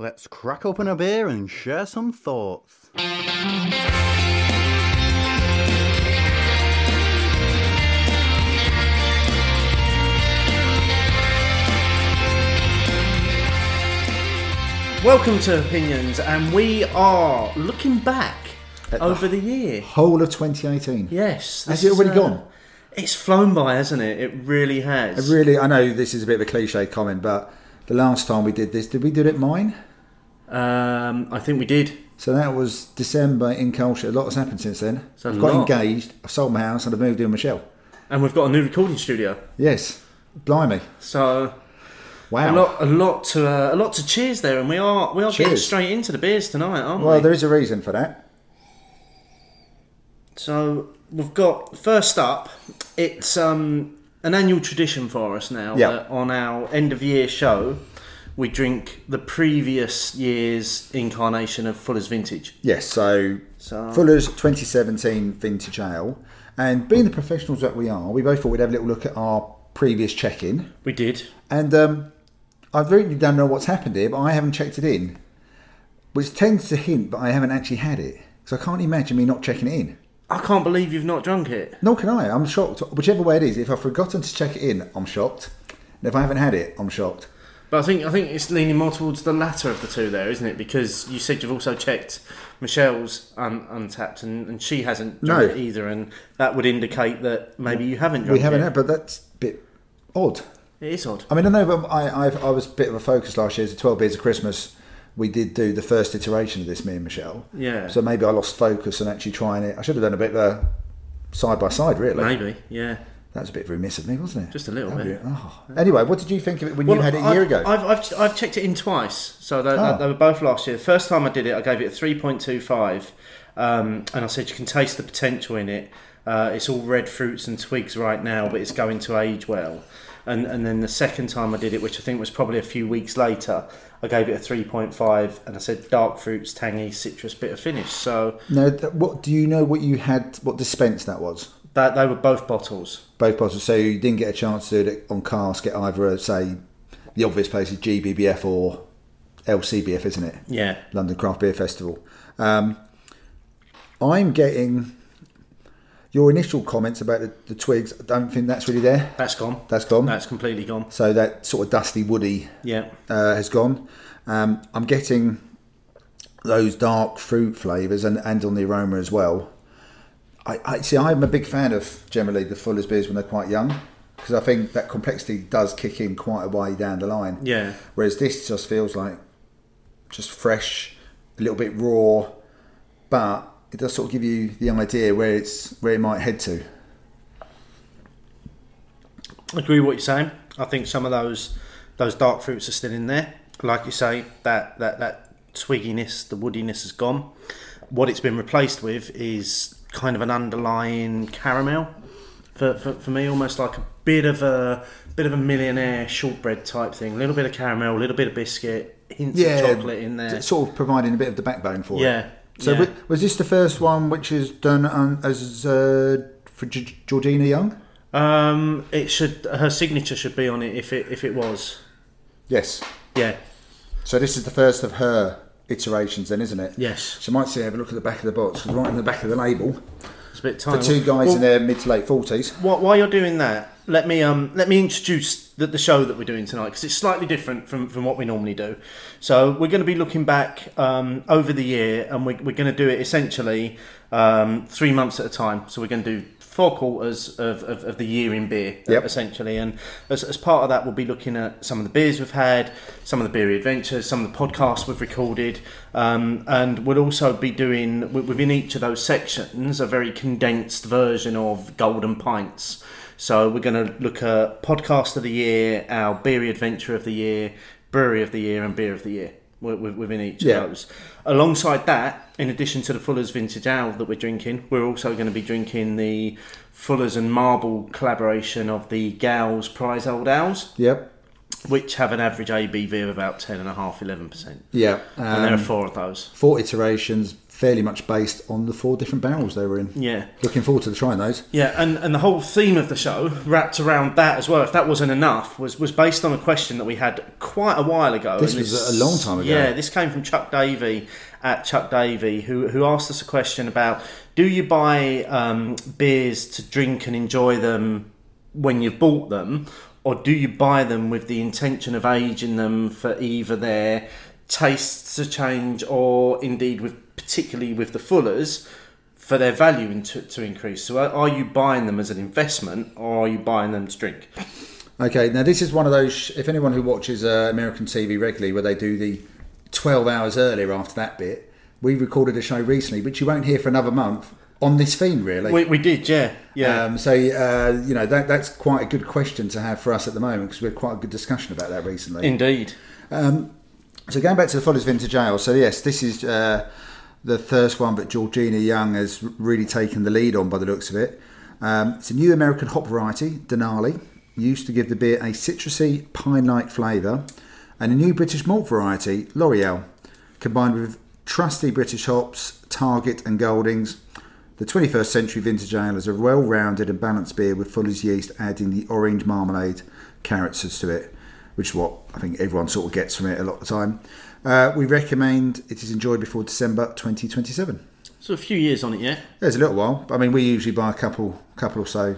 Let's crack open a beer and share some thoughts. Welcome to Opinions, and we are looking back over the year. Whole of 2018. Yes. Has it already is, uh, gone? It's flown by, hasn't it? It really has. I really, I know this is a bit of a cliche comment, but the last time we did this, did we do it at mine? Um, I think we did. So that was December in culture. A lot has happened since then. So I've got lot. engaged, I've sold my house, and I've moved in with Michelle. And we've got a new recording studio. Yes. Blimey. So Wow. a lot, a lot to, uh, a lot to cheers there, and we are, we are getting straight into the beers tonight, aren't well, we? Well, there is a reason for that. So we've got first up. It's um, an annual tradition for us now that on our end of year show we drink the previous year's incarnation of Fuller's Vintage. Yes, so, So- Fuller's 2017 Vintage Ale. And being the professionals that we are, we both thought we'd have a little look at our previous check in. We did. And um, I really don't know what's happened here, but I haven't checked it in, which tends to hint that I haven't actually had it. Because I can't imagine me not checking it in. I can't believe you've not drunk it. Nor can I. I'm shocked. Whichever way it is, if I've forgotten to check it in, I'm shocked. And if I haven't had it, I'm shocked. But I think I think it's leaning more towards the latter of the two there, isn't it? Because you said you've also checked Michelle's un- Untappd and, and she hasn't drunk No. it either, and that would indicate that maybe you haven't drunk We haven't it. had, but that's a bit odd. It is odd. I mean, I know, but I, I've, I was a bit of a focus last year. It's 12 Beers of Christmas. We did do the first iteration of this, me and Michelle. Yeah. So maybe I lost focus on actually trying it. I should have done a bit of a side by side, really. Maybe, yeah. That was a bit remiss of me, wasn't it? Just a little That'd bit. oh. Anyway, what did you think of it when you had it a I've, year ago? I've, I've, I've checked it in twice. So they, Oh. they were both last year. The first time I did it, I gave it a 3.25. Um, and I said you can taste the potential in it. Uh, it's all red fruits and twigs right now, but it's going to age well. And, and then the second time I did it, which I think was probably a few weeks later, I gave it a 3.5 and I said dark fruits, tangy, citrus, bitter finish. So no, th- what do you know? What you had? What dispense that was? That, they were both bottles. Both bottles. So you didn't get a chance to do it on cask at either, uh, say, the obvious places GBBF or LCBF, isn't it? Yeah. London Craft Beer Festival. Um, I'm getting your initial comments about the, the twigs. I don't think that's really there. That's gone. That's gone. That's completely gone. so that sort of dusty, woody Yeah. uh, has gone. Um, I'm getting those dark fruit flavours and, and on the aroma as well. I, I see. I'm a big fan of generally the Fuller's beers when they're quite young because I think that complexity does kick in quite a way down the line. Yeah. Whereas this just feels like just fresh, a little bit raw, but it does sort of give you the idea where it's where it might head to. I agree with what you're saying. I think some of those those dark fruits are still in there. Like you say, that that that twigginess, the woodiness has gone. What it's been replaced with is kind of an underlying caramel. For, for, for me, almost like a bit of a bit of a millionaire shortbread type thing. A little bit of caramel, a little bit of biscuit, hints of chocolate in there. sort of providing a bit of the backbone for it. Yeah. So yeah. wa- was this the first one which is done um, as uh, for G- Georgina Young? Um, it should her signature should be on it if it if it was. Yes. Yeah. So this is the first of her iterations, then, isn't it? Yes. So you might see, have a look at the back of the box. right in the back of the label, It's a bit tight. for two guys Well, in their mid to late forties. Wh- While you're doing that, let me um, let me introduce the, the show that we're doing tonight because it's slightly different from, from what we normally do. So we're going to be looking back um, over the year, and we're, we're going to do it essentially um, three months at a time. So we're going to do four quarters of, of, of the year in beer, Yep. essentially. And as, as part of that, we'll be looking at some of the beers we've had, some of the beery adventures, some of the podcasts we've recorded, um, and we'll also be doing within each of those sections a very condensed version of Golden Pints. So we're going to look at podcast of the year, our beery adventure of the year, brewery of the year, and beer of the year within each Yeah. of those. Alongside that, in addition to the Fuller's Vintage Ale that we're drinking, we're also going to be drinking the Fuller's and Marble collaboration of the Gale's Prize Old Ales. Yep. which have an average ABV of about 10.5 11%. Yeah, And there are um, four of those. four iterations, fairly much based on the four different barrels they were in. Yeah. Looking forward to trying those. Yeah, and, and the whole theme of the show wrapped around that as well. If that wasn't enough, was was based on a question that we had quite a while ago. This was a long time ago. Yeah, this came from Chuck Davey at Chuck Davey, who who asked us a question about: Do you buy um, beers to drink and enjoy them when you've bought them, or do you buy them with the intention of aging them for either their tastes to change, or indeed with particularly with the Fullers? for their value in to, to increase. So, are, you buying them as an investment or are you buying them to drink? Okay, now this is one of those. If anyone who watches uh, American TV regularly, where they do the twelve hours earlier after that bit, we recorded a show recently, which you won't hear for another month on this theme, really. We, we did, yeah, yeah. Um, so uh, you know that that's quite a good question to have for us at the moment because we had quite a good discussion about that recently. Indeed. So going back to the Fuller's Vintage Ale, so yes, this is uh, the first one that Georgina Young has really taken the lead on by the looks of it. Um, it's a new American hop variety, Denali, used to give the beer a citrusy, pine-like flavour, and a new British malt variety, Laureate, combined with trusty British hops, Target and Goldings. The 21st century vintage ale is a well-rounded and balanced beer with Fuller's yeast adding the orange marmalade characters to it, which is what I think everyone sort of gets from it a lot of the time. Uh, we recommend it is enjoyed before December 2027. So, a few years on it, yeah? There's a little while. I mean, we usually buy a couple, couple or so,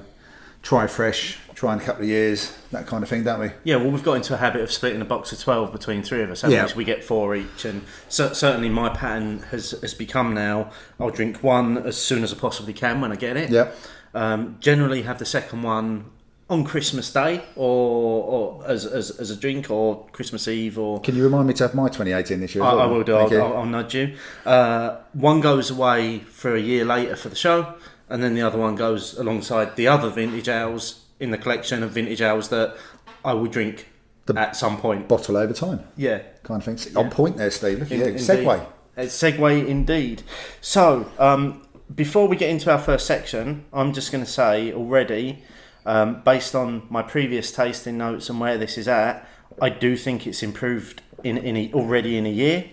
try fresh, try in a couple of years, that kind of thing, don't we? Yeah, well, we've got into a habit of splitting a box of 12 between three of us, Yeah. we? So we get four each. And cer- certainly my pattern has, has become now I'll drink one as soon as I possibly can when I get it. Yeah. Um, generally have the second one on Christmas Day or, or as, as, as a drink or Christmas Eve or Can you remind me to have my 2018 this year? I, well? I will do. I'll. I'll, I'll nudge you. Uh, one goes away for a year later for the show, and then the other one goes alongside the other vintage ales in the collection of vintage ales that I will drink at some point. Bottle over time, Yeah. kind of thing. On point there, Steve. Look at you. Segway. A segue indeed. So, um, before we get into our first section, I'm just going to say already, um, based on my previous tasting notes and where this is at, I do think it's improved in, in a, already in a year.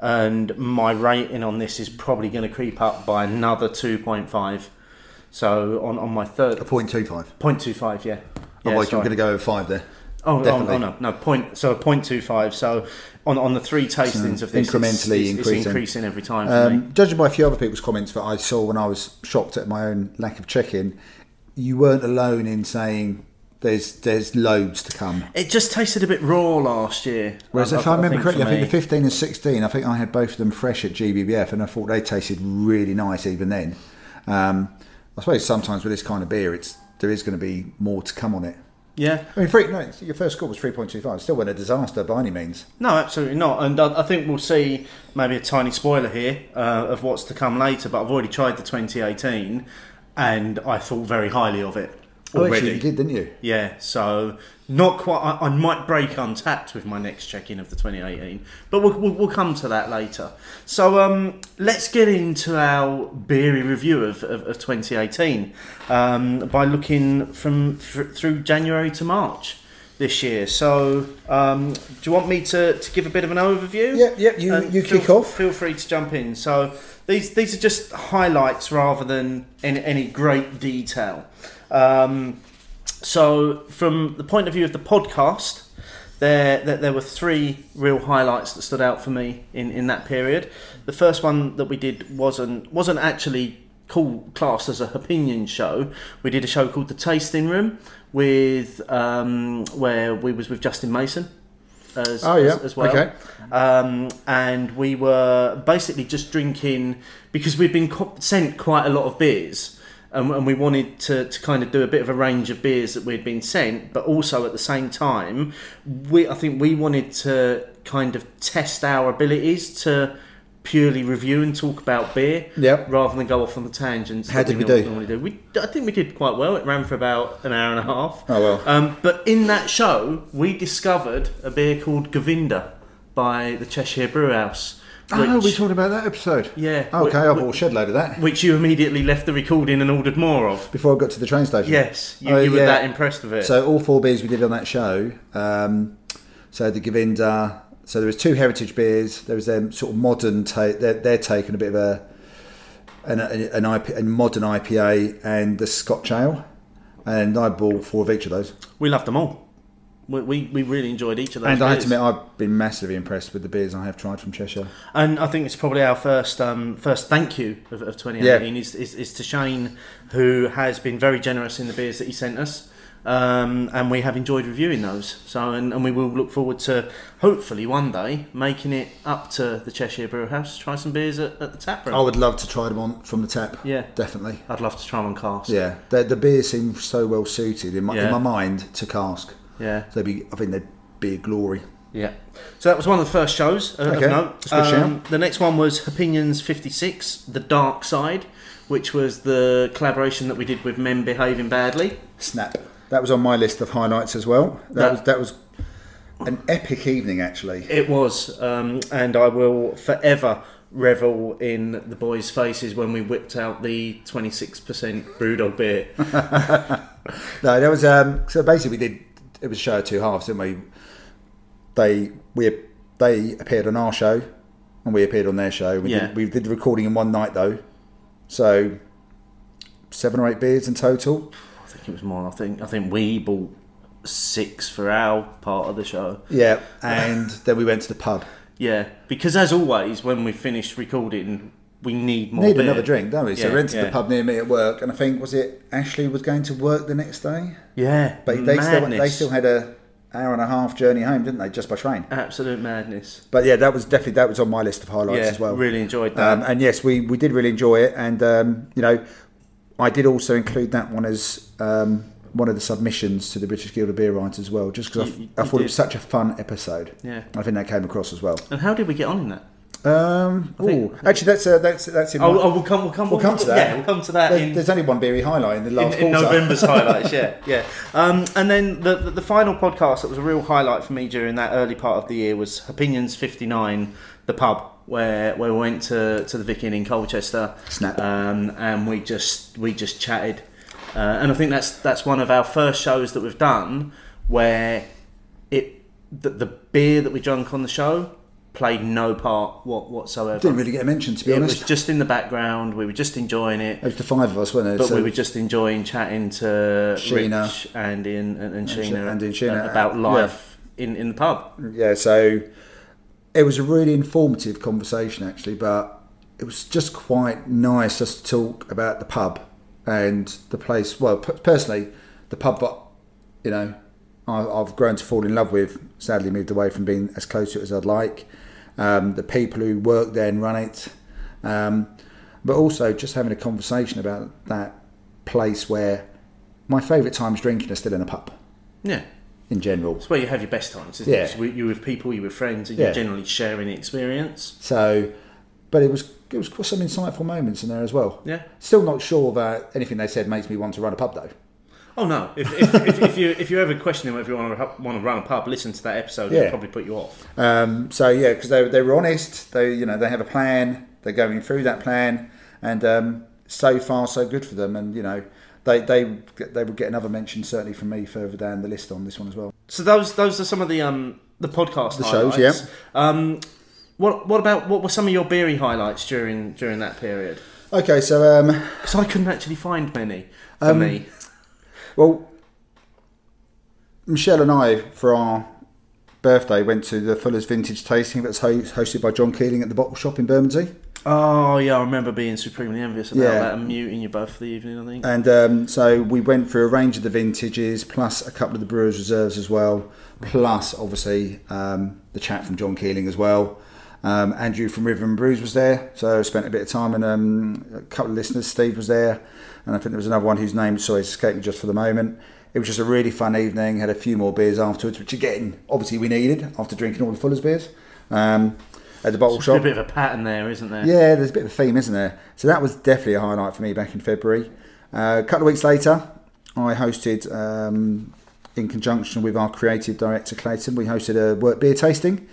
And my rating on this is probably going to creep up by another 2.5. So, on, on my third. A point two five. 0.25, yeah. yeah Otherwise, you're going to go over five there. Oh, oh, Definitely. oh no, no point. So a point two five. So on on the three tastings of this, it's- incrementally it's, it's increasing. increasing every time for me. Um, judging by a few other people's comments that I saw when I was shocked at my own lack of check-in, you weren't alone in saying there's there's loads to come. It just tasted a bit raw last year. Whereas if I, remember think correctly, I think the 15 and 16, I think I had both of them fresh at GBBF, and I thought they tasted really nice even then. Um, I suppose sometimes with this kind of beer, it's there is going to be more to come on it. yeah, I mean, three, no, your first score was 3.25. Still wasn't a disaster by any means. no, absolutely not. And I, I think we'll see maybe a tiny spoiler here uh, of what's to come later. But I've already tried the 2018, and I thought very highly of it Oh, actually, you did, didn't you? Yeah, so not quite. I, I might break Untappd with my next check-in of the 2018, but we'll, we'll, we'll come to that later. So um, let's get into our beery review of, of, of 2018 um, by looking from th- through January to March this year. So um, do you want me to, to give a bit of an overview? Yeah, yeah, you- you feel- kick off. Feel free to jump in. So these these are just highlights rather than any, any great detail. Um, so, from the point of view of the podcast, there, there there were three real highlights that stood out for me in, in that period. The first one that we did wasn't wasn't actually called classed as a opinion show. We did a show called the Tasting Room with um, where we was with Justin Mason. As, Oh, yeah. as, as well. Okay. Um, and we were basically just drinking because we'd been co- sent quite a lot of beers. And, and we wanted to, to kind of do a bit of a range of beers that we'd been sent, but also at the same time, we I think we wanted to kind of test our abilities to purely review and talk about beer, Yep. rather than go off on the tangents. How did we do? Normally do. We, I think we did quite well. It ran for about an hour and a half. Oh, well. Um, but in that show, we discovered a beer called Govinda by the Cheshire Brew House, Oh, which- we talked about that episode. Yeah. Okay, I bought a shed load of that which you immediately left the recording and ordered more of. before I got to the train station. Yes, you, Oh, you were yeah. that impressed with it. So all four beers we did on that show. Um, so the Govinda. So there was two heritage beers. There was them sort of modern take. They're, they're taking a bit of a an, an, IP, a modern IPA and the Scotch ale. And I bought four of each of those. we loved them all. We, we, we really enjoyed each of those. And I have to admit, I've been massively impressed with the beers I have tried from Cheshire. And I think it's probably our first um, first thank you of, of 2018 is, is, is to Shane, who has been very generous in the beers that he sent us. Um, and we have enjoyed reviewing those. So, and, and we will look forward to hopefully one day making it up to the Cheshire Brew House, try some beers at, at the tap room. I would love to try them on from the tap. Yeah. definitely. I'd love to try them on cask. Yeah, the, the beers seem so well suited in my, Yeah. in my mind to cask. yeah, So they'd be, I think they'd be a glory. yeah. So that was one of the first shows uh, Okay, of note. that's a good shout. the next one was Opinions 56, The Dark Side, which was the collaboration that we did with Men Behaving Badly. Snap. That was on my list of highlights as well. That, That- was that was an epic evening actually. It was, um, and I will forever revel in the boys' faces when we whipped out the 26% Brewdog beer. No, that was um, so basically we did it was a show of two halves, didn't we? They we they appeared on our show and we appeared on their show. We Yeah. did, we did the recording in one night though, so seven or eight beers in total. Think it was more. I think I think we bought six for our part of the show. Yeah, and then we went to the pub. Yeah, because as always, when we finished recording, we need more. Need beer. another drink, don't we? So Yeah, we went to yeah. the pub near me at work, and I think was it Ashley was going to work the next day, Yeah, but they still they still had a hour and a half journey home, didn't they? Just by train. absolute madness. But yeah, that was definitely that was on my list of highlights Yeah, as well. really enjoyed that. Um, and yes, we, we did really enjoy it, and um, you know, I did also include that one as um, one of the submissions to the British Guild of Beer Writers as well, just because I, I thought it was such a fun episode. Yeah. I think that came across as well. and how did we get on in that? Um, think- ooh, actually, that's uh, that's that's in. Oh, my- oh, we'll come. We'll come. we'll come to that. Yeah, we'll come to that. There- in, there's only one beery highlight in the last in quarter. November's highlights. Yeah, yeah. Um, and then the, the the final podcast that was a real highlight for me during that early part of the year was Opinions fifty nine, the pub where where we went to to the Vic Inn in Colchester. Snap. Um, and we just we just chatted, uh, and I think that's that's one of our first shows that we've done where it the, the beer that we drank on the show played no part what whatsoever. Didn't really get a mention, to be it honest. was just in the background. We were just enjoying it. it was the five of us, wasn't it? But So- we were just enjoying chatting to Sheena. Rich, Andy, and, and, and Sheena, Andy and Sheena, about yeah. life in, in the pub. yeah, so it was a really informative conversation actually, but it was just quite nice just to talk about the pub and the place. Well, personally, the pub that you know I- I've grown to fall in love with. Sadly, moved away from being as close to it as I'd like. Um, the people who work there and run it, um, but also just having a conversation about that place where my favourite times drinking are still in a pub Yeah. In general. It's where you have your best times, isn't Yeah. it? So you're with people, you're with friends, and Yeah. you're generally sharing the experience. So, but it was it was some insightful moments in there as well. Yeah. Still not sure that anything they said makes me want to run a pub though. Oh no! If, if, if, if you if you're ever questioning whether you want to want to run a pub, listen to that episode. Yeah. It'll probably put you off. Um, so yeah, because they they were honest. They you know they have a plan. They're going through that plan, and um, so far so good for them. And you know they they they would get another mention certainly from me further down the list on this one as well. So those those are some of the um the podcast The shows, highlights. yeah. Um, what what about what were some of your beery highlights during during that period? Okay, so um, Because I couldn't actually find many for Um, me. Well, Michelle and I, for our birthday, went to the Fuller's Vintage Tasting that's ho- hosted by John Keeling at the Bottle Shop in Bermondsey. Oh yeah, I remember being supremely envious about Yeah. that and muting you both for the evening. I think. And um, so we went through a range of the vintages, plus a couple of the Brewers Reserves as well, plus obviously um, the chat from John Keeling as well. Um, Andrew from Rhythm and Brews was there, so I spent a bit of time, and um, a couple of listeners. Steve was there, and I think there was another one whose name sorry it's escaped me just for the moment. It was just a really fun evening. Had a few more beers afterwards, which again, obviously, we needed after drinking all the Fuller's beers um, at the bottle There's shop. a bit of a pattern there, isn't there? Yeah, there's a bit of a theme, isn't there? So that was definitely a highlight for me back in February. Uh, a couple of weeks later, I hosted, um, in conjunction with our creative director Clayton, we hosted a work beer tasting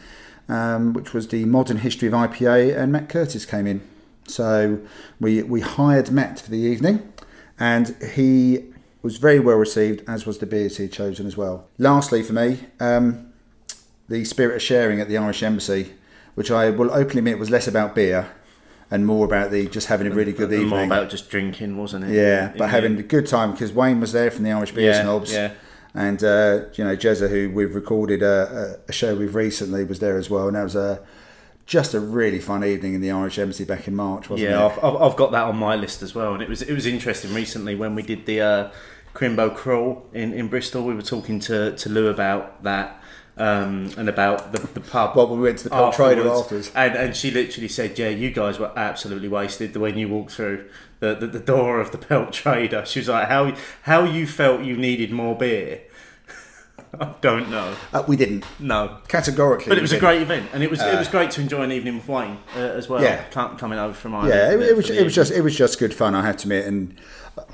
um, which was the modern history of IPA, and Matt Curtis came in. So we we hired Matt for the evening, and he was very well received, as was the beers he had chosen as well. Lastly, for me, um, the spirit of sharing at the Irish Embassy, which I will openly admit was less about beer and more about the just having a really good evening. more about just drinking, wasn't it? Yeah, but having a good time because Wayne was there from the Irish Beer Yeah, Snobs. yeah. And, uh, you know, Jezza, who we've recorded a, a, show with recently, was there as well. And that was a, just a really fun evening in the Irish Embassy back in March, wasn't Yeah, it? I've, I've, I've got that on my list as well, and it was it was interesting recently when we did the uh, Crimbo Crawl in, in Bristol. We were talking to, to Lou about that um, and about the, the pub. Well, we went to the Pelt Trader afterwards. and and she literally said, "Yeah, you guys were absolutely wasted the when you walked through the, the, the door of the Pelt Trader." She was like, "How how you felt you needed more beer." I don't know. Uh, we didn't. No, Categorically. but it was a great event, and it was it was great to enjoy an evening with Wayne uh, as well. Yeah. coming over from Ireland. Yeah, it, it was it was just it was just good fun. I have to admit, and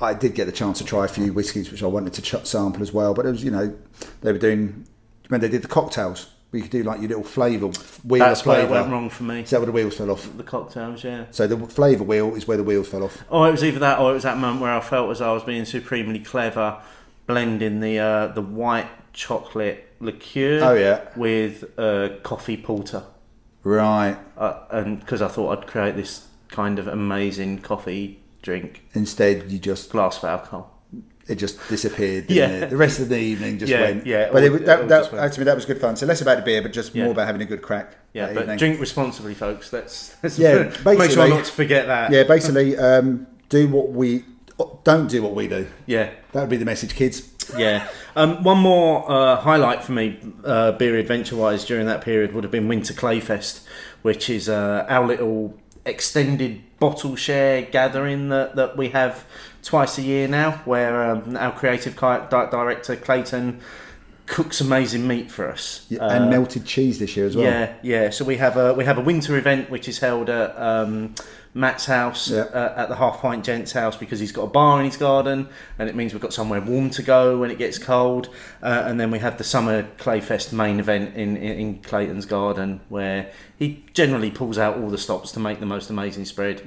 I did get the chance to try a few whiskies which I wanted to sample as well. But it was you know they were doing when they did the cocktails. We could do like your little flavour wheel That's of where it flavour. went wrong for me. Is that where the wheels fell off? The cocktails, yeah. So the flavour wheel is where the wheels fell off. Oh, it was either that or it was that moment where I felt as I was being supremely clever, blending the uh, the white chocolate liqueur Oh, yeah. with uh, coffee porter, Right. uh, and because I thought I'd create this kind of amazing coffee drink, Instead, you just glass of alcohol. It just disappeared. Yeah. it? The rest of the evening just Yeah, went. yeah, But all- it, that, all that, to me, that was good fun. So less about the beer, but just Yeah. more about having a good crack. Yeah, but evening. drink responsibly, folks. Let's, let's Yeah, make sure not to forget that. Yeah, basically, um, do what we don't do what we do. yeah. That would be the message, kids. Yeah. Um, one more uh, highlight for me, uh, beer adventure wise, during that period would have been Winter Clayfest, which is uh, our little extended bottle share gathering that, that we have twice a year now, where um, our creative director Clayton cooks amazing meat for us. Yeah, Uh, and melted cheese this year as well. yeah, yeah. So we have a we have a winter event which is held at um, Matt's house Yeah. uh, at the Half Pint Gents house because he's got a bar in his garden, and it means we've got somewhere warm to go when it gets cold. Uh, and then we have the summer Clayfest main event in, in in Clayton's garden where he generally pulls out all the stops to make the most amazing spread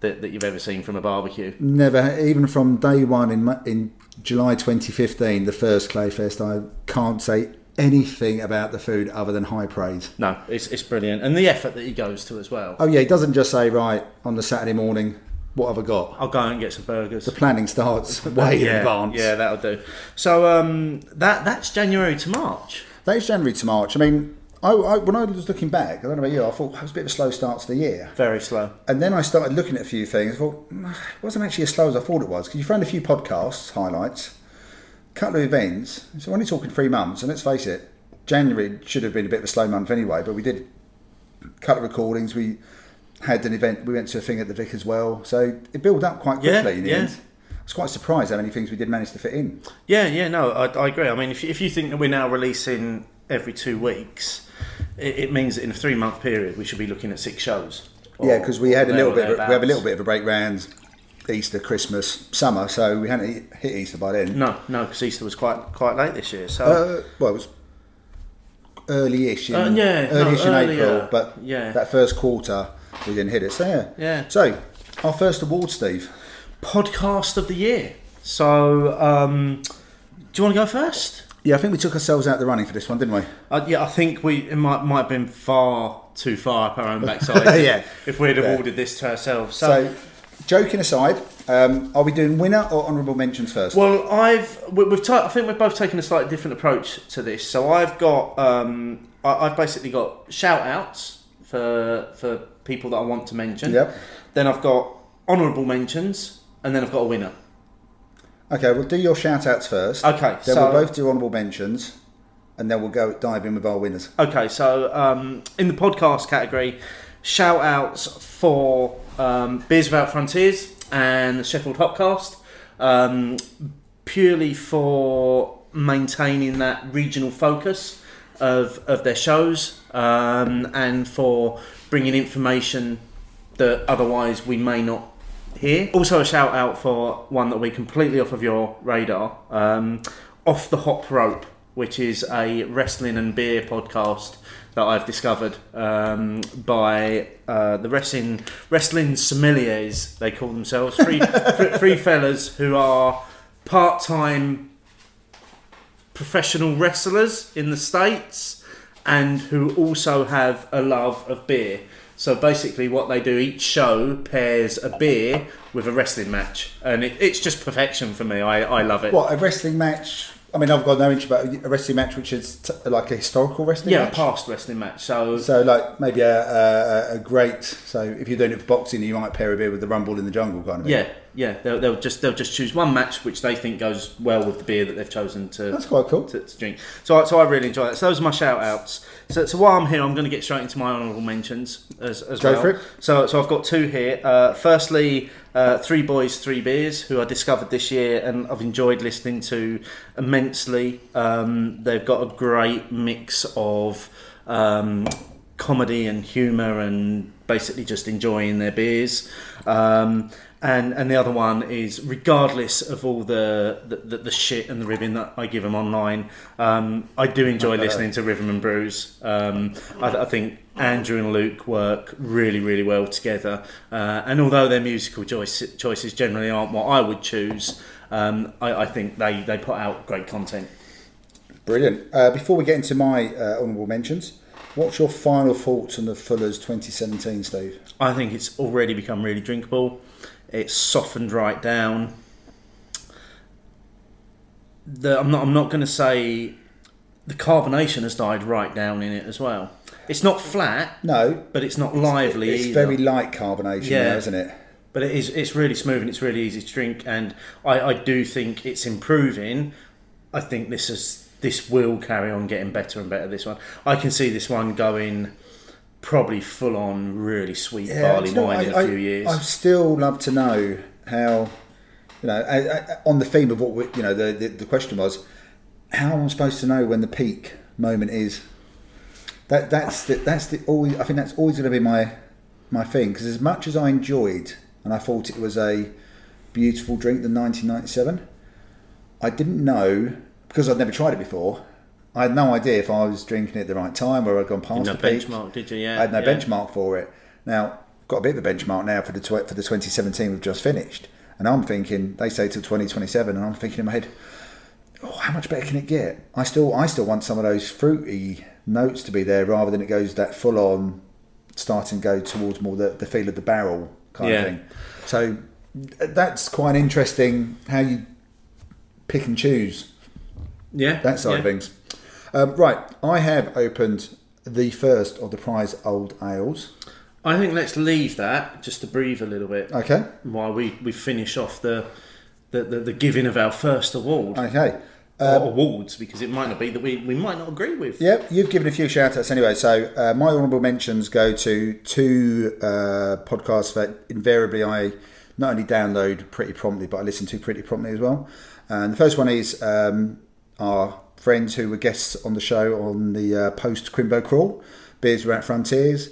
that, that you've ever seen from a barbecue. Never, even from day one in in July 2015, the first Clayfest, I can't say anything about the food other than high praise. No, it's it's brilliant, and the effort that he goes to as well. Oh yeah, he doesn't just say right on the Saturday morning, what have I got? I'll go and get some burgers. The planning starts way in yeah, advance. Yeah, that'll do. So um, that that's January to March. That is January to March. I mean, I, I, when I was looking back, I don't know about you, I thought it was a bit of a slow start to the year. Very slow. And then I started looking at a few things. I thought, "Mm, it wasn't actually as slow as I thought it was. Because you found a few podcasts, highlights, couple of events. So we're only talking three months. And let's face it, January should have been a bit of a slow month anyway. But we did a couple of recordings. We had an event. We went to a thing at the Vic as well. So it built up quite Yeah, quickly in the yeah. end. I was quite surprised how many things we did manage to fit in. Yeah, yeah, no, I, I agree. I mean, if you, if you think that we're now releasing every two weeks, it, it means that in a three month period we should be looking at six shows. Yeah, because we had a little bit. Of, we have a little bit of a break round Easter, Christmas, summer. So we hadn't hit- Easter by then. No, no, because Easter was quite quite late this year. So Uh, well, it was early-ish in, Uh, yeah, early-ish in earlier, April, but yeah. that first quarter we didn't hit it. So yeah, Yeah. So our first award, Steve. podcast of the year. So um, do you want to go first? Yeah, I think we took ourselves out the running for this one, didn't we? Uh, yeah, I think we it might might have been far too far up our own backside. Yeah. if we'd have Yeah. awarded this to ourselves. So, So, joking aside, um, are we doing winner or honourable mentions first? well, I've we- we've ta- I think we've both taken a slightly different approach to this. So I've got um, I, I've basically got shout outs for for people that I want to mention. Yep. Then I've got honourable mentions, and then I've got a winner. Okay, we'll do your shout-outs first. Okay, Then so we'll both do honourable mentions, and then we'll go dive in with our winners. Okay, so um, in the podcast category, shout outs for um, Beers Without Frontiers and Sheffield Hopcast, um, purely for maintaining that regional focus of, of their shows um, and for bringing information that otherwise we may not hear. Also, a shout out for one that we completely off of your radar um, Off the Hop Rope which is a wrestling and beer podcast that I've discovered um, by uh, the wrestling wrestling sommeliers. They call themselves three three, fellas who are part time professional wrestlers in the states and who also have a love of beer. So basically, what they do each show pairs a beer with a wrestling match, and it, it's just perfection for me. I, I love it. What a wrestling match! I mean, I've got no interest about a wrestling match, which is t- like a historical wrestling yeah, a past wrestling match. So, So, like maybe a, a, a great. So, if you're doing it for boxing, you might pair a beer with the Rumble in the Jungle kind of. thing. yeah, yeah, they'll, they'll just they'll just choose one match which they think goes well with the beer that they've chosen to that's quite cool. to, to drink. So, I- so I really enjoy that. So those are my shout outs. So, so while I'm here, I'm going to get straight into my honourable mentions as, as Go well. for it. So, so I've got two here. Uh, firstly, uh, Three Boys, Three Beers, who I discovered this year and I've enjoyed listening to immensely. Um, they've got a great mix of um, comedy and humour and basically just enjoying their beers. Um, and, and the other one is regardless of all the, the, the, shit and the ribbing that I give them online, um, I do enjoy listening to Rhythm and Brews. Um, I, I think Andrew and Luke work really, really well together. Uh, and although their musical choice, choices generally aren't what I would choose, um, I, I think they, they put out great content. Brilliant. Uh, before we get into my uh, honourable mentions, what's your final thoughts on the Fuller's 2017, Steve? I think it's already become really drinkable. It's softened right down. The, I'm not. I'm not going to say the carbonation has died right down in it as well. It's not flat, No, but it's not lively it's either. very light carbonation, Yeah. now, isn't it? but it is. It's really smooth and it's really easy to drink. And I, I do think it's improving. I think this is this will carry on getting better and better. This one, I can see this one going probably full on really sweet barley do you know wine what, in I, a few years. I'd still love to know how, you know, I, I, on the theme of what we, you know, the, the the question was, how am I supposed to know when the peak moment is? That that's the, that's the always. I think that's always going to be my my thing because as much as I enjoyed and I thought it was a beautiful drink, the 1997, I didn't know because I'd never tried it before. I had no idea if I was drinking it at the right time or I'd gone past no the peak. benchmark, did you? Yeah. I had no yeah. benchmark for it. Now, got a bit of a benchmark now for the tw- for the 2017 we've just finished, and I'm thinking they say till 2027, and I'm thinking in my head, oh, how much better can it get? I still I still want some of those fruity notes to be there rather than it goes that full on, starting to go towards more the, the feel of the barrel kind Yeah. of thing. So that's quite interesting how you pick and choose Yeah. that side yeah. of things. Um, right, I have opened the first of the prize old ales. I think let's leave that just to breathe a little bit Okay, while we, we finish off the, the, the, the giving of our first award. okay. or awards, because it might not be that we, we might not agree with. Yep, you've given a few shout outs anyway. So, uh, my honourable mentions go to two uh, podcasts that invariably I not only download pretty promptly, but I listen to pretty promptly as well. And the first one is um, our friends who were guests on the show on the uh, post Crimbo Crawl, Beers Without Frontiers.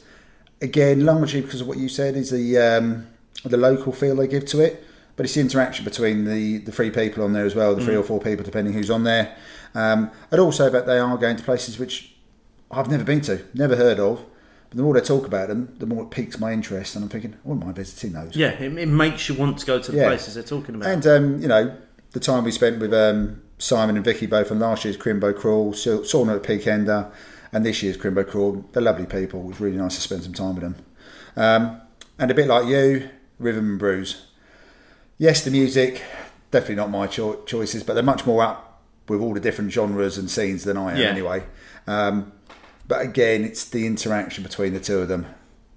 Again, largely because of what you said, is the um, the local feel they give to it. But it's the interaction between the, the three people on there as well, the three or four people, depending who's on there. Um, and also that they are going to places which I've never been to, never heard of. But the more they talk about them, the more it piques my interest, and I'm thinking, I wouldn't mind visiting those. Yeah, it, it makes you want to go to the Yeah. places they're talking about. And um, you know, the time we spent with um, Simon and Vicky both on last year's Crimbo Crawl, them at Peak Ender, and this year's Crimbo Crawl. They're lovely people. It was really nice to spend some time with them. Um, and a bit like you, Rhythm and Brews. Yes, the music, definitely not my cho- choices, but they're much more up with all the different genres and scenes than I am Yeah. anyway. Um, but again, it's the interaction between the two of them.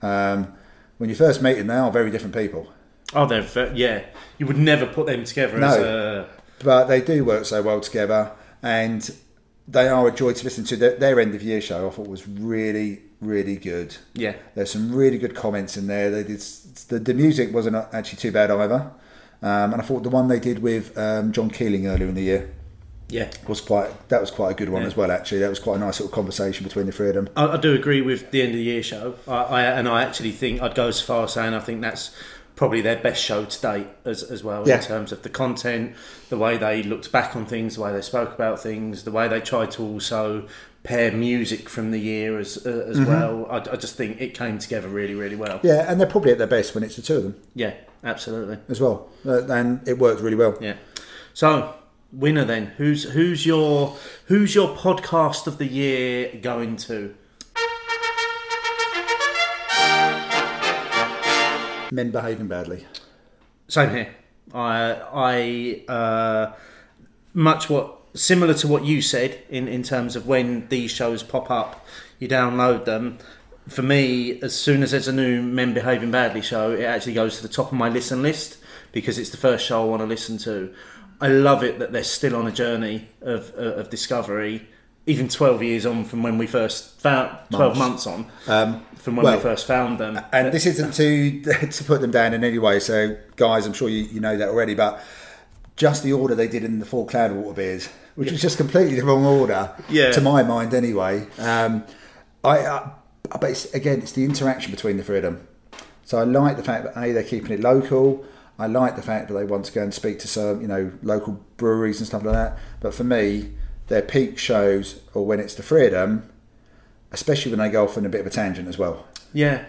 Um, when you first meet them, they are very different people. oh, they're yeah. You would never put them together No. as a but they do work so well together, and they are a joy to listen to. Their, their end of year show I thought was really, really good. yeah. There's some really good comments in there. They did the, the music wasn't actually too bad either, um, and I thought the one they did with um, John Keeling earlier in the year Yeah. was quite that was quite a good one Yeah. as well. Actually, that was quite a nice little conversation between the three of them. I, I do agree with the end of the year show, I, I, and I actually think I'd go as far as saying I think that's probably their best show to date as, as well Yeah. in terms of the content, the way they looked back on things, the way they spoke about things, the way they tried to also pair music from the year as uh, as well. I, I just think it came together really, really well. Yeah, and they're probably at their best when it's the two of them Yeah, absolutely. as well, uh, and it worked really well. Yeah. So winner then, who's who's your who's your podcast of the year going to? Men behaving badly. Same here. I I uh, much what similar to what you said in in terms of when these shows pop up, you download them. For me, as soon as there's a new Men Behaving Badly show, it actually goes to the top of my listen list because it's the first show I want to listen to. I love it that they're still on a journey of of discovery, even twelve years on from when we first found twelve months, on from when well, we first found them. And this isn't to to put them down in any way. So, guys, I'm sure you, you know that already, but just the order they did in the four Cloudwater beers, which was just completely the wrong order, Yeah. to my mind anyway. Um, I, uh, but it's, again, it's the interaction between the three of them. So I like the fact that a they're keeping it local. I like the fact that they want to go and speak to some you know local breweries and stuff like that. But for me, their peak shows or when it's the freedom, especially when they go off on a bit of a tangent as well. yeah,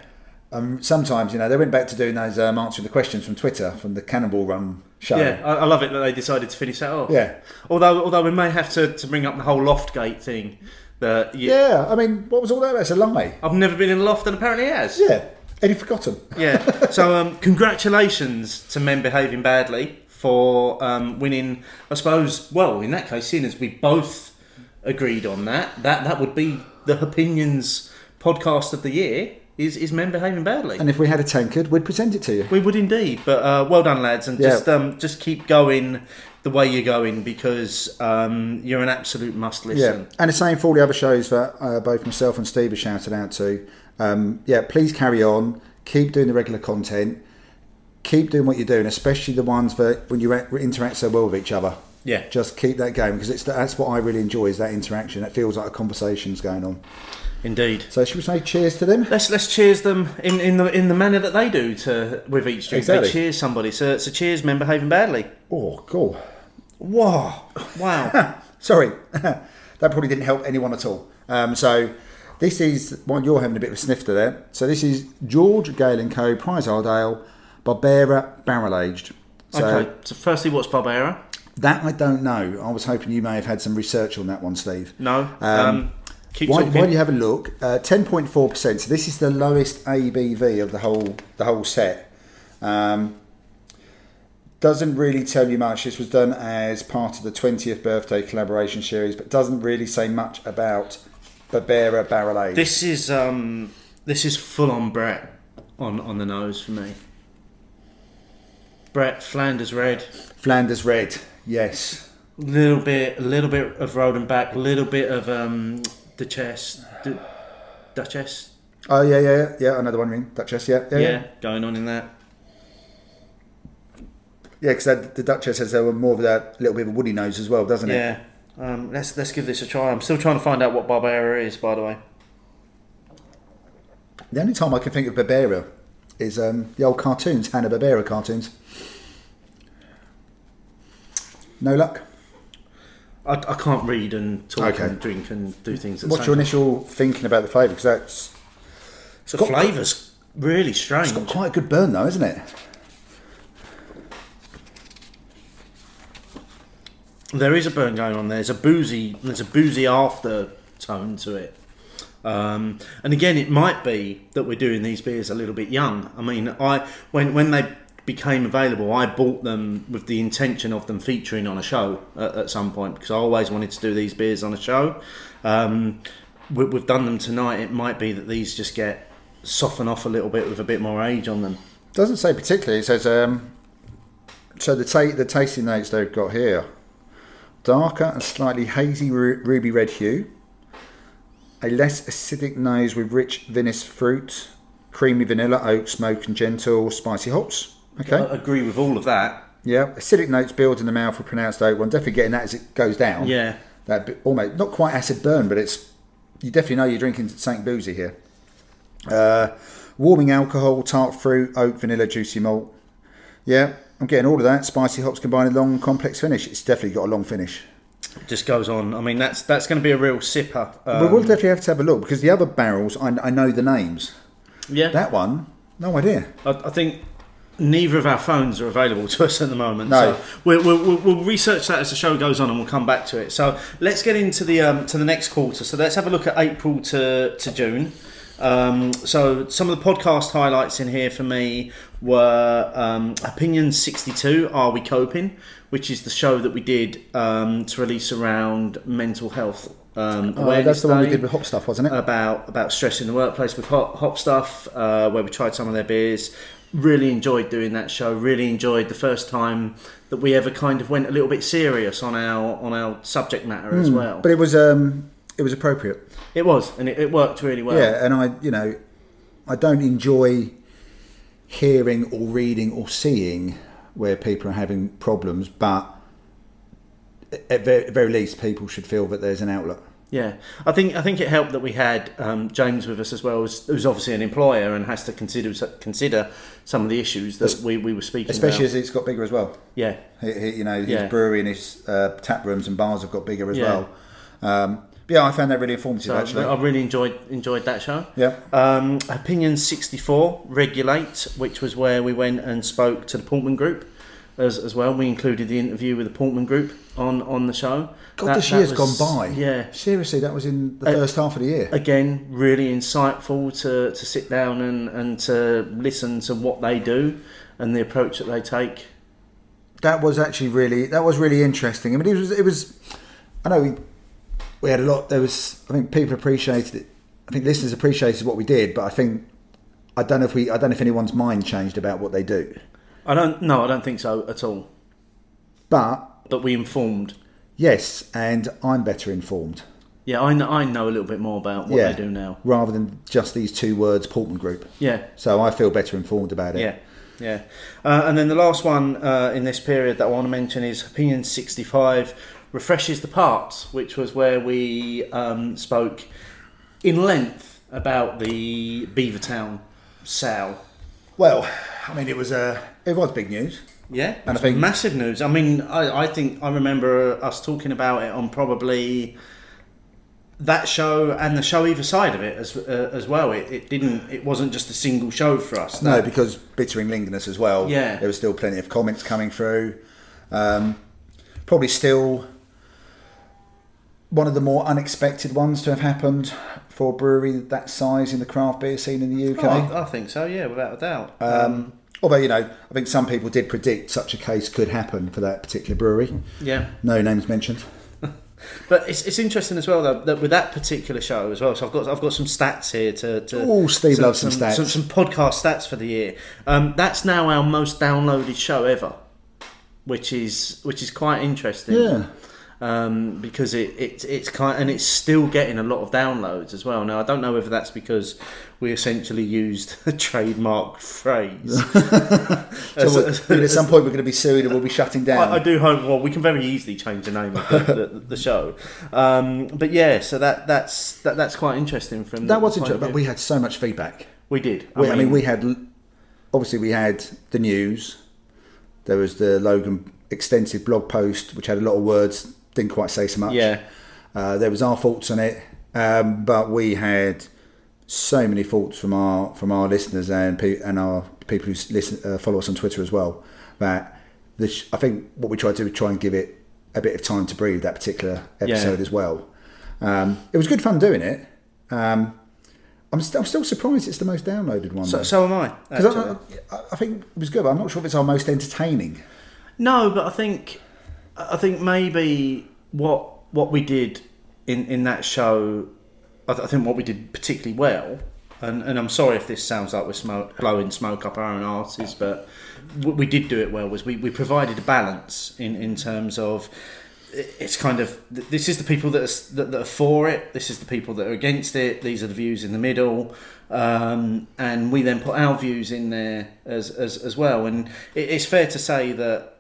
Um, sometimes, you know, they went back to doing those um, answering the questions from Twitter from the Cannonball Run show. Yeah, I, I love it that they decided to finish that off. Yeah. Although, although we may have to, to bring up the whole Loftgate thing. That you, Yeah, I mean, what was all that? That's a lie. I've never been in a loft, and apparently it has. Yeah, and you've forgotten. Yeah. So, um, congratulations to men behaving badly for um, winning. I suppose. Well, in that case, seeing as we both agreed on that, that that would be the opinions podcast of the year. Is is men behaving badly? And if we had a tankard, we'd present it to you. We would indeed, but uh, well done, lads, and Yeah. just um, just keep going the way you're going because um, you're an absolute must listen. Yeah, and the same for all the other shows that uh, both myself and Steve have shouted out to. Um, yeah, please carry on. Keep doing the regular content. Keep doing what you're doing, especially the ones that when you re- interact so well with each other. Yeah. Just keep that going because it's that's what I really enjoy is that interaction. It feels like a conversation's going on. Indeed. So should we say cheers to them? Let's let's cheers them in, in the in the manner that they do to with each drink. Exactly. They cheers somebody. So so cheers, men behaving badly. Oh, cool. Whoa! Wow! Sorry, that probably didn't help anyone at all. Um, so this is one you're having a bit of a snifter there. So this is George Galen Co. Prize Ale Barbera Barrel Aged. So okay. So firstly, what's Barbera? that I don't know. I was hoping you may have had some research on that one, Steve. No. Um, keep Why, why do you have a look? Uh, Ten point four percent. So this is the lowest ABV of the whole the whole set. Um, doesn't really tell you much. This was done as part of the 20th birthday collaboration series, but doesn't really say much about Barbera Barrel Aged. This is um this is full on Brett on on the nose for me. Brett Flanders red, Flanders Red, yes. A little bit, a little bit of Rodenbach, a little bit of um Duchess, Du- Duchess, Oh yeah, yeah, yeah, yeah. Another one, ring Duchess, yeah, yeah, yeah, yeah. going on in that. Yeah, because the Duchess has a more of that little bit of a woody nose as well, doesn't it? Yeah. Um, let's let's give this a try. I'm still trying to find out what Barbera is, by the way. The only time I can think of Barbera is um, the old cartoons, Hanna Barbera cartoons. No luck. I, I can't read and talk Okay. and drink and do things. At What's the your same initial thinking about the flavour? Because that's time. The flavour's really strange. it's got quite a good burn, though, isn't it? There is a burn going on. There. There's a boozy. There's a boozy after tone to it. Um, and again, it might be that we're doing these beers a little bit young. I mean, I when when they became available, I bought them with the intention of them featuring on a show at, at some point because I always wanted to do these beers on a show. Um, we, we've done them tonight. It might be that these just get soften off a little bit with a bit more age on them. Doesn't say particularly. It says um, so the ta- the tasting notes they've got here: darker and slightly hazy ru- ruby red hue, a less acidic nose with rich vinous fruit, creamy vanilla, oak, smoke, and gentle spicy hops. Okay. I agree with all of that. Yeah, acidic notes build in the mouth with pronounced oak. One definitely getting that as it goes down. Yeah. that bit, almost not quite acid burn, but it's you definitely know you're drinking something boozy here. Uh, warming alcohol, tart fruit, oak, vanilla, juicy malt. Yeah, I'm getting all of that. Spicy hops combined with long, complex finish. It's definitely got a long finish. Just goes on. I mean, that's that's going to be a real sipper. but we'll Um, definitely have to have a look because the other barrels, I, I know the names. yeah, That one, no idea. I, I think neither of our phones are available to us at the moment. No. So we'll, we'll, we'll- we'll research that as the show goes on, and we'll come back to it. So let's get into the um, to the next quarter. So let's have a look at April to to June. Um, so some of the podcast highlights in here for me were um, Opinion 62, Are We Coping? Which is the show that we did um, to release around mental health um, Oh, that's the one we did with hop stuff, wasn't it? about about stress in the workplace with hot, hop stuff, uh, where we tried some of their beers. Really enjoyed doing that show. Really enjoyed the first time that we ever kind of went a little bit serious on our on our subject matter as well. Hmm. but it was um, it was appropriate. it was, and it, it worked really well. Yeah, and I, you know, I don't enjoy hearing or reading or seeing where people are having problems, but at very, very least, people should feel that there's an outlet. Yeah, I think I think it helped that we had um, James with us as well, who's, who's obviously an employer and has to consider consider some of the issues that we, we were speaking about. Especially about. as it's got bigger as well. yeah, He, he, you know, his Yeah. brewery and his uh, tap rooms and bars have got bigger as Yeah. well. Um, yeah, I found that really informative so actually. I really enjoyed enjoyed that show. yeah. Um, Opinion 64, Regulate, which was where we went and spoke to the Portman Group as, as well. We included the interview with the Portman Group on, on the show. God, That- this that year's was- gone by. Yeah. Seriously, that was in the Uh, first half of the year. Again, really insightful to, to sit down and, and to listen to what they do and the approach that they take. that was actually really that was really interesting. I mean, it was it was. I know we we had a lot. There was I think people appreciated it. I think listeners appreciated what we did, but I think I don't know if we I don't know if anyone's mind changed about what they do. I don't, no, I don't think so at all. But But we informed. yes, and I'm better informed. Yeah, I know, I know a little bit more about what yeah, they do now. rather than just these two words, Portman Group. Yeah, So I feel better informed about it. Yeah, yeah. Uh, and then the last one uh, in this period that I want to mention is Opinion 65 Refreshes the Parts, which was where we um, spoke in length about the Beavertown sow. Well, I mean, it was uh, it was big news. Yeah, And I think- massive news. I mean, I, I think I remember us talking about it on probably that show and the show either side of it as uh, as well. It, it didn't. It wasn't just a single show for us. No, because Bittering Lingerness as well. Yeah. There was still plenty of comments coming through. Um, probably still one of the more unexpected ones to have happened for a brewery that size in the craft beer scene in the UK. Oh, I, I think so. Yeah, without a doubt. um, although, you know, I think some people did predict such a case could happen for that particular brewery. yeah. No names mentioned. But it's, it's interesting as well though that with that particular show as well. So I've got I've got some stats here to. to Ooh, Steve loves some stats. Some, some podcast stats for the year. Um, that's now our most downloaded show ever, which is which is quite interesting. Yeah. Um, because it, it it's kind and it's still getting a lot of downloads as well. Now I don't know whether that's because we essentially used a trademark phrase. So we're- at some point we're going to be sued and we'll be shutting down. I, I do hope. Well, we can very easily change the name of the, the, the show. Um, but yeah, so that that's that, that's quite interesting. From that was interesting, but we had so much feedback. we did. We, I, mean, we had obviously we had the news. There was the Logan extensive blog post, which had a lot of words, didn't quite say so much. yeah, Uh, there was our thoughts on it, um, but we had so many thoughts from our from our listeners and pe- and our people who listen uh, follow us on Twitter as well. That this, I think what we tried to do was try and give it a bit of time to breathe that particular episode Yeah. as well. Um, it was good fun doing it. Um, I'm, st- I'm still surprised it's the most downloaded one. so, so am I. 'Cause actually. I, I, I think it was good. But I'm not sure if it's our most entertaining. No, but I think I think maybe what what we did in in that show, I, th- I think what we did particularly well. And, and I'm sorry if this sounds like we're smoke, blowing smoke up our own arses, but what we did do it well was we, we provided a balance in, in terms of it's kind of this is the people that are, that, that are for it, this is the people that are against it, these are the views in the middle, um, and we then put our views in there as as, as well. And it, it's fair to say that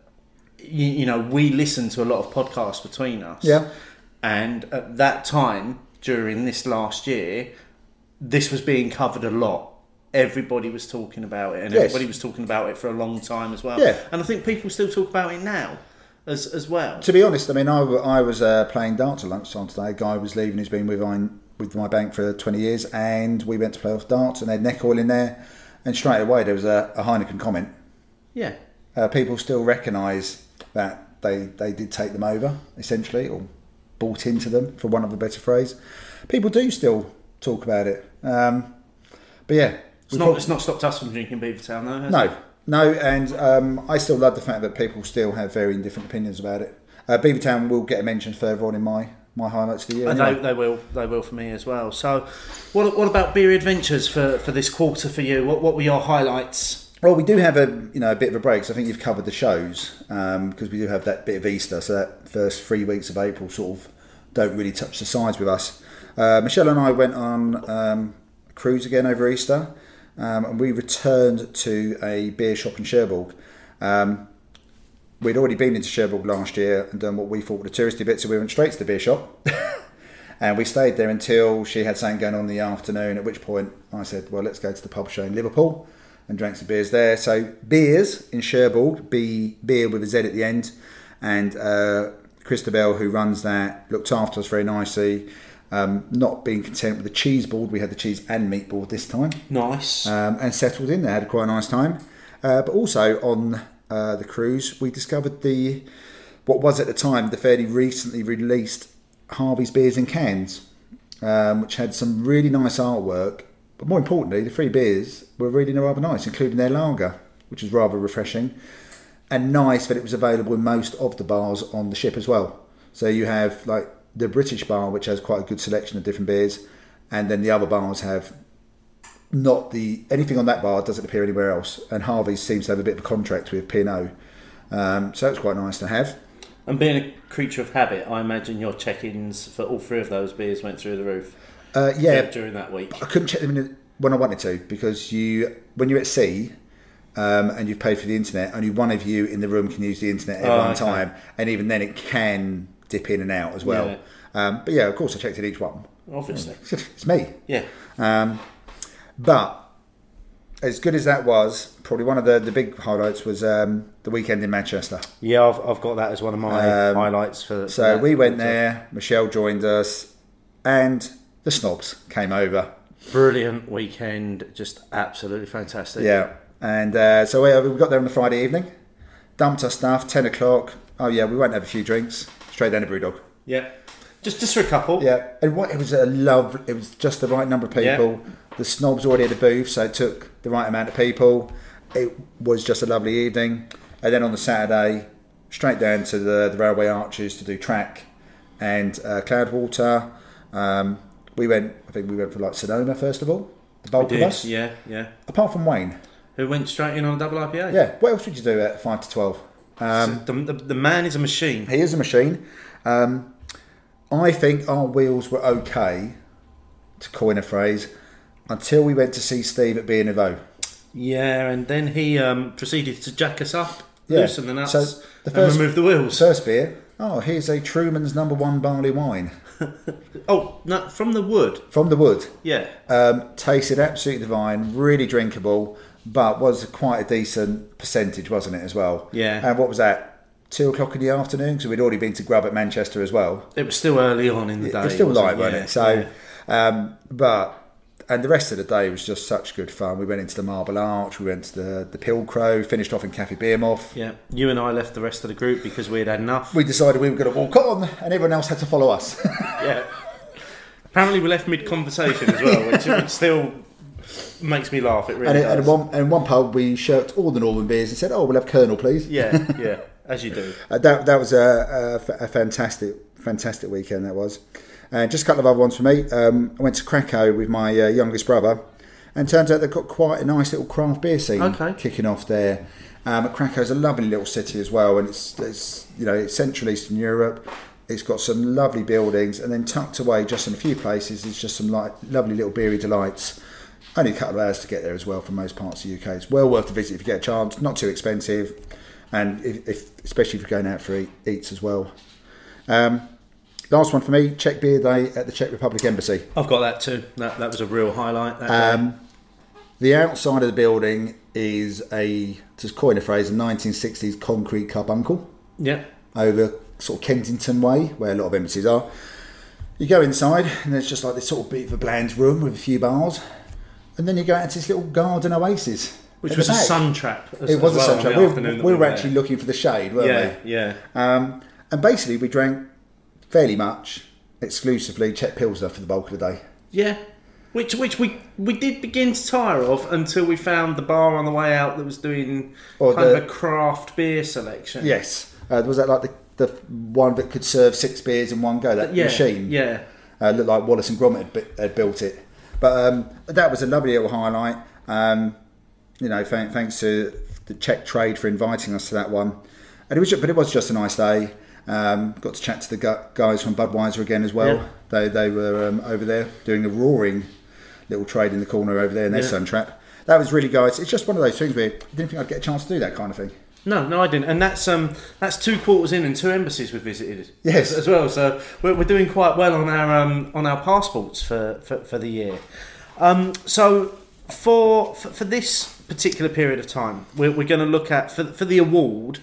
you, you know we listen to a lot of podcasts between us, Yeah. and at that time during this last year, this was being covered a lot everybody was talking about it, and Yes. everybody was talking about it for a long time as well. Yeah. And I think people still talk about it now, as as well. To be honest, I mean, I, I was uh, playing darts at lunchtime today. A guy was leaving who's been with, mine, with my bank for 20 years, and we went to play off darts, and they had neck oil in there. And straight away, there was a, a Heineken comment. Yeah. Uh, people still recognise that they, they did take them over, essentially, or bought into them, for one of a better phrase. People do still talk about it. Um, but yeah. It's not. It's not stopped us from drinking Beavertown, though. Has it? no, no, and um, I still love the fact that people still have varying different opinions about it. Uh, Beavertown will get a mention further on in my, my highlights of the year. And anyway. they, they will. They will for me as well. So, what what about beer adventures for, for this quarter for you? What what were your highlights? Well, we do have a you know a bit of a break. So I think you've covered the shows because we do have that bit of Easter. So that first three weeks of April sort of don't really touch the sides with us. Uh, Michelle and I went on um, a cruise again over Easter, um, and we returned to a beer shop in Cherbourg. Um, we'd already been into Cherbourg last year and done what we thought were the touristy bits, so we went straight to the beer shop. And we stayed there until she had something going on in the afternoon, at which point I said, Well, let's go to the pub show in Liverpool and drank some beers there. So, beers in Cherbourg, be beer with a Z at the end. And uh, Christabel, who runs that, looked after us very nicely. Um, not being content with the cheese board, we had the cheese and meat board this time Nice. um, and settled in there. Had quite a nice time. Uh, but also on uh, the cruise, we discovered the what was at the time the fairly recently released Harvey's beers in cans, um, which had some really nice artwork. But more importantly, the three beers were really rather nice, including their lager, which was rather refreshing and nice that it was available in most of the bars on the ship as well. So you have like the British bar, which has quite a good selection of different beers, and then the other bars have not the anything on that bar doesn't appear anywhere else. And Harvey's seems to have a bit of a contract with P&O, um, so it's quite nice to have. and being a creature of habit, I imagine your check-ins for all three of those beers went through the roof. Uh, yeah, during that week. I couldn't check them in when I wanted to because you when you're at sea. Um, and you've paid for the internet. Only one of you in the room can use the internet at Oh, one okay. time, and even then, it can dip in and out as well. Yeah. Um, but yeah, of course, I checked in each one. Obviously. It's me. Yeah. Um, but as good as that was, probably one of the, the big highlights was um, the weekend in Manchester. Yeah, I've, I've got that as one of my Um, highlights for. for So that we went there, Michelle joined us, and the snobs came over. Brilliant weekend, just absolutely fantastic. Yeah. And uh, so we, we got there on the Friday evening, dumped our stuff, 10 o'clock. Oh, yeah, we won't have a few drinks. Straight down to Brewdog. Yeah. Just just for a couple. Yeah, and what it was a love. It was just the right number of people. The snobs already had a booth, so it took the right amount of people. It was just a lovely evening. And then on the Saturday, straight down to the, the railway arches to do track and uh, Cloudwater. Um, we went. I think we went for like Sonoma first of all. The bulk of us, yeah, yeah. apart from Wayne. Who went straight in on a double IPA? Yeah. What else would you do at five to twelve? Um, the, the, the man is a machine. He is a machine. Um, I think our wheels were okay, to coin a phrase, until we went to see Steve at B&O. Yeah, and then he um, proceeded to jack us up, Yeah. loosen the nuts, So the and first- remove the wheels. First beer, oh, here's a Truman's number one barley wine oh, no, from the wood. from the wood. Yeah. Um, tasted absolutely divine, really drinkable, but was quite a decent percentage, wasn't it, as well? Yeah. And what was that? Two o'clock in the afternoon, because we'd already been to grub at Manchester as well. It was still early on in the day. It was still light, wasn't Yeah, it? So, yeah. um, but and the rest of the day was just such good fun. We went into the Marble Arch, we went to the the Pilcrow, finished off in Cafe Beermoth. Yeah, you and I left the rest of the group because we had had enough. We decided we were going to walk on, and everyone else had to follow us. yeah. Apparently, we left mid conversation as well, which, which still makes me laugh. It really and, does. and in one and one pub, we shirked all the Northern beers and said, "Oh, we'll have Kernel, please." Yeah, yeah, as you do. Uh, that that was a, a, a fantastic fantastic weekend. That was. And just a couple of other ones for me. Um, I went to Krakow with my uh, youngest brother, and turns out they've got quite a nice little craft beer scene Okay. kicking off there. Um, Krakow's a lovely little city as well, and it's, it's you know it's Central Eastern Europe. It's got some lovely buildings, and then tucked away just in a few places is just some like lovely little beery delights. Only a couple of hours to get there as well from most parts of the UK. It's well worth a visit if you get a chance. Not too expensive, and if, if especially if you're going out for eat, eats as well. Um, last one for me: Czech Beer Day at the Czech Republic Embassy. I've got that too. That that was a real highlight. That. Um, The outside of the building is a, to coin a phrase, a 1960s concrete carbuncle Yeah. over sort of Kensington Way, where a lot of embassies are. You go inside, and there's just like this sort of bit of a bland room with a few bars, and then you go out into this little garden oasis, Which was a sun trap. As, It was as well a the sunshine. We, afternoon that we were actually looking for the shade, weren't Yeah, we? yeah. Um, and basically, we drank fairly much, exclusively Czech Pilsner for the bulk of the day. Yeah. Which which we we did begin to tire of until we found the bar on the way out that was doing Or kind the- of a craft beer selection. Yes. Uh, was that like the, the one that could serve six beers in one go? That Yeah. machine? Yeah. Uh, looked like Wallace and Gromit had, had built it. But um, that was a lovely little highlight. Um, you know, thank, thanks to the Czech trade for inviting us to that one. And it was, ju- but it was just a nice day. Um, got to chat to the guys from Budweiser again as well. Yeah. They they were um, over there doing a roaring little trade in the corner over there in their Yeah. sun trap. That was really guys. It's just one of those things where I didn't think I'd get a chance to do that kind of thing. No, no, I didn't, and that's um, that's two quarters in and two embassies we've visited. Yes. as well. So we're, we're doing quite well on our um, on our passports for, for, for the year. Um, so for, for for this particular period of time, we're, we're going to look at for for the award.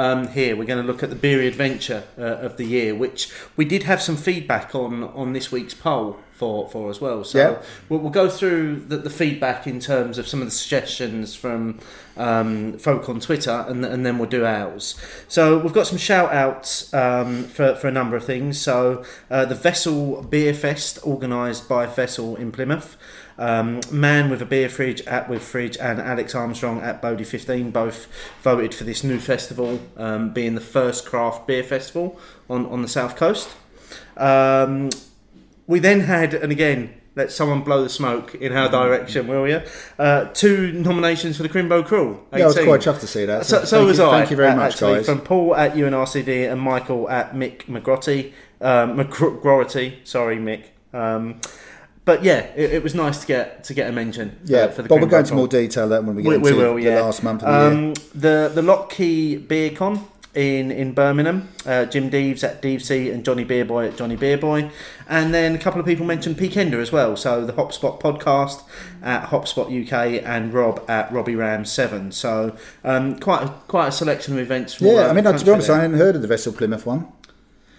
Um, here we're going to look at the beer adventure uh, of the year, which we did have some feedback on on this week's poll for, for as well. So Yeah. we'll, we'll go through the, the feedback in terms of some of the suggestions from um, folk on Twitter, and, and then we'll do ours. So we've got some shout outs um, for, for a number of things. So uh, the Vessel Beer Fest, organised by Vessel in Plymouth. Um, Man with a beer fridge at with fridge and Alex Armstrong at Bodie 15 both voted for this new festival um, being the first craft beer festival on, on the south coast. Um, we then had, and again, let someone blow the smoke in our direction, will you? Uh, two nominations for the Crimbo Crawl. Yeah, I was quite chuffed to see that. So, so thank was you, I. Thank you very uh, much, actually, guys. From Paul at UNRCD and Michael at Mick McGrotty. Um, McGrotty, sorry, Mick. Um, but yeah, it, it was nice to get to get a mention. uh, yeah, for the but we'll go into more detail that when we get We, into we will, the yeah. last month of the year. um, The the Lockkey Beer Con in in Birmingham. Uh, Jim Deves at Devesy and Johnny Beerboy at Johnny Beerboy, and then a couple of people mentioned Peakender as well. So the Hopspot podcast at Hopspot UK and Rob at Robbie Ram Seven. So um, quite a, quite a selection of events. From yeah, I mean, to be honest, there. I hadn't heard of the Vessel Plymouth one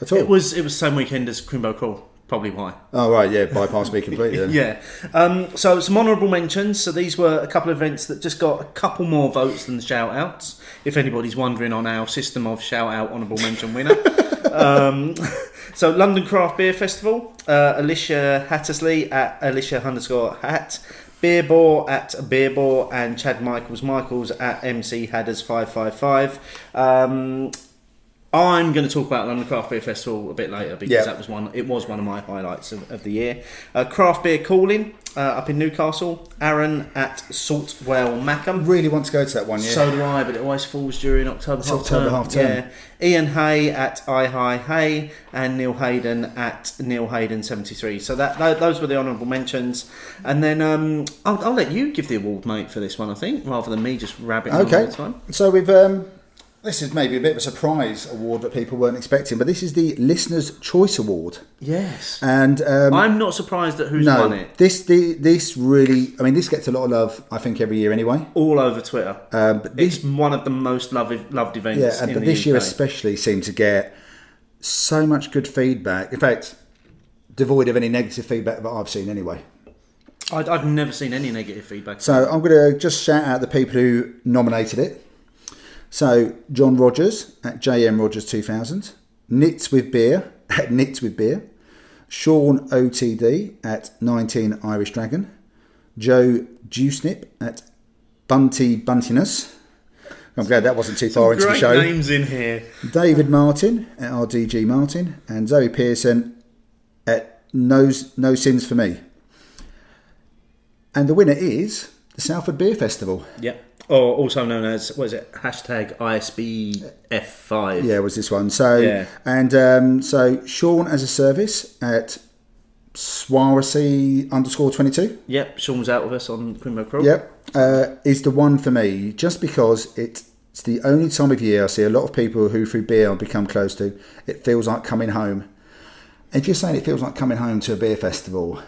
at all. It was it was same weekend as Crimbo Crawl. Probably why. oh, right, yeah, bypass me completely then. Yeah. Um, so some honourable mentions. So these were a couple of events that just got a couple more votes than the shout outs. If anybody's wondering on our system of shout out honourable mention winner. um, so London Craft Beer Festival, uh, Alicia Hattersley at Alicia underscore Hat. Beer Bore at Beer Bore and Chad Michaels Michaels at MC Hadders five five five. Um, I'm going to talk about London Craft Beer Festival a bit later because Yeah. that was one. It was one of my highlights of, of the year. Uh, Craft Beer Calling uh, up in Newcastle. Aaron at Saltwell Mackham. Really want to go to that one, yeah. So do I, but it always falls during October It's half October term. half term. Yeah. Ian Hay at I Hi Hay and Neil Hayden at Neil Hayden seventy three. So that, tho- those were the honourable mentions. And then um, I'll, I'll let you give the award, mate, for this one. I think rather than me just rabbiting on all the time. so we've. Um, this is maybe a bit of a surprise award that people weren't expecting, but this is the Listener's Choice Award. Yes. And um, I'm not surprised at who's no, won it. this the, this really, I mean, this gets a lot of love, I think, every year anyway. all over Twitter. Um, but this it's one of the most loved loved events. Yeah, and in but this year especially seemed to get so much good feedback. In fact, devoid of any negative feedback that I've seen anyway. I'd, I've never seen any negative feedback. So I'm going to just shout out the people who nominated it. So John Rogers at JM Rogers 2000, Knits with Beer at Knits with Beer, Sean OTD at 19 Irish Dragon, Joe Juicenip at Bunty Buntiness. I'm glad that wasn't too far into the show. names in here. David Martin at RDG Martin and Zoe Pearson at No, no Sins for Me. And the winner is the Salford Beer Festival. Yep. Or also known as what is it? Hashtag ISBF5. Yeah, was this one. So Yeah. and um, so Sean as a service at Swarasy underscore twenty two. Yep. Sean was out with us on Crimbo Crawl. Yep, uh, is the one for me just because it's the only time of year I see a lot of people who through beer I've become close to. It feels like coming home. If you're saying it feels like coming home to a beer festival,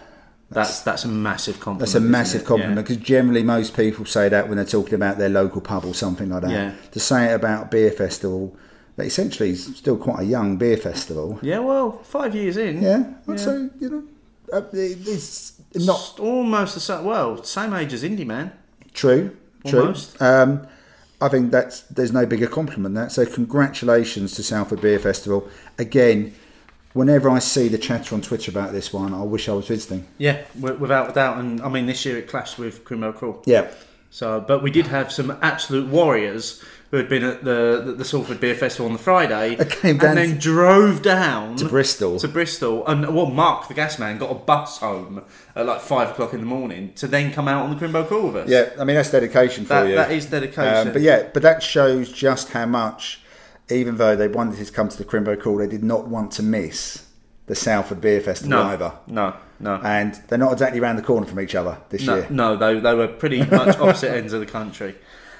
That's that's a massive compliment. That's a massive compliment Yeah. because generally most people say that when they're talking about their local pub or something like that. Yeah. To say it about beer festival that essentially is still quite a young beer festival. Yeah, well, five years in. Yeah, I'd Yeah. say you know uh, it- it's not It's almost the same. Well, same age as Indy Man. true. True. Almost. Um, I think that's there's no bigger compliment than that. So congratulations to Salford Beer Festival again. Whenever I see the chatter on Twitter about this one, I wish I was visiting. Yeah, wi- without a doubt. And I mean, this year it clashed with Crimbo Crawl. Yeah, So, but we did have some absolute warriors who had been at the the, the Salford Beer Festival on the Friday, and then drove down to Bristol. to Bristol, and well, Mark the gas man got a bus home at like five o'clock in the morning to then come out on the Crimbo Crawl with us. Yeah, I mean that's dedication for that, you. that is dedication. Um, but yeah, but that shows just how much, even though they wanted to come to the Crimbo Crawl, they did not want to miss the Salford Beer Festival no, either. no, no. And they're not exactly around the corner from each other this No, year. no, they, they were pretty much opposite ends of the country.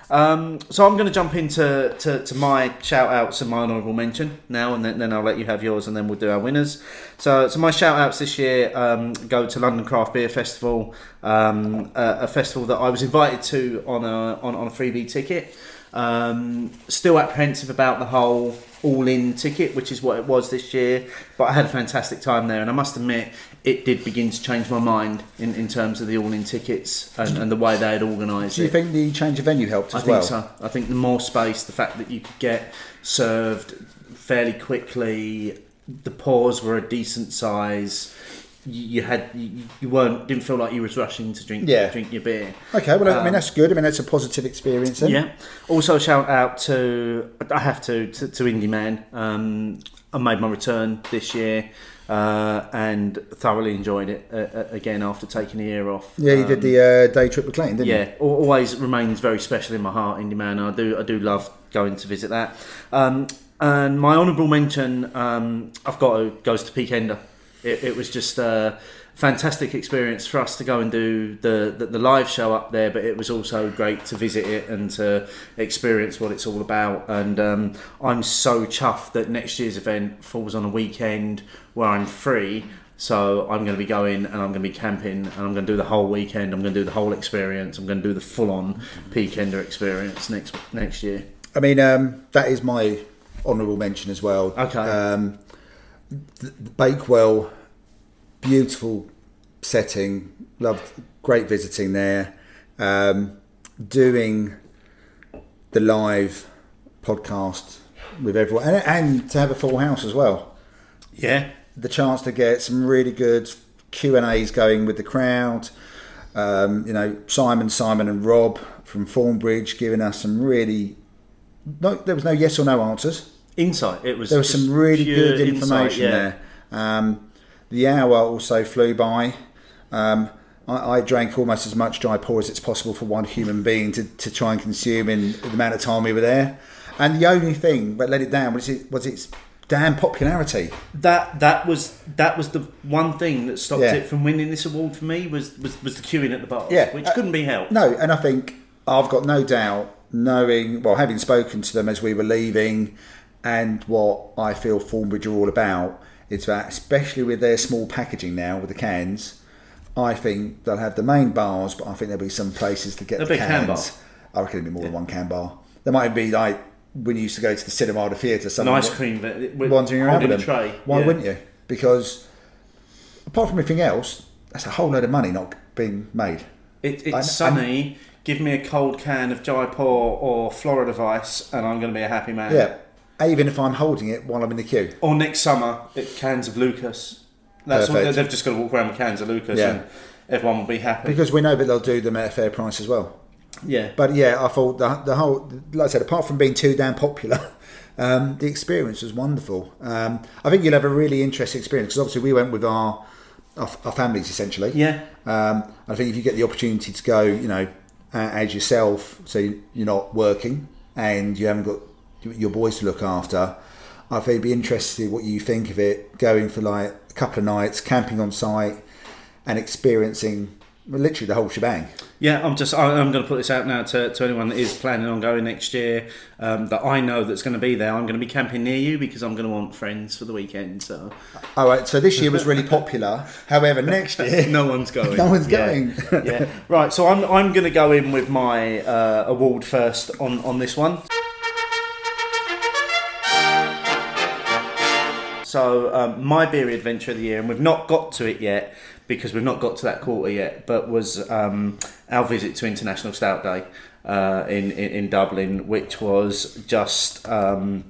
Um, so I'm going to jump into to, to my shout outs and my honourable mention now, and then, then I'll let you have yours, and then we'll do our winners. So, so my shout outs this year um, go to London Craft Beer Festival, um, a, a festival that I was invited to on a on, on a freebie ticket. Um, still apprehensive about the whole all-in ticket, which is what it was this year, but I had a fantastic time there, and I must admit it did begin to change my mind in, in terms of the all-in tickets and, and the way they had organised Do you it. think the change of venue helped as well? I think well? so. I think the more space, the fact that you could get served fairly quickly, the pours were a decent size. You, had you, weren't didn't feel like you was rushing to drink Yeah. drink your beer. Okay, well, I mean Um, that's good. I mean that's a positive experience. Then. Yeah. Also, shout out to I have to to, to Indy Man. Um, I made my return this year uh, and thoroughly enjoyed it uh, uh, again after taking a year off. Yeah, you Um, did the uh, day trip with Clayton, didn't you? yeah, always remains very special in my heart, Indy Man. I do, I do love going to visit that. Um, and my honourable mention, um, I've got to, goes to Peakender. It, it was just a fantastic experience for us to go and do the, the the live show up there, but it was also great to visit it and to experience what it's all about. And um, I'm so chuffed that next year's event falls on a weekend where I'm free. So I'm going to be going and I'm going to be camping and I'm going to do the whole weekend. I'm going to do the whole experience. I'm going to do the full-on Peakender experience next next year. I mean, um, that is my honourable mention as well. Okay. Um, Bakewell, beautiful setting. Loved, great visiting there. Um, doing the live podcast with everyone, and, and to have a full house as well. Yeah, The chance to get some really good Q and A's going with the crowd. Um, you know, Simon, Simon, and Rob from Thornbridge giving us some really. No, there was no yes or no answers. Insight. It was. There was some really good insight, information yeah. there. Um, the hour also flew by. Um, I, I drank almost as much Jaipur as it's possible for one human being to, to try and consume in the amount of time we were there. And the only thing that let it down was it was its damn popularity. That that was that was the one thing that stopped Yeah. it from winning this award for me was was, was the queuing at the bar, Yeah, which uh, couldn't be helped. No, and I think I've got no doubt, knowing, well, having spoken to them as we were leaving, and what I feel Thornbridge are all about, is that, especially with their small packaging now with the cans, I think they'll have the main bars, but I think there'll be some places to get There'll the be a can cans. I reckon there'll be more than one can bar. There might be like when you used to go to the cinema or the theatre, someone ice cream with in your holding them. tray. Why yeah. wouldn't you? Because apart from everything else, that's a whole load of money not being made. It, I- it's sunny. Give me a cold can of Jaipur or Florida Weisse, and I'm going to be a happy man. Yeah. Even if I'm holding it while I'm in the queue. Or next summer, it, cans of Lukas. That's what, they've just got to walk around with cans of Lukas, Yeah. and everyone will be happy. Because we know that they'll do them at a fair price as well. yeah, But yeah, I thought the, the whole, like I said, apart from being too damn popular, um, the experience was wonderful. Um, I think you'll have a really interesting experience because obviously we went with our, our, our families essentially. yeah, Um, I think if you get the opportunity to go, you know, uh, as yourself, so you're not working and you haven't got your boys to look after, I think it'd be interested what you think of it, going for like a couple of nights, camping on site, and experiencing literally the whole shebang. Yeah, I'm just. I'm going to put this out now to, to anyone that is planning on going next year. Um, that I know that's going to be there. I'm going to be camping near you because I'm going to want friends for the weekend. So All right, so this year was really popular. However, next year, no one's going. No one's Yeah. going. yeah. Right. So I'm I'm going to go in with my uh, award first on on this one. So um, my beery adventure of the year, and we've not got to it yet because we've not got to that quarter yet, but was um, our visit to International Stout Day uh, in, in in Dublin, which was just um,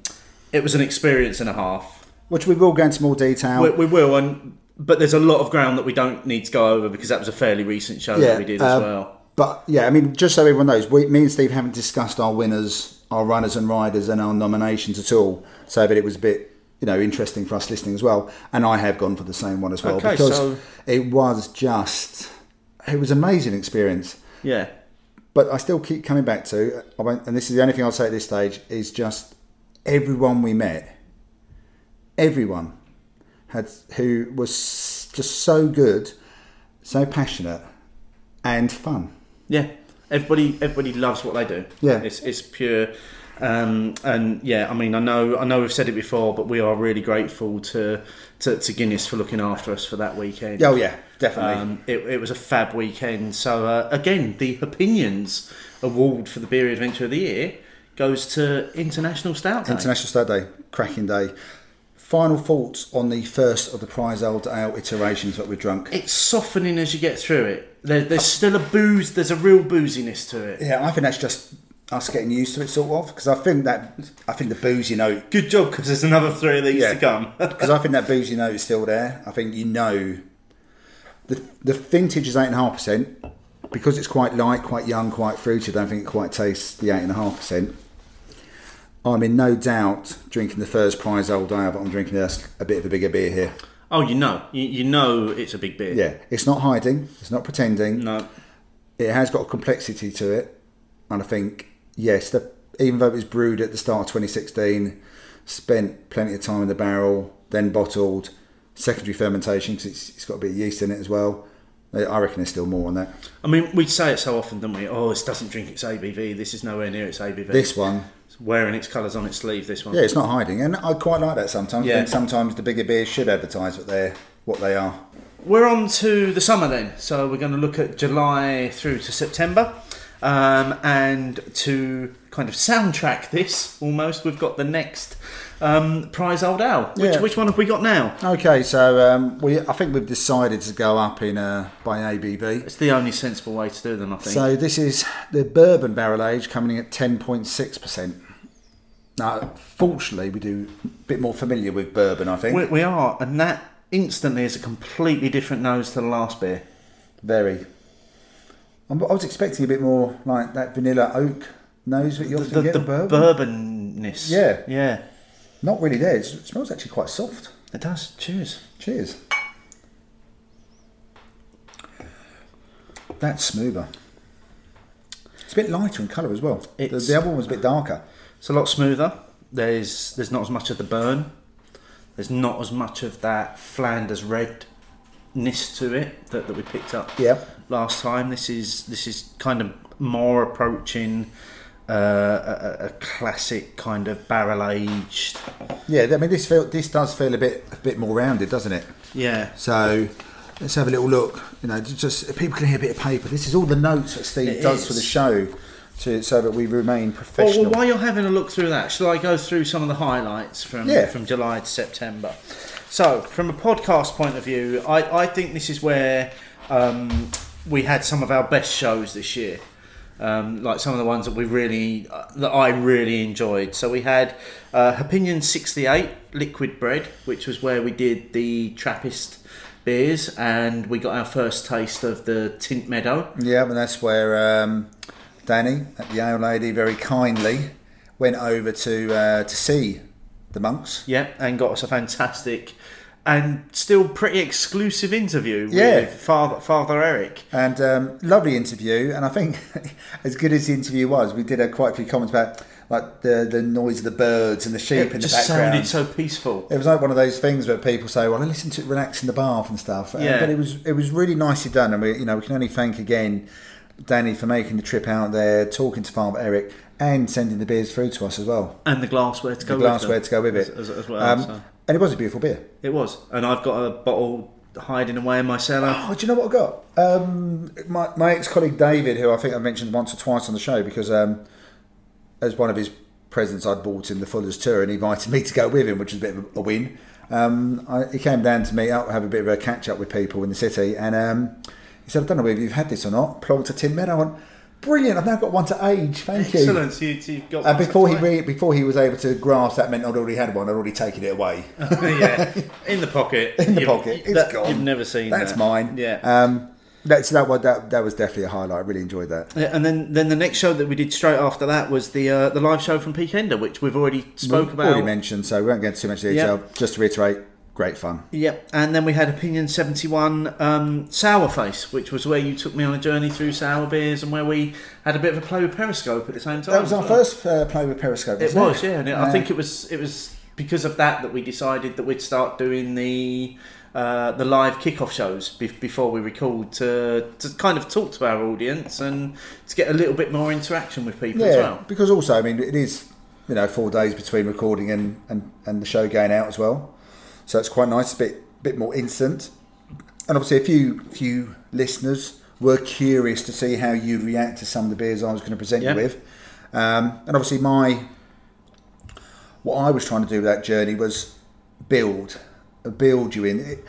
it was an experience and a half. which we will go into more detail. We, we will, and but there's a lot of ground that we don't need to go over because that was a fairly recent show that we did as um, well. But yeah, I mean, just so everyone knows, we, me and Steve haven't discussed our winners, our runners and riders, and our nominations at all. So that it was a bit, you know, interesting for us listening as well. And I have gone for the same one as well Okay, because so- it was just, it was an amazing experience. Yeah, But I still keep coming back to, I and this is the only thing I'll say at this stage, is just everyone we met, everyone had who was just so good, so passionate, and fun. yeah. Everybody, everybody loves what they do. Yeah. it's it's pure. Um, and yeah, I mean, I know, I know, we've said it before, but we are really grateful to to, to Guinness for looking after us for that weekend. Oh yeah, definitely. Um, it, it was a fab weekend. So uh, again, the opinions award for the beer adventure of the year goes to International Stout Day. International Stout Day, cracking day. Final thoughts on the first of the prize old ale iterations that we've drunk. it's softening as you get through it. There, there's still a booze. There's a real booziness to it. Yeah, I think that's just us getting used to it, sort of, because I think that I think the boozy note Good job, because there's another three of these Yeah. to come. because I think that boozy note is still there. I think you know the the vintage is eight and a half percent because it's quite light, quite young, quite fruity. I don't think it quite tastes the eight and a half percent. I'm in no doubt drinking the first prize old ale, but I'm drinking a, a bit of a bigger beer here. oh, you know, you, you know, it's a big beer. Yeah, it's not hiding, it's not pretending. No. It has got a complexity to it, and I think yes, the, even though it was brewed at the start of 2016, spent plenty of time in the barrel, then bottled, secondary fermentation because it's, it's got a bit of yeast in it as well. I reckon there's still more on that. I mean, we say it so often, don't we? Oh, this doesn't drink its ABV. This is nowhere near its ABV. This one, It's wearing its colours on its sleeve. This one. yeah, it's not hiding, and I quite like that sometimes. I Yeah. think sometimes the bigger beers should advertise what they're what they are. We're on to the summer then. So we're going to look at July through to September. Um, and to kind of soundtrack this almost, we've got the next um, prize old ale. Which, Yeah. which one have we got now? Okay, so um, we I think we've decided to go up in uh, by ABV. It's the only sensible way to do them, I think. So this is the bourbon barrel age coming in at 10.6%. Now, fortunately, we do a bit more familiar with bourbon, I think. we, we are, and that instantly is a completely different nose to the last beer. Very. I'm- I was expecting a bit more like that vanilla oak nose that you The, often the, get the in bourbon. bourbonness. Yeah. Yeah. Not really there. It's- It smells actually quite soft. It does. Cheers. Cheers. That's smoother. It's a bit lighter in colour as well. The, the other one was a bit darker. It's a lot smoother. There's there's not as much of the burn. There's not as much of that Flanders redness to it that, that we picked up Yeah. last time. This is this is kind of more approaching uh, a, a- classic kind of barrel aged. Yeah, I mean this feel this does feel a bit a bit more rounded, doesn't it? Yeah. So let's have a little look. You know, just people can hear a bit of paper. This is all the notes that Steve It does for the show, to so that we remain Well, professional. well, while you're having a look through that, shall I go through some of the highlights from Yeah. from July to September? So, from a podcast point of view, I, I think this is where um, we had some of our best shows this year. Um, like some of the ones that we really uh, that I really enjoyed. So we had uh, Opinion sixty eight Liquid Bread, which was where we did the Trappist beers, and we got our first taste of the Tynt Meadow. yeah, and that's where um, Danny, the Ale Lady, very kindly went over to uh, to see the monks. Yeah, and got us a fantastic and still pretty exclusive interview Yeah. with Father Father Erik. And um, lovely interview, and I think as good as the interview was, we did have quite a few comments about like the the noise of the birds and the sheep in It the just background. sounded so peaceful. It was like one of those things where people say, "Well, I listen to it relax in the bath and stuff." Yeah. But it was it was really nicely done, and we you know we can only thank again Danny for making the trip out there, talking to Farmer Eric, and sending the beers through to us as well. And the glassware to go The with glassware them to go with it, As, as, as well. Um, so. And it was a beautiful beer. It was. And I've got a bottle hiding away in my cellar. Oh, do you know what I got? Um, my my ex colleague David, who I think I mentioned once or twice on the show, because um, as one of his presents I'd bought him the Fuller's tour, and he invited me to go with him, which was a bit of a win. Um, I, he came down to meet up, have a bit of a catch up with people in the city, and um, he said, "I don't know whether you've had this or not." Plonked a Tynt Meadow. I went, "Brilliant! I've now got one to age. Thank you." Excellent. So you, you've got And one before he re- before he was able to grasp that meant I'd already had one. I'd already taken it away. yeah, in the pocket. in the You've- pocket. It's that- gone. You've never seen That's that. mine. Yeah. Um, that, so that was that, that was definitely a highlight. I really enjoyed that. Yeah, and then, then the next show that we did straight after that was the uh, the live show from Peakender, which we've already spoke We've about. Already mentioned, so we won't get into too much detail. Just to reiterate, great fun. Yep, and then we had Opinion 71 um, Sour Face, which was where you took me on a journey through sour beers and where we had a bit of a play with Periscope at the same time. That was our first uh, play with Periscope. It was, yeah, and it, I think it was it was because of that that we decided that we'd start doing the uh, the live kickoff shows be- before we record to to kind of talk to our audience and to get a little bit more interaction with people Yeah, as well. because also, I mean, it is you know four days between recording and, and, and the show going out as well, so it's quite nice, a bit bit more instant. And obviously, a few few listeners were curious to see how you'd react to some of the beers I was going to present Yeah. you with, um, and obviously my what I was trying to do with that journey was build, build you in. It,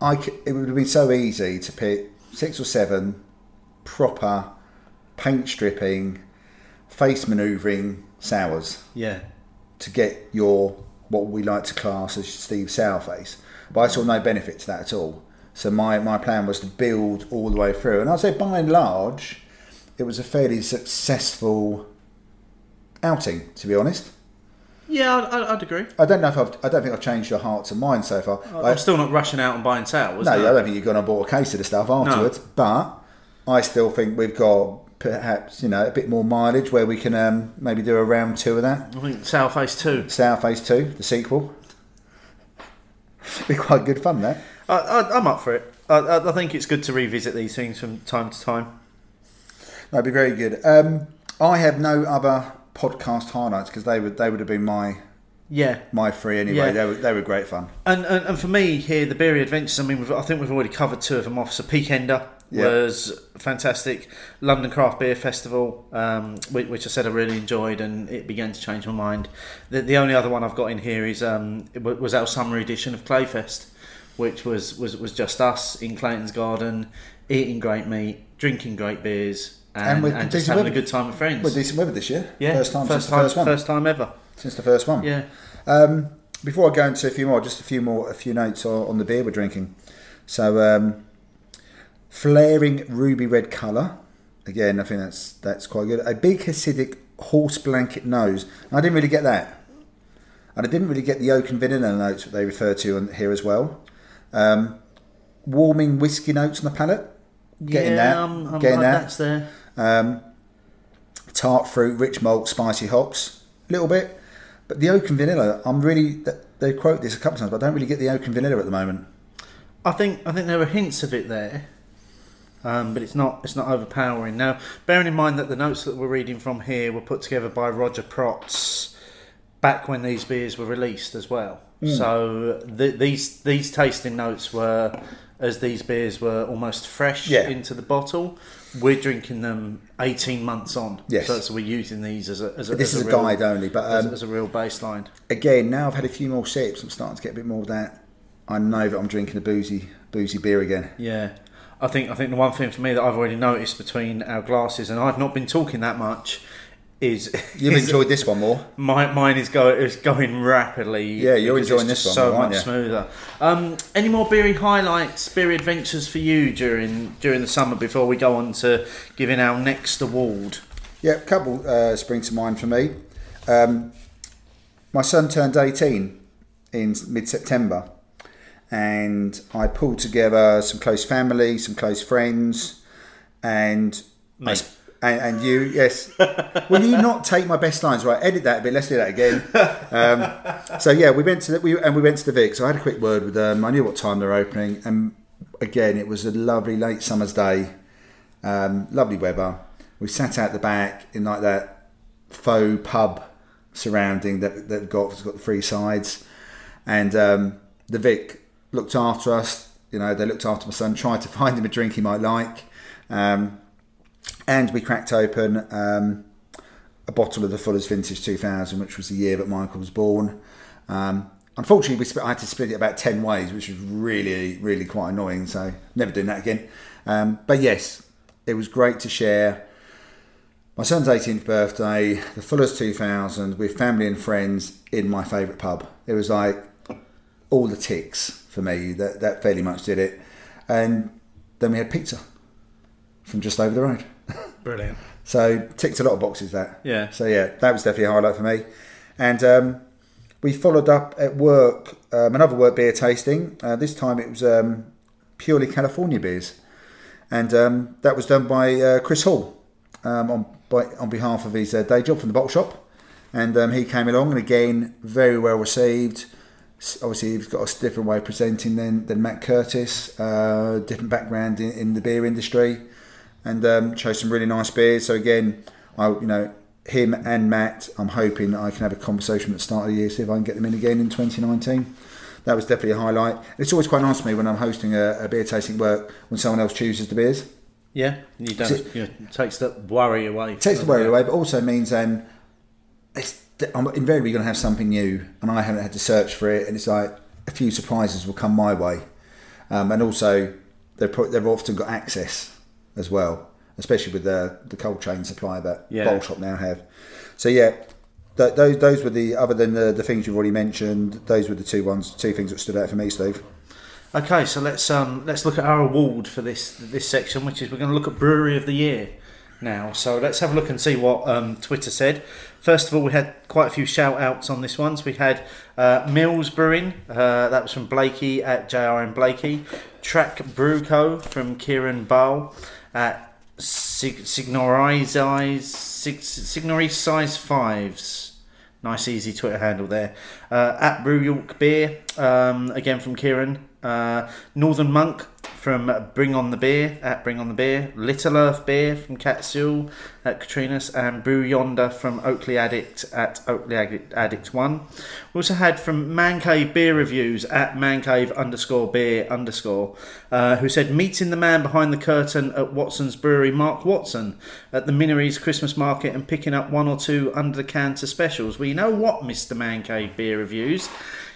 I it would have been so easy to pick six or seven proper paint stripping, face manoeuvring sours Yeah, to get your what we like to class as Steve Sourface. But I saw no benefit to that at all. So my, my plan was to build all the way through, and I'd say by and large, it was a fairly successful outing. To be honest, yeah, I'd, I'd- agree. I don't know if I've, I don't think I've changed your heart to mine so far. I- I'm still not rushing out and buying sours. no, I don't think you've gone and bought a case of the stuff afterwards. But I still think we've got perhaps you know a bit more mileage where we can um, maybe do a round two of that. I think Sour Face 2. Sour Face Two, the sequel. Be quite good fun that. I, I, I'm up for it. I, I, think it's good to revisit these things from time to time. That'd be very good. Um, I have no other podcast highlights because they would they would have been my Yeah, my three anyway. Yeah. They were they were great fun. And, and and for me here, the Berry Adventures. I mean, we've, I think we've already covered two of them off. So Peakender Yeah. was fantastic. London Craft Beer Festival, um, which, which I said I really enjoyed, and it began to change my mind. The, the only other one I've got in here is um, was our summer edition of Clayfest, which was was was just us in Clayton's Garden, eating great meat, drinking great beers, and, And and just having a good time with friends. With decent weather this year. yeah, first time first time, first one. first time ever. Since the first one. Yeah. Um, before I go into a few more, just a few more, a few notes on, on the beer we're drinking. So, um, flaring ruby red colour. Again, I think that's that's quite good. A big Hasidic horse blanket nose. I didn't really get that, and I didn't really get the oak and vanilla notes that they refer to on here as well. Um, warming whiskey notes on the palate. Getting yeah, that. I'm, I'm, getting that. That's there. Um, tart fruit, rich malt, spicy hops, a little bit. But the oak and vanilla, I'm really. They quote this a couple of times, but I don't really get the oak and vanilla at the moment. I think I think there are hints of it there, um, but it's not it's not overpowering. Now, bearing in mind that the notes that we're reading from here were put together by Roger Protz back when these beers were released as well. Hmm. So th these these tasting notes were as these beers were almost fresh Yeah. into the bottle. We're drinking them 18 months on. Yes. So, so we're using these as a as a, This as is a real- guide only, but as, um, as a real baseline. again, now I've had a few more sips, I'm starting to get a bit more of that. I know that I'm drinking a boozy, boozy beer again. Yeah, I think I think the one thing for me that I've already noticed between our glasses, and I've not been talking that much, is You've is enjoyed this one more. my mine is going is going rapidly. Yeah, you're enjoying this one so much you? smoother. Um, any more beery highlights, beery adventures for you during during the summer before we go on to giving our next award? Yeah, a couple uh, spring to mind for me. Um, my son turned 18 in mid September, and I pulled together some close family, some close friends, and I, And, and you, yes. Will you not take my best lines? Right, edit that a bit. Let's do that again. Um, so yeah, we went to the, we and we went to the Vic. So I had a quick word with them. I knew what time they're opening, and again, it was a lovely late summer's day, um, lovely weather. We sat out the back in like that faux pub surrounding that that got has got the three sides, and um, the Vic looked after us. You know, they looked after my son, tried to find him a drink he might like. Um, and we cracked open um, a bottle of the Fuller's Vintage 2000, which was the year that Michael was born. Um, unfortunately, we I had to split it about 10 ways, which was really, really quite annoying. So, never doing that again. Um, but yes, it was great to share my son's 18th birthday, the Fuller's 2000, with family and friends in my favourite pub. It was like all the ticks for me. That, that fairly much did it. And then we had pizza from just over the road. Brilliant. So ticked a lot of boxes that. Yeah. So yeah, that was definitely a highlight for me. And um, we followed up at work um, another work beer tasting. Uh, this time it was um, purely California beers, and um, that was done by uh, Chris Hall um, on by, on behalf of his uh, day job from the bottle shop. And um, he came along, and again, very well received. Obviously, he's got a different way of presenting than, than Matt Curtis, uh, different background in, in the beer industry and um, chose some really nice beers. So again, I you know him and Matt, I'm hoping I can have a conversation at the start of the year, see if I can get them in again in 2019. That was definitely a highlight. It's always quite nice for me when I'm hosting a, a beer tasting work when someone else chooses the beers. Yeah, you don't. It- you know, takes the worry away. Takes the worry away, but also means um, it's, I'm invariably going to have something new, and I haven't had to search for it, and it's like a few surprises will come my way, um, and also they've pro- they've often got access as well, especially with the the cold chain supply that Yeah. Bowl Shop now have. So yeah. th those those were the other than the, the things you've already mentioned. Those were the two ones, two things that stood out for me, Steve. Okay, so let's um let's look at our award for this this section, which is we're going to look at brewery of the year now. So let's have a look and see what um, Twitter said. First of all, we had quite a few shout outs on this one. So we had uh, Mills Brewing, uh, that was from Blakey at JRM Blakey. Track Brew Co. from Kieran Bowl at Sig- Signorize Sig- Signori Size Fives. Nice, easy Twitter handle there. Uh, at Brew York Beer, um, again from Kieran. Uh, Northern Monk from Bring On the Beer, at Bring On the Beer. Little Earth Beer from Catsul at Katrina's. And Brew Yonder from Oakley Addict at Oakley Addict, Addict 1. We also had from Man Cave Beer Reviews at Man Cave underscore beer underscore, uh, who said, Meeting the man behind the curtain at Watson's Brewery, Mark Watson, at the Minories Christmas market and picking up one or two under the counter specials. Well, you know what, Mr. Man Cave Beer Reviews?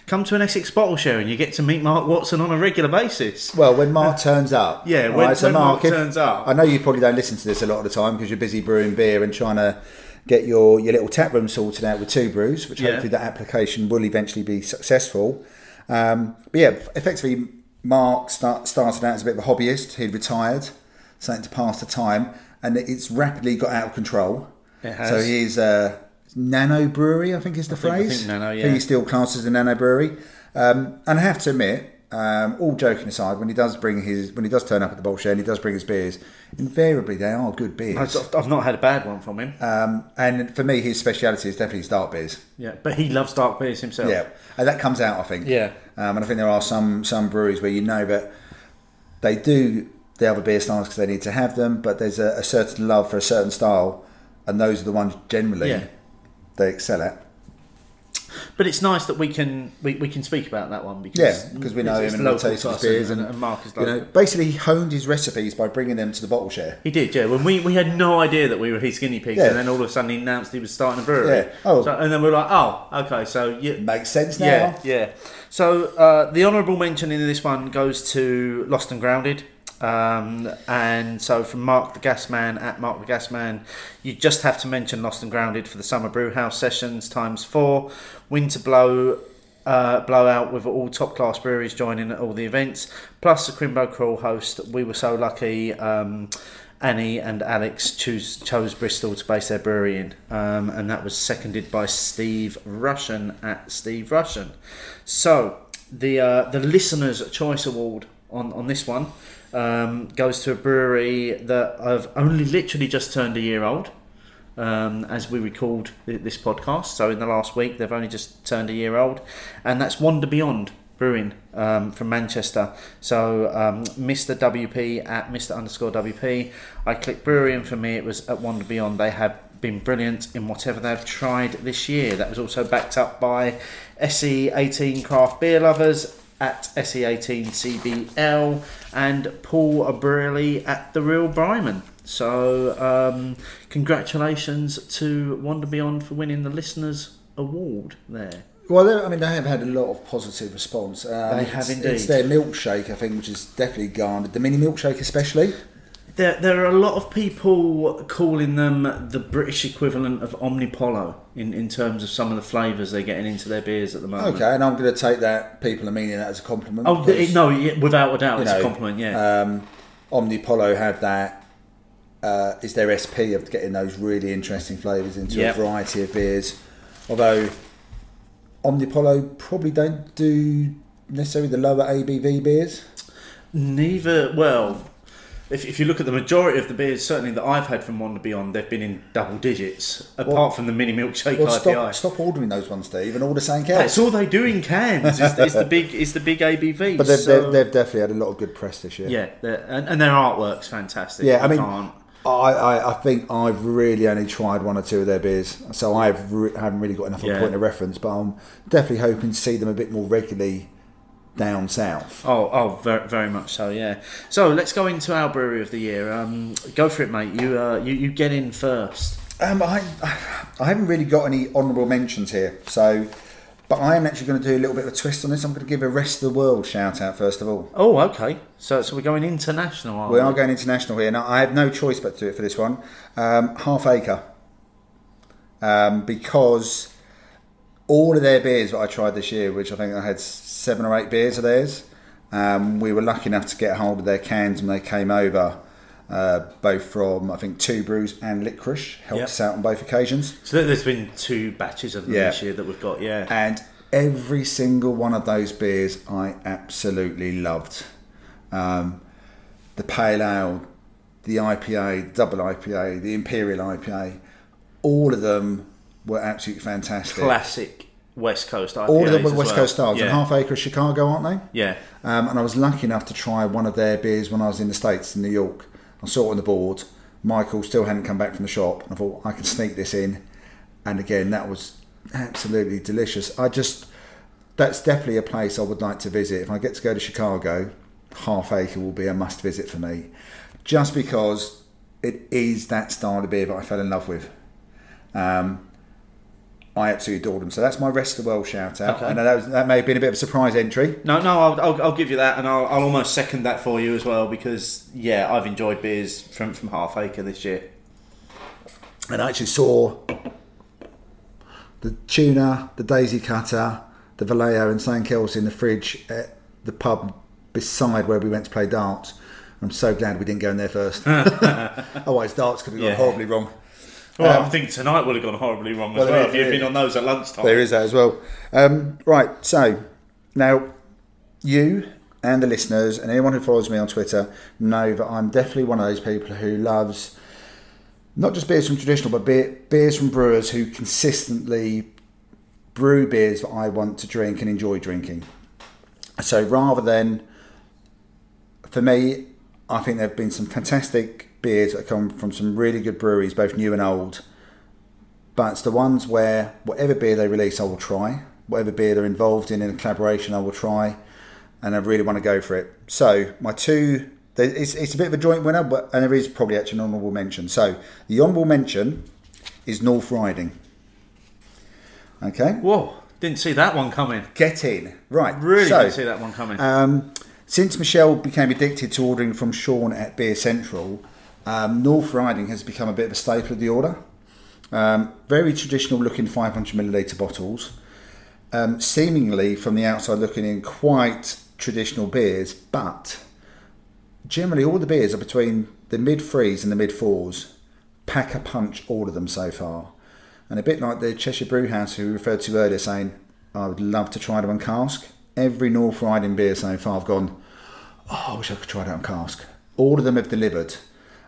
Come to an Essex bottle show and you get to meet Mark Watson on a regular basis. Well, when Mark turns up, Yeah, when- when Mark turns up. I know you probably don't listen to this a lot of the time because you're busy brewing beer and trying to get your, your little tap room sorted out with two brews, which Yeah. hopefully that application will eventually be successful. Um, but yeah, effectively, Mark start, started out as a bit of a hobbyist. He'd retired, something to pass the time, and it's rapidly got out of control. It has. So he's uh, nano brewery, I think is the think- I phrase. think nano, I yeah. think he's still classed as a nano brewery. Um, and I have to admit, um, all joking aside, when he does bring his, when he does turn up at the bottle share and he does bring his beers, invariably they are good beers. I've I've not had a bad one from him. Um, and for me, his speciality is definitely his dark beers. yeah, but he loves dark beers himself. Yeah, and that comes out, I think. Yeah. Um, and I think there are some some breweries where you know that they do the other beer styles because they need to have them, but there's a, a certain love for a certain style, and those are the ones generally Yeah. They excel at. But it's nice that we can we, we can speak about that one because Yeah, because we know him and we taste his beers, and, and, and Mark is you know, basically he honed his recipes by bringing them to the bottle share. He did, yeah. When we, we had no idea that we were his guinea pigs, Yeah. and then all of a sudden he announced he was starting a brewery. Yeah. Oh. So, and then we are like, oh, okay, so you, Makes sense now. yeah, yeah. So uh, the honourable mention in this one goes to Lost and Grounded. Um, and so from Mark the Gasman at Mark the Gasman, you just have to mention Lost and Grounded for the Summer Brewhouse sessions times four. Winter Blow uh, blowout with all top class breweries joining at all the events, plus the Crimbo Crawl host. We were so lucky. Um, Annie and Alex choose, chose Bristol to base their brewery in, um, and that was seconded by Steve Russian at Steve Russian. So the uh, the listeners' choice award on on this one um, goes to a brewery that I've only literally just turned a year old. Um, as we th- this podcast, so in the last week they've only just turned a year old, and that's Wander Beyond Brewing um, from Manchester. So um, Mr. WP at Mr. underscore WP. I clicked brewery, and for me it was at Wander Beyond. They have been brilliant in whatever they've tried this year. That was also backed up by SE18 Craft Beer Lovers at SE18 CBL and Paul Burley at The Real Bryman. So, um, congratulations to Wander Beyond for winning the Listeners Award there. Well, I mean, they have had a lot of positive response. Um, They have it's- It's their milkshake, I think, which is definitely garnered. The mini milkshake, especially. There, there are a lot of people calling them the British equivalent of Omnipollo in, in terms of some of the flavours they're getting into their beers at the moment. Okay, and I'm going to take that. People are meaning that as a compliment. Oh, because, no, without a doubt, it's a compliment, yeah. Um, Omnipollo had that. Uh, is their SP of getting those really interesting flavours into Yep. a variety of beers. Although Omnipollo probably don't do necessarily the lower ABV beers. Neither, well, if, if you look at the majority of the beers, certainly that I've had from Wander Beyond, they've been in double digits, apart Well- from the mini milkshake Well, IPA. stop, stop ordering those ones, Steve, and order St. That's Kells. all they do in cans. Is, is the big, is the big ABV. But they've, so- they've, they've definitely had a lot of good press this year. yeah, and, and their artwork's fantastic. Yeah, I mean, can't- I, I, I think I've really only tried one or two of their beers, so I've re- haven't really got enough of Yeah. a point of reference. But I'm definitely hoping to see them a bit more regularly down south. Oh, oh, very, very much so. Yeah. So let's go into our brewery of the year. Um, go for it, mate. You, uh, you, you get in first. Um, I, I haven't really got any honourable mentions here, so. But I am actually going to do a little bit of a twist on this. I'm going to give a rest of the world shout out first of all. Oh, okay. So, so we're going international. Are We are going international here. Now, I have no choice but to do it for this one. Um, half Acre. Um, because all of their beers that I tried this year, which I think I had seven or eight beers of theirs, um, we were lucky enough to get hold of their cans when they came over, uh, both from, I think, Two Brews and Licorice. Helped Yep. us out on both occasions. So there- there's been two batches of them Yeah. this year that we've got. Yeah. And every single one of those beers I absolutely loved. Um, the Pale Ale, the IPA, the Double IPA, the Imperial IPA, all of them were absolutely fantastic. Classic West Coast IPAs. all of them were West well. Coast styles. Yeah. And Half Acre of Chicago, aren't they? yeah. Um, and I was lucky enough to try one of their beers when I was in the States, in New York. I saw it on the board. Michael still hadn't come back from the shop. And I thought, I can sneak this in. And again, that was absolutely delicious. I just, that's definitely a place I would like to visit. If I get to go to Chicago, Half Acre will be a must visit for me. Just because it is that style of beer that I fell in love with. Um, I absolutely adored them. So that's my rest of the world shout out. Okay. I know that, was, that may have been a bit of a surprise entry. No, no, I'll, I'll, I'll give you that, and I'll, I'll almost second that for you as well because yeah, I've enjoyed beers from from Half Acre this year. and I actually saw the tuna, the daisy cutter, the Vallejo, and St Kills in the fridge at the pub beside where we went to play darts. I'm so glad we didn't go in there first. Otherwise, darts could have gone Yeah. horribly wrong. Well, I think tonight would have gone horribly wrong as Well, well, if you'd been on those at lunchtime. There is that as well. Um, right, so now you and the listeners and anyone who follows me on Twitter know that I'm definitely one of those people who loves not just beers from traditional, but beer, beers from brewers who consistently brew beers that I want to drink and enjoy drinking. So rather than, for me, I think there have been some fantastic beers that come from some really good breweries, both new and old. But it's the ones where whatever beer they release, I will try. Whatever beer they're involved in in a collaboration, I will try. And I really want to go for it. So my two, it's, it's a bit of a joint winner, but and there is probably actually an honourable mention. So the honourable mention is North Riding. Okay, Whoa, didn't see that one coming. get in. Right, Really so, didn't see that one coming. um, since Michelle became addicted to ordering from Sean at Beer Central, um, North Riding has become a bit of a staple of the order. Um, very traditional looking 500 milliliter bottles. Um, seemingly from the outside looking in quite traditional beers, but generally all the beers are between the mid threes and the mid fours. Pack a punch, all of them so far. And a bit like the Cheshire Brewhouse, who we referred to earlier, saying, I would love to try them on cask. Every North Riding beer so far, I've gone, Oh, I wish I could try that on cask. All of them have delivered,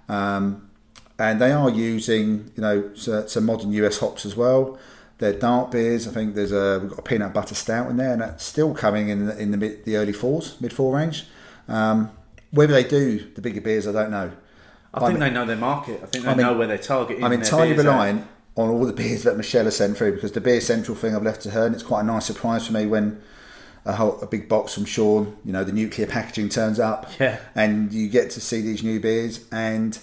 um, and they are using you know some modern US hops as well. They're dark beers. I think there's a we've got a peanut butter stout in there, and that's still coming in the, in the mid, the early fours, mid four range. Um, whether they do the bigger beers, I don't know. I think mean- they know their market. I think they I mean- know where they're targeting. I'm entirely relying on all the beers that Michelle has sent through because the beer central thing I've left to her, and it's quite a nice surprise for me when a, whole, a big box from Sean, you know, the nuclear packaging turns up, Yeah. and you get to see these new beers. And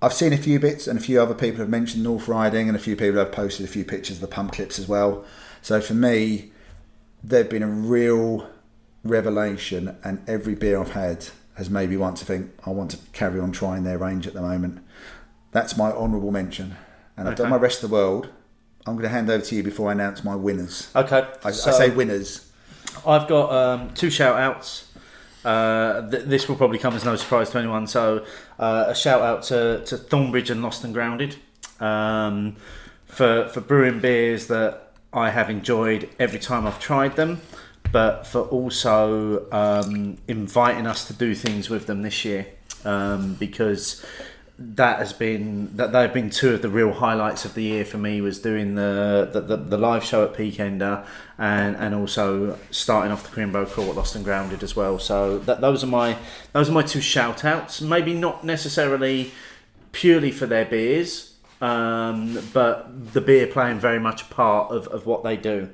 I've seen a few bits, and a few other people have mentioned North Riding, and a few people have posted a few pictures of the pump clips as well. So for me, they've been a real revelation, and every beer I've had has made me want to think I want to carry on trying their range at the moment. That's my honourable mention, and I've done my rest of the world. I'm going to hand over to you before I announce my winners. Okay, I, so I say winners. I've got um, two shout outs. Uh, th- this will probably come as no surprise to anyone. So, uh, a shout out to, to Thornbridge and Lost and Grounded um, for, for brewing beers that I have enjoyed every time I've tried them, but for also um, inviting us to do things with them this year um, because that has been that they've been two of the real highlights of the year for me was doing the the, the, the live show at Peakender and and also starting off the Crimbo at Lost and Grounded as well. So that those are my those are my two shout outs. Maybe not necessarily purely for their beers, um, but the beer playing very much a part of, of what they do.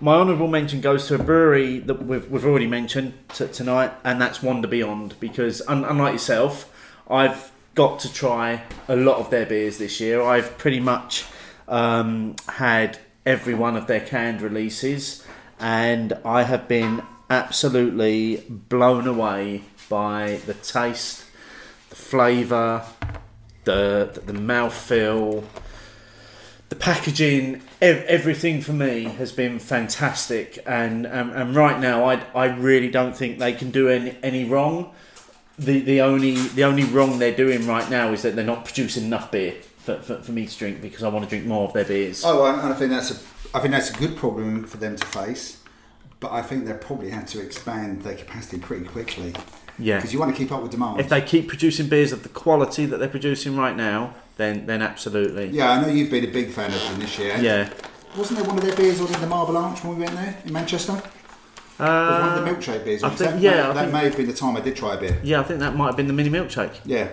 My honourable mention goes to a brewery that we've, we've already mentioned t- tonight, and that's Wander Beyond, because un- unlike yourself, I've got to try a lot of their beers this year. I've pretty much um, had every one of their canned releases, and I have been absolutely blown away by the taste, the flavour, the the, mouthfeel, the packaging, ev- everything for me has been fantastic. And um, and right now, I I really don't think they can do any any wrong. The the only the only wrong they're doing right now is that they're not producing enough beer for, for, for me to drink because I want to drink more of their beers. Oh, and I think that's a I think that's a good problem for them to face. But I think they probably had to expand their capacity pretty quickly. Yeah. Because you want to keep up with demand. If they keep producing beers of the quality that they're producing right now, then then absolutely. yeah, I know you've been a big fan of them this year. Yeah. Wasn't there one of their beers on the Marble Arch when we went there in Manchester? One of the milkshake beers. I think- that, yeah, that, I that think- may have been the time I did try a beer. Yeah, I think that might have been the mini milkshake. Yeah.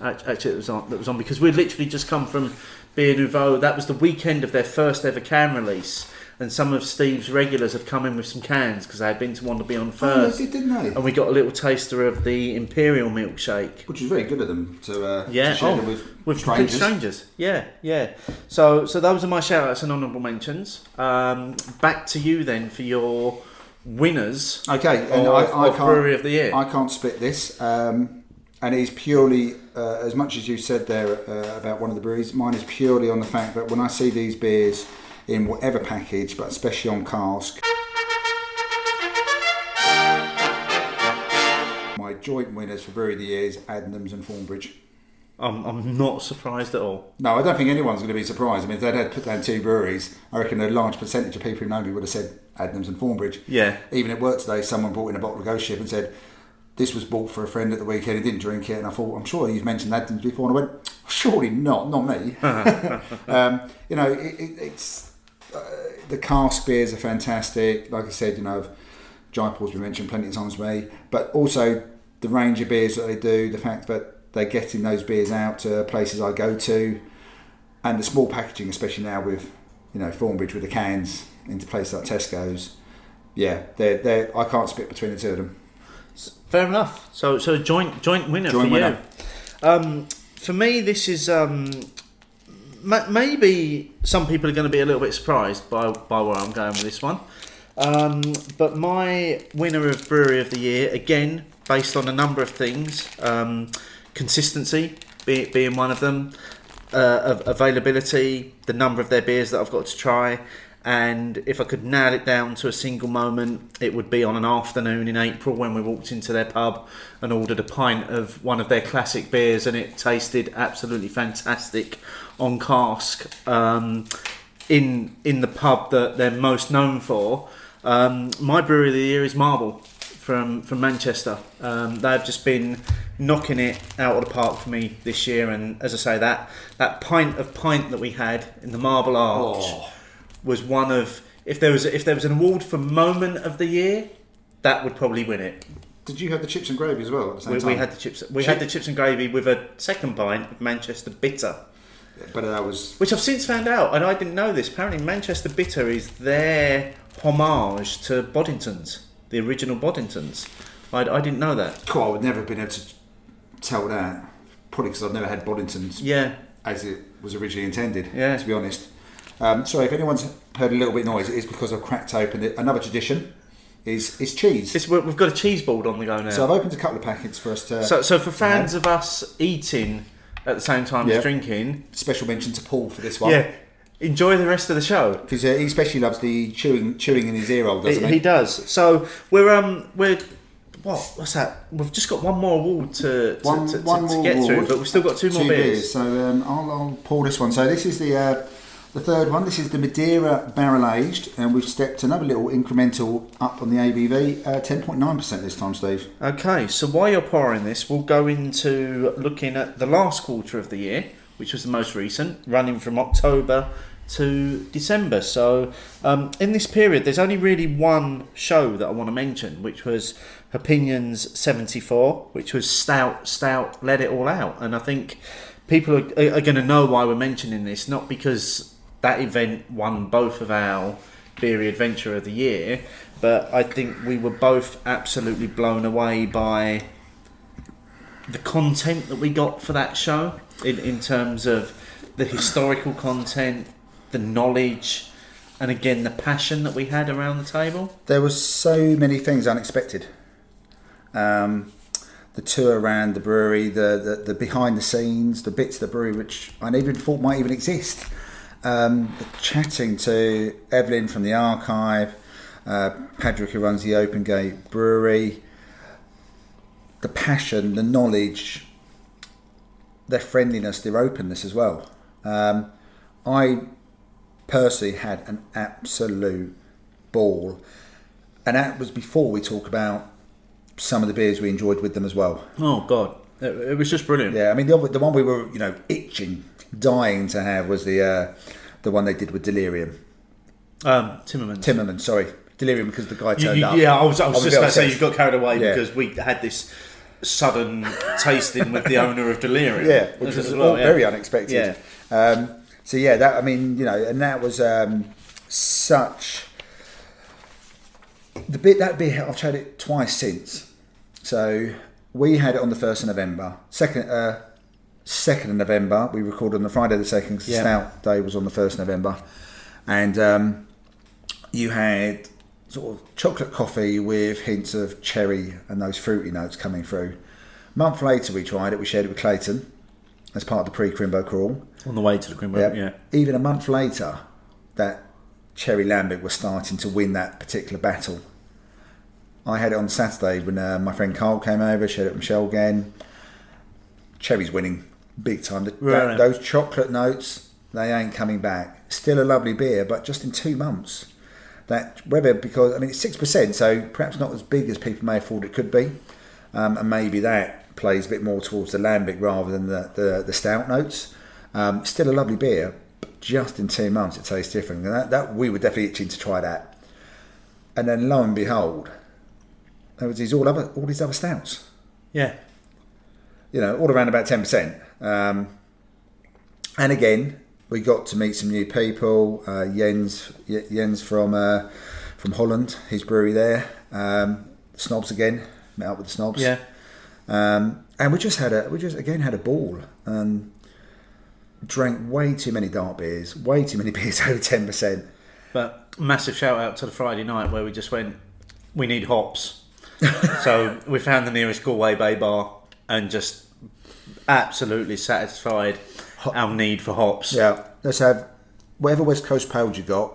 Actually, it was on. That was on because we'd literally just come from Beer Nouveau. That was the weekend of their first ever can release, and some of Steve's regulars had come in with some cans because they had been to Wander Beyond first, they did, didn't they? and we got a little taster of the Imperial milkshake. Which is very good of them to, uh, Yeah, to share oh, with, with strangers. strangers. Yeah, yeah. So, so those are my shout outs and honourable mentions. Um, back to you then for your winners. Okay, and of, I, I of can't. brewery of the year. I can't split this, um, and it is purely uh, as much as you said there uh, about one of the breweries. Mine is purely on the fact that when I see these beers in whatever package, but especially on cask, my joint winners for brewery of the year is Adnams and Thornbridge. I'm, I'm not surprised at all. No, I don't think anyone's going to be surprised. I mean, if they'd had put down two breweries, I reckon a large percentage of people who know me would have said Adnams and Thornbridge. Yeah. Even at work today, someone brought in a bottle of Ghost Ship and said, this was bought for a friend at the weekend, he didn't drink it. And I thought, I'm sure you've mentioned Adnams before. And I went, surely not, not me. um, you know, it, it, it's uh, the cask beers are fantastic. Like I said, you know, Jaipur's been mentioned plenty of times to me, but also the range of beers that they do, the fact that they're getting those beers out to places I go to, and the small packaging, especially now with you know Thornbridge with the cans into places like Tesco's. Yeah, they're, they're, I can't split between the two of them. Fair enough. So, so joint joint winner Joint for winner. you. Um, for me, this is um, ma- maybe some people are going to be a little bit surprised by by where I'm going with this one. Um, but my winner of brewery of the year, again based on a number of things, um, consistency be, being one of them, uh, av- availability, the number of their beers that I've got to try, and if I could nail it down to a single moment, it would be on an afternoon in April when we walked into their pub and ordered a pint of one of their classic beers, and it tasted absolutely fantastic on cask. Um, in in the pub that they're most known for, um, my brewery of the year is Marble from from Manchester. Um, they've just been knocking it out of the park for me this year, and as I say, that that pint of pint that we had in the Marble Arch Oh. was one of if there was if there was an award for moment of the year, that would probably win it. Did you have the chips and gravy as well at the same We, time? we had the chips. We Chip- had the chips and gravy with a second pint of Manchester Bitter, but that was which I've since found out, and I didn't know this. Apparently, Manchester Bitter is their homage to Boddingtons, the original Boddingtons. I, I didn't know that. cool. I would never have been able to tell that. Probably because I've never had Boddingtons Yeah, as it was originally intended. Yeah. To be honest. Um, sorry, if anyone's heard a little bit of noise, it is because I've cracked open it. Another tradition is is cheese. it's, we- we've got a cheese board on the go now. so I've opened a couple of packets for us to. So, so for fans of us eating at the same time Yeah. as drinking, special mention to Paul for this one. yeah, enjoy the rest of the show. Because uh, he especially loves the chewing chewing in his ear hole, doesn't He, he? he does. So we're um we're what what's that? We've just got one more award to to, One- to, one to get through, but we've still got two more beers. beers. So um, I'll, I'll pour this one. So this is the uh, the third one. This is the Madeira barrel aged, and we've stepped another little incremental up on the ABV. Uh, Ten point nine percent this time, Steve. Okay, so while you're pouring this, we'll go into looking at the last quarter of the year, which was the most recent, running from October to December. So, um, in this period, there's only really one show that I want to mention, which was Opinions 74, which was Stout, Stout, Let It All Out. And I think people are, are going to know why we're mentioning this, not because that event won both of our Beery Adventure of the Year, but I think we were both absolutely blown away by the content that we got for that show in, in terms of the historical content, the knowledge, and again the passion that we had around the table. There was so many things unexpected. Um, the tour around the brewery, the, the, the behind the scenes, the bits of the brewery which I never thought might even exist. Um, the chatting to Evelyn from the archive, uh, Patrick who runs the Open Gate Brewery, the passion, the knowledge, their friendliness, their openness as well. Um, I personally had an absolute ball, and that was before we talk about some of the beers we enjoyed with them as well. Oh God, it, it was just brilliant. Yeah, I mean the the one we were you know itching, dying to have was the uh, the one they did with Delirium. Um, Timmermans. Timmerman, sorry, Delirium because the guy turned you- up. yeah, I was, I was a just bit about to say you got carried away Yeah. because we had this sudden tasting with the owner of Delirium. Yeah, which was well, yeah. very unexpected. Yeah. Um, so yeah, that I mean, you know, and that was um, such the bit that bit I've tried it twice since. So we had it on the first of November, second uh, second of November. We recorded on the Friday the second. the Yeah. Stout Day was on the first of November, and um, you had sort of chocolate coffee with hints of cherry and those fruity notes coming through. A month later, we tried it. We shared it with Clayton as part of the pre-Crimbo crawl. on the way to the Crimbo, Yep. Yeah. Even a month later, that Cherry Lambic was starting to win that particular battle. I had it on Saturday when uh, my friend Carl came over, shared it with Michelle again. Cherry's winning big time. The- that- those chocolate notes, they ain't coming back. Still a lovely beer, but just in two months. That whether because I mean it's six percent, so perhaps not as big as people may have thought it could be, um, and maybe that plays a bit more towards the lambic rather than the the, the stout notes. Um, still a lovely beer, but just in two months it tastes different. And that, that we were definitely itching to try that. And then lo and behold, there was these all other all these other stouts. Yeah. You know, all around about ten percent. Um, and again, we got to meet some new people. Uh, Jens Jens from uh, from Holland, his brewery there. Um, snobs again, met up with the snobs. Yeah. Um, and we just had a we just again had a ball and drank way too many dark beers, way too many beers over ten percent. But massive shout out to the Friday night where we just went, we need hops. so we found the nearest Galway Bay bar and just absolutely satisfied our need for hops. Yeah, let's have whatever West Coast pales you got,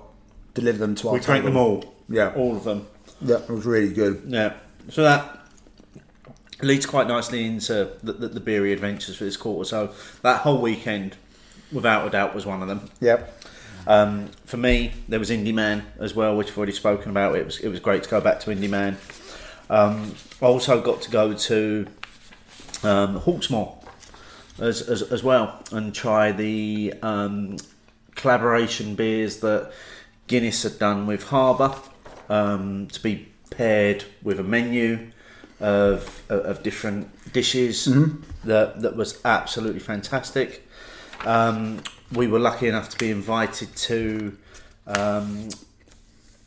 deliver them to our We drank table. them all. Yeah. All of them. Yeah, it was really good. Yeah. So that leads quite nicely into the, the, the beery adventures for this quarter. So that whole weekend, without a doubt, was one of them. Yep. Um, for me, there was Indy Man as well, which I've already spoken about. It was it was great to go back to Indy Man. Um, I also got to go to um, Hawksmoor as, as, as well and try the um, collaboration beers that Guinness had done with Harbour um, to be paired with a menu of, of different dishes that, that was absolutely fantastic. Um, we were lucky enough to be invited to um,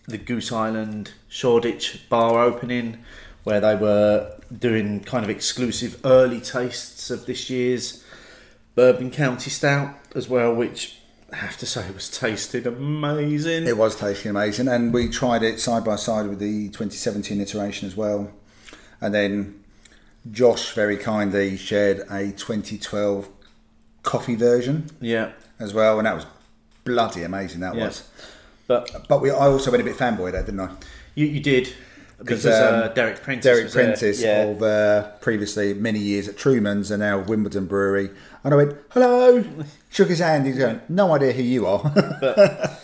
the Goose Island Shoreditch bar opening, where they were doing kind of exclusive early tastes of this year's Bourbon County Stout as well, which I have to say was tasted amazing. It was tasting amazing, and we tried it side by side with the 2017 iteration as well. And then Josh very kindly shared a 2012 coffee version yeah, as well, and that was bloody amazing. That Yeah. was. but But we, I also went a bit fanboy there, didn't I? you, you did because um, uh, Derek Prentice. Derek. Prentice yeah. of uh, previously many years at Truman's and now Wimbledon Brewery. And I went, hello, shook his hand. He's going, no idea who you are.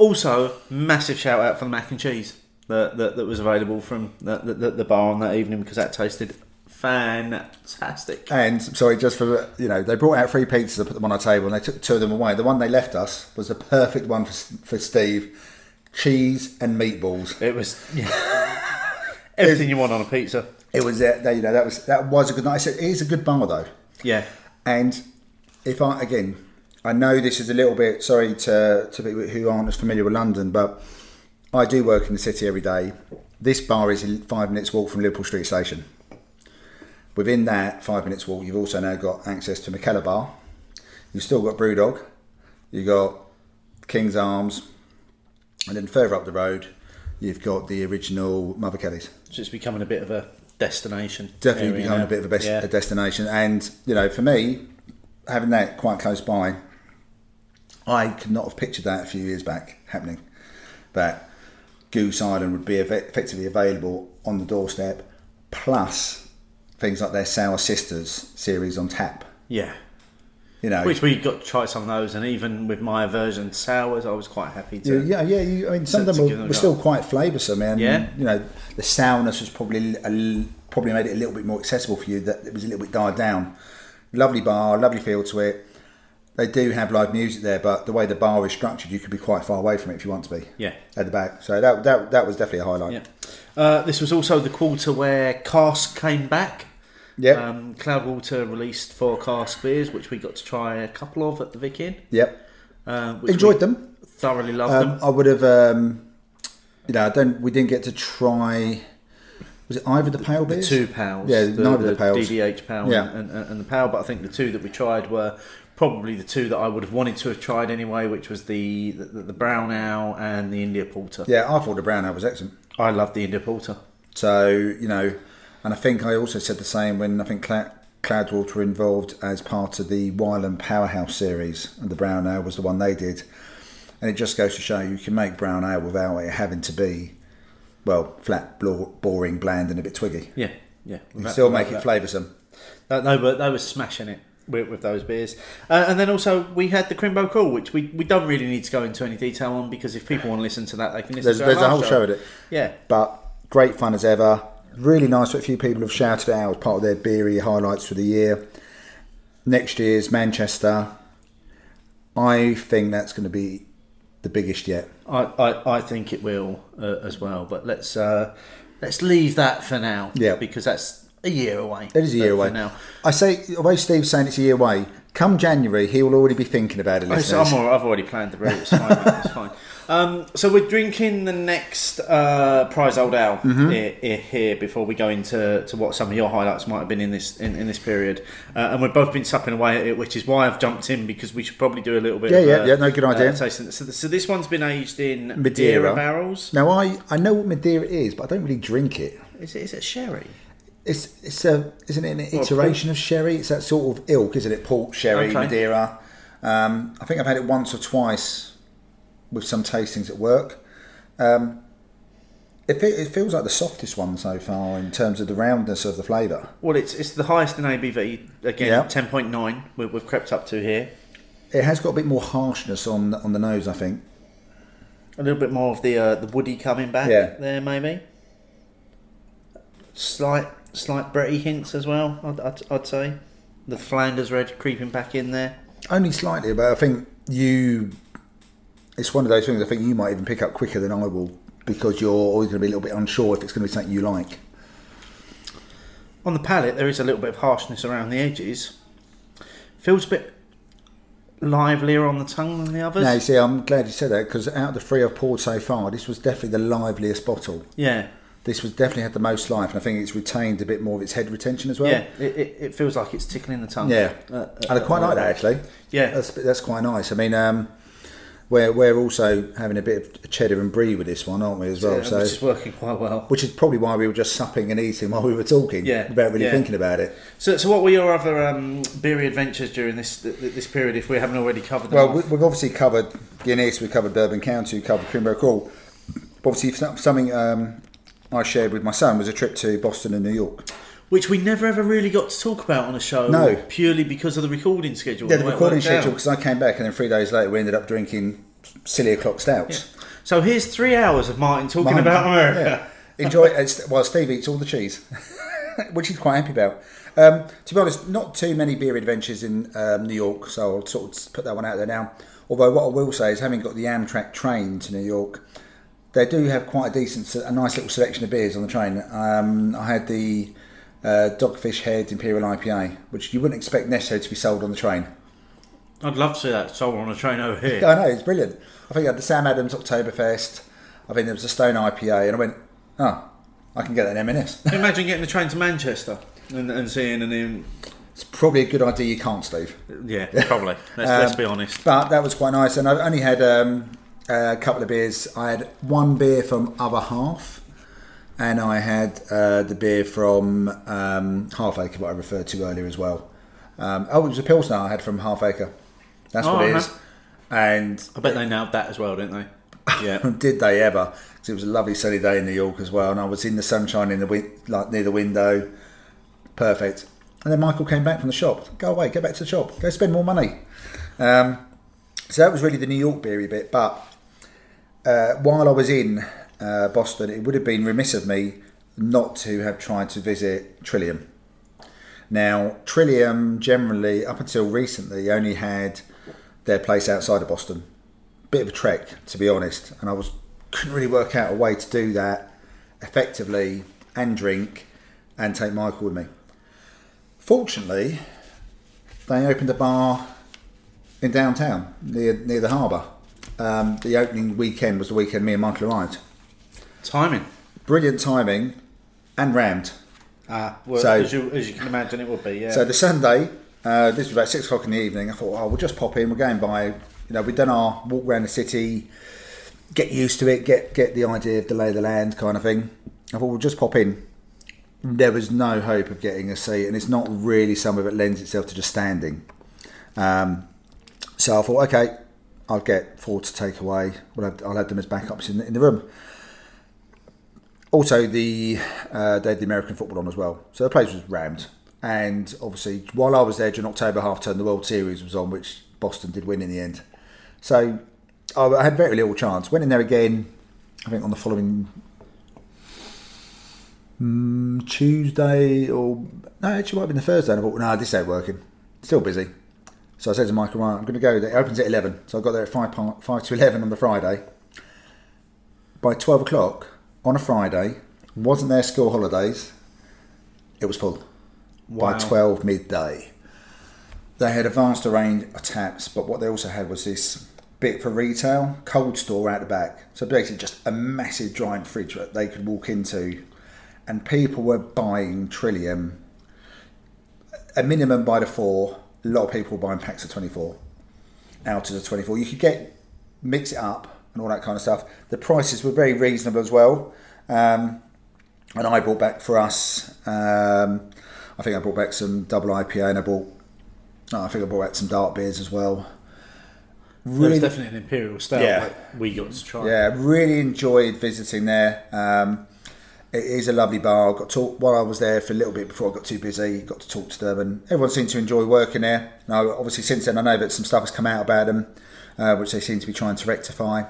Also, massive shout out for the mac and cheese that, that, that was available from the, the, the bar on that evening because that tasted fantastic. and sorry, just for, you know, they brought out three pizzas, I put them on our table and they took two of them away. The one they left us was the perfect one for, for Steve cheese and meatballs. It was yeah. everything you want on a pizza. It was, uh, you know, that was that was a good night. I said, it is a good bar though. Yeah, And if I again, I know this is a little bit sorry to to people who aren't as familiar with London, but I do work in the city every day. This bar is five minutes walk from Liverpool Street Station. Within that five minutes walk, you've also now got access to Mikkeller Bar. You've still got Brewdog. You've got King's Arms, and then further up the road, you've got the original Mother Kelly's so it's becoming a bit of a destination. definitely becoming now. a bit of a, best, Yeah. a destination. And you know, for me, having that quite close by, I could not have pictured that a few years back happening. That Goose Island would be eff- effectively available on the doorstep, plus things like their Sour Sisters series on tap. yeah. You know, Which we got to try some of those, and even with my aversion to sours, I was quite happy to. Yeah, yeah. You, I mean, some to- of them were, them were still quite flavoursome, and Yeah. you know, the sourness was probably a, probably made it a little bit more accessible for you. That it was a little bit dialed down. Lovely bar, lovely feel to it. They do have live music there, but the way the bar is structured, you could be quite far away from it if you want to be. Yeah. at the back. So that that, that was definitely a highlight. Yeah. Uh, this was also the quarter where Cask came back. Yep. Um, Cloudwater released four cask beers, which we got to try a couple of at the Vic Inn. Yep. Uh, Enjoyed them. Thoroughly loved Um, them. I would have. Um, you know, I don't. We didn't get to try. Was it either the pale beers? Two pals. Yeah, neither of the pales. DDH pal Yeah. and, and, and the pal, but I think the two that we tried were probably the two that I would have wanted to have tried anyway, which was the the, the brown ale and the India Porter. Yeah, I thought the brown ale was excellent. I love the India Porter. So you know, and I think I also said the same when I think Cla- Cloudwater were involved as part of the Wyland Powerhouse series, and the brown ale was the one they did. And it just goes to show you can make brown ale without it having to be, well, flat, boring, bland, and a bit twiggy. Yeah, yeah. You Without- still make it flavoursome. That, they were they were smashing it with, with those beers, uh, and then also we had the Crimbo Crawl, which we, we don't really need to go into any detail on because if people want to listen to that, they can listen There's, to there's a whole last show of it. Yeah, But great fun as ever. Really nice a few people have shouted out as part of their beery highlights for the year. Next year's Manchester. I think that's going to be the biggest yet. I, I, I think it will uh, as well, but let's uh, let's leave that for now. Yeah. because that's a year away. It is a year away. now. I say, although Steve's saying it's a year away, come January, he will already be thinking about it. Oh, so. I'm all, I've already planned the route. It's fine. it's fine. Um, so we're drinking the next uh, prize old ale Mm-hmm. here, here, here before we go into to what some of your highlights might have been in this in, in this period, uh, and we've both been supping away at it, which is why I've jumped in because we should probably do a little bit. Yeah, of, yeah, uh, yeah, no, good idea. uh, tasting. So, so this one's been aged in Madeira, Madeira. barrels. Now, I, I know what Madeira is, but I don't really drink it. Is it, is it sherry? It's it's a isn't it an iteration of sherry? It's that sort of ilk, isn't it? Port sherry, Okay. Madeira. Um, I think I've had it once or twice with some tastings at work. Um, it, it feels like the softest one so far in terms of the roundness of the flavour. Well, it's it's the highest in ABV. Again, Yeah. ten point nine. We've, we've crept up to here. It has got a bit more harshness on on the nose, I think. A little bit more of the uh, the woody coming back Yeah. there, maybe. slight slight Bretty hints as well. I'd, I'd, I'd say the Flanders red creeping back in there. Only slightly, but I think you. It's one of those things. I think you might even pick up quicker than I will because you're always going to be a little bit unsure if it's going to be something you like. On the palate, there is a little bit of harshness around the edges. Feels a bit livelier on the tongue than the others. Now, you see, I'm glad you said that because out of the three I've poured so far, this was definitely the liveliest bottle. Yeah, This was definitely had the most life, and I think it's retained a bit more of its head retention as well. yeah. It, it, it feels like it's tickling the tongue. Yeah, Uh, and I quite like that actually. Yeah. that's that's quite nice. I mean, um, we're we're also having a bit of cheddar and brie with this one, aren't we as well? Yeah, so, is working quite well. which is probably why we were just supping and eating while we were talking, Yeah, without really yeah. thinking about it. So, so what were your other um, beery adventures during this th- th- this period? If we haven't already covered them, Well, off? we- we've obviously covered Guinness, we covered Bourbon County, we covered Crimbo Crawl. Obviously, something um, I shared with my son was a trip to Boston and New York. Which we never ever really got to talk about on a show. No. purely because of the recording schedule. Yeah, the the way it recording schedule because I came back and then three days later we ended up drinking silly o'clock stouts. So here's three hours of Martin talking Mine- about America. Yeah. Enjoy it while Steve eats all the cheese, which he's quite happy about. Um, to be honest, not too many beer adventures in um, New York, so I'll sort of put that one out there now. Although what I will say is, having got the Amtrak train to New York, they do have quite a decent, a nice little selection of beers on the train. Um, I had the uh, Dogfish Head Imperial IPA, which you wouldn't expect necessarily to be sold on the train. I'd love to see that sold on a train over here. I know it's brilliant. I think I had the Sam Adams Oktoberfest. I think there was a Stone IPA, and I went, oh, I can get that in M&S. Imagine getting the train to Manchester and, and seeing and then It's probably a good idea you can't, Steve. yeah, probably. Let's, Um, let's be honest. But that was quite nice, and I only had um, a couple of beers. I had one beer from Other Half, and I had uh, the beer from um, Half Acre, what I referred to earlier as well. Um, oh, it was a Pilsner I had from Half Acre. That's Oh, what it okay. is. And I bet they nailed that as well, didn't they? Yeah. did they ever? 'Cause it was a lovely sunny day in New York as well, and I was in the sunshine in the win- like near the window, perfect. And then Michael came back from the shop. Go away, go back to the shop, go spend more money. Um, so that was really the New York beery bit. But uh, while I was in uh, Boston, it would have been remiss of me not to have tried to visit Trillium. Now, Trillium generally, up until recently, only had their place outside of Boston. Bit of a trek, to be honest, and I was couldn't really work out a way to do that effectively and drink and take Michael with me. Fortunately, they opened a bar in downtown near near the harbour. Um, the opening weekend was the weekend me and Michael arrived. Timing. Brilliant timing and rammed. Ah, well, So- as, you, as you can imagine, it would be. Yeah. So the Sunday, uh, this was about six o'clock in the evening. I thought, oh, we'll just pop in. We're going by. You know, we've done our walk around the city, get used to it, get get the idea of the lay of the land kind of thing. I thought we'll just pop in. There was no hope of getting a seat, and it's not really somewhere that lends itself to just standing. Um, so I thought, okay, I'll get four to take away. Well, I'll have them as backups in the, in the room. Also, the uh, they had the American football on as well, so the place was rammed. And obviously, while I was there during October half term, the World Series was on, which Boston did win in the end. So I had very little chance. Went in there again, I think on the following mm, Tuesday or no, actually might have been the Thursday. And I thought, no, this ain't working. Still busy. So I said to Michael, right, I'm going to go there. It opens at 11. So I got there at 5, 5 to 11 on the Friday. By 12 o'clock on a Friday, wasn't their school holidays, it was full. Wow. By 12 midday. They had a vast range of taps, but what they also had was this bit for retail, cold store out the back. So basically just a massive giant fridge that they could walk into. And people were buying Trillium a minimum by the four. A lot of people were buying packs of 24 out of the 24. You could get, mix it up and all that kind of stuff. The prices were very reasonable as well. Um, and I brought back for us, um, I think I brought back some double IPA and I bought, I think I brought back some dark beers as well. There was definitely an imperial style Yeah. that we got to try. Yeah, really enjoyed visiting there. Um, it is a lovely bar. I got to talk while I was there for a little bit before I got too busy. Got to talk to them, and everyone seemed to enjoy working there. Now, obviously, since then I know that some stuff has come out about them, uh, which they seem to be trying to rectify.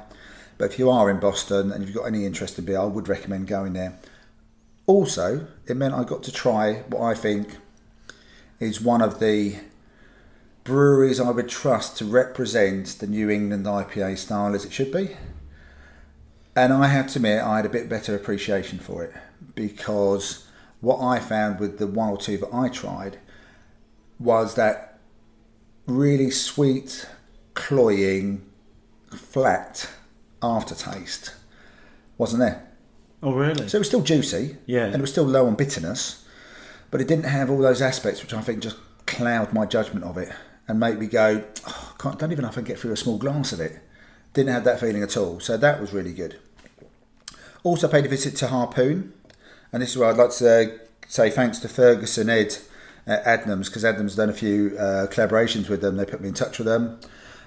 But if you are in Boston and you've got any interest in beer, I would recommend going there. Also, it meant I got to try what I think is one of the breweries I would trust to represent the New England IPA style as it should be. And I have to admit, I had a bit better appreciation for it because what I found with the one or two that I tried was that really sweet, cloying, flat aftertaste wasn't there. Oh, really? So it was still juicy, Yeah. and it was still low on bitterness, but it didn't have all those aspects which I think just cloud my judgment of it and make me go, oh, I can't, don't even know if I can get through a small glass of it. Didn't have that feeling at all, so that was really good. Also paid a visit to Harpoon, and this is where I'd like to uh, say thanks to Ferguson Ed at Adnams because Adnams done a few uh, collaborations with them. They put me in touch with them.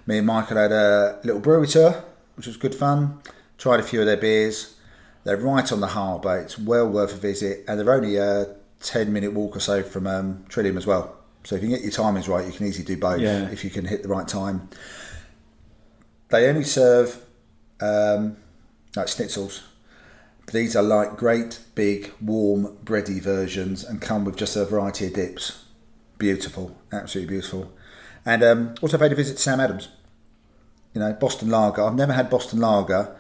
Me and Michael had a little brewery tour, which was good fun. Tried a few of their beers. They're right on the harbour. But it's well worth a visit, and they're only a ten minute walk or so from um, Trillium as well. So if you can get your timings right, you can easily do both. Yeah. If you can hit the right time. They only serve um, like schnitzels. These are like great big warm bready versions and come with just a variety of dips. Beautiful, absolutely beautiful. And um, also paid a visit to Sam Adams. You know, Boston Lager. I've never had Boston Lager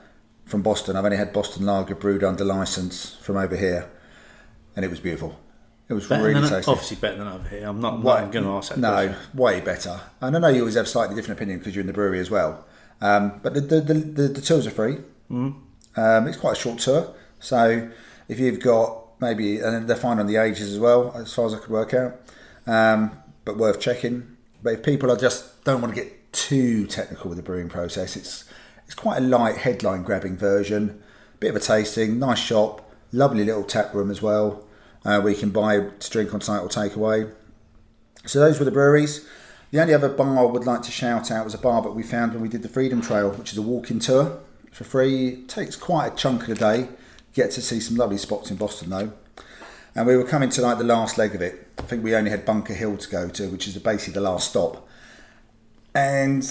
from Boston. I've only had Boston Lager brewed under license from over here, and it was beautiful. It was Better really than, tasty. obviously better than over here. I'm not, Way- not going to ask that No, question. way better. And I know you always have slightly different opinion because you're in the brewery as well. Um, but the the, the, the the tours are free. Mm. Um, it's quite a short tour, so if you've got maybe and they're fine on the ages as well, as far as I could work out. Um, but worth checking. But if people are just don't want to get too technical with the brewing process, it's it's quite a light headline grabbing version. Bit of a tasting, nice shop, lovely little tap room as well, uh, where you can buy to drink on site or take away. So those were the breweries. The only other bar I would like to shout out was a bar that we found when we did the Freedom Trail, which is a walking tour for free. Takes quite a chunk of the day. Get to see some lovely spots in Boston though. And we were coming to like the last leg of it. I think we only had Bunker Hill to go to, which is basically the last stop. And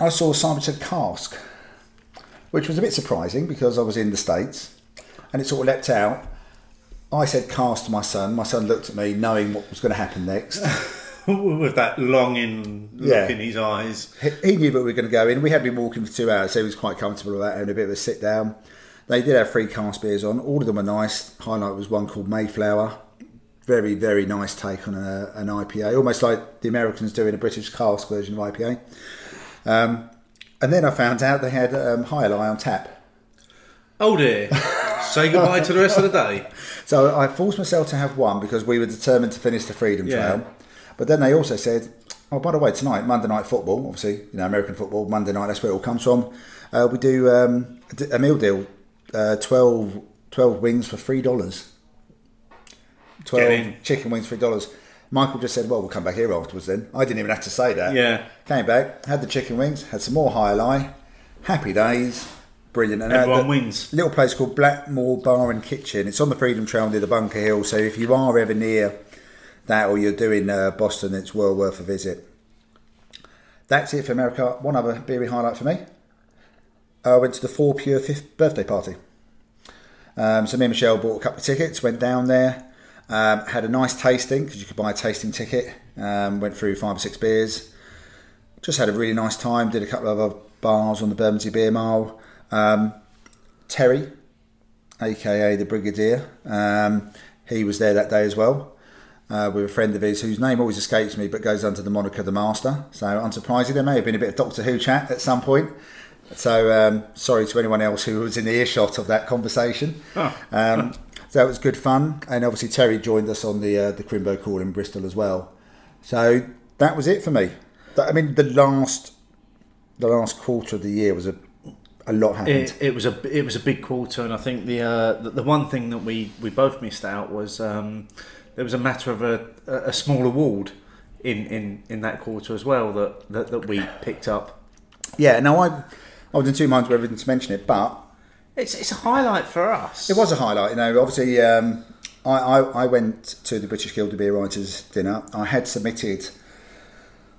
I saw Simon said cask, which was a bit surprising because I was in the States and it sort of leapt out. I said cast to my son. My son looked at me knowing what was going to happen next. With that longing look Yeah. in his eyes. He- he knew that we were going to go in. We had been walking for two hours, so he was quite comfortable with that, having a bit of a sit down. They did have three cask beers on. All of them were nice. Highlight was one called Mayflower. Very, very nice take on a, an IPA, almost like the Americans doing a British cask version of IPA. Um, and then I found out they had um, Jai Alai on tap. Oh dear. Say goodbye to the rest of the day. So I forced myself to have one because we were determined to finish the Freedom Yeah. Trail. But then they also said, oh, by the way, tonight, Monday Night Football, obviously, you know, American football, Monday night, that's where it all comes from. Uh, we do um, a meal deal, uh, 12, 12 wings for $3. 12 chicken wings, $3. Michael just said, well, we'll come back here afterwards then. I didn't even have to say that. Yeah. Came back, had the chicken wings, had some more Jai Alai. Happy days. Brilliant. And uh, Everyone wins. little place called Blackmore Bar and Kitchen. It's on the Freedom Trail near the Bunker Hill. So if you are ever near that or you're doing uh, Boston, it's well worth a visit. That's it for America. One other beery highlight for me. I went to the Fourpure fifth birthday party. Um, so me and Michelle bought a couple of tickets, went down there, um, had a nice tasting because you could buy a tasting ticket. Um, went through five or six beers. Just had a really nice time. Did a couple of other bars on the Bermondsey Beer Mile. Um, Terry, aka the Brigadier, um, he was there that day as well. Uh, with a friend of his whose name always escapes me but goes under the moniker the Master. So unsurprisingly, there may have been a bit of Doctor Who chat at some point. So um, sorry to anyone else who was in the earshot of that conversation. Um, so that was good fun, and obviously Terry joined us on the uh, the Crimbo Crawl in Bristol as well. So that was it for me. I mean, the last the last quarter of the year was a a lot happened. It, it was a it was a big quarter, and I think the uh, the, the one thing that we, we both missed out was um, there was a matter of a, a small award in, in, in that quarter as well that, that, that we picked up. Yeah, now I, I was in two minds whether to mention it, but It's it's a highlight for us. it was a highlight. You know, obviously, um, I, I, I went to the British Guild of Beer Writers dinner. I had submitted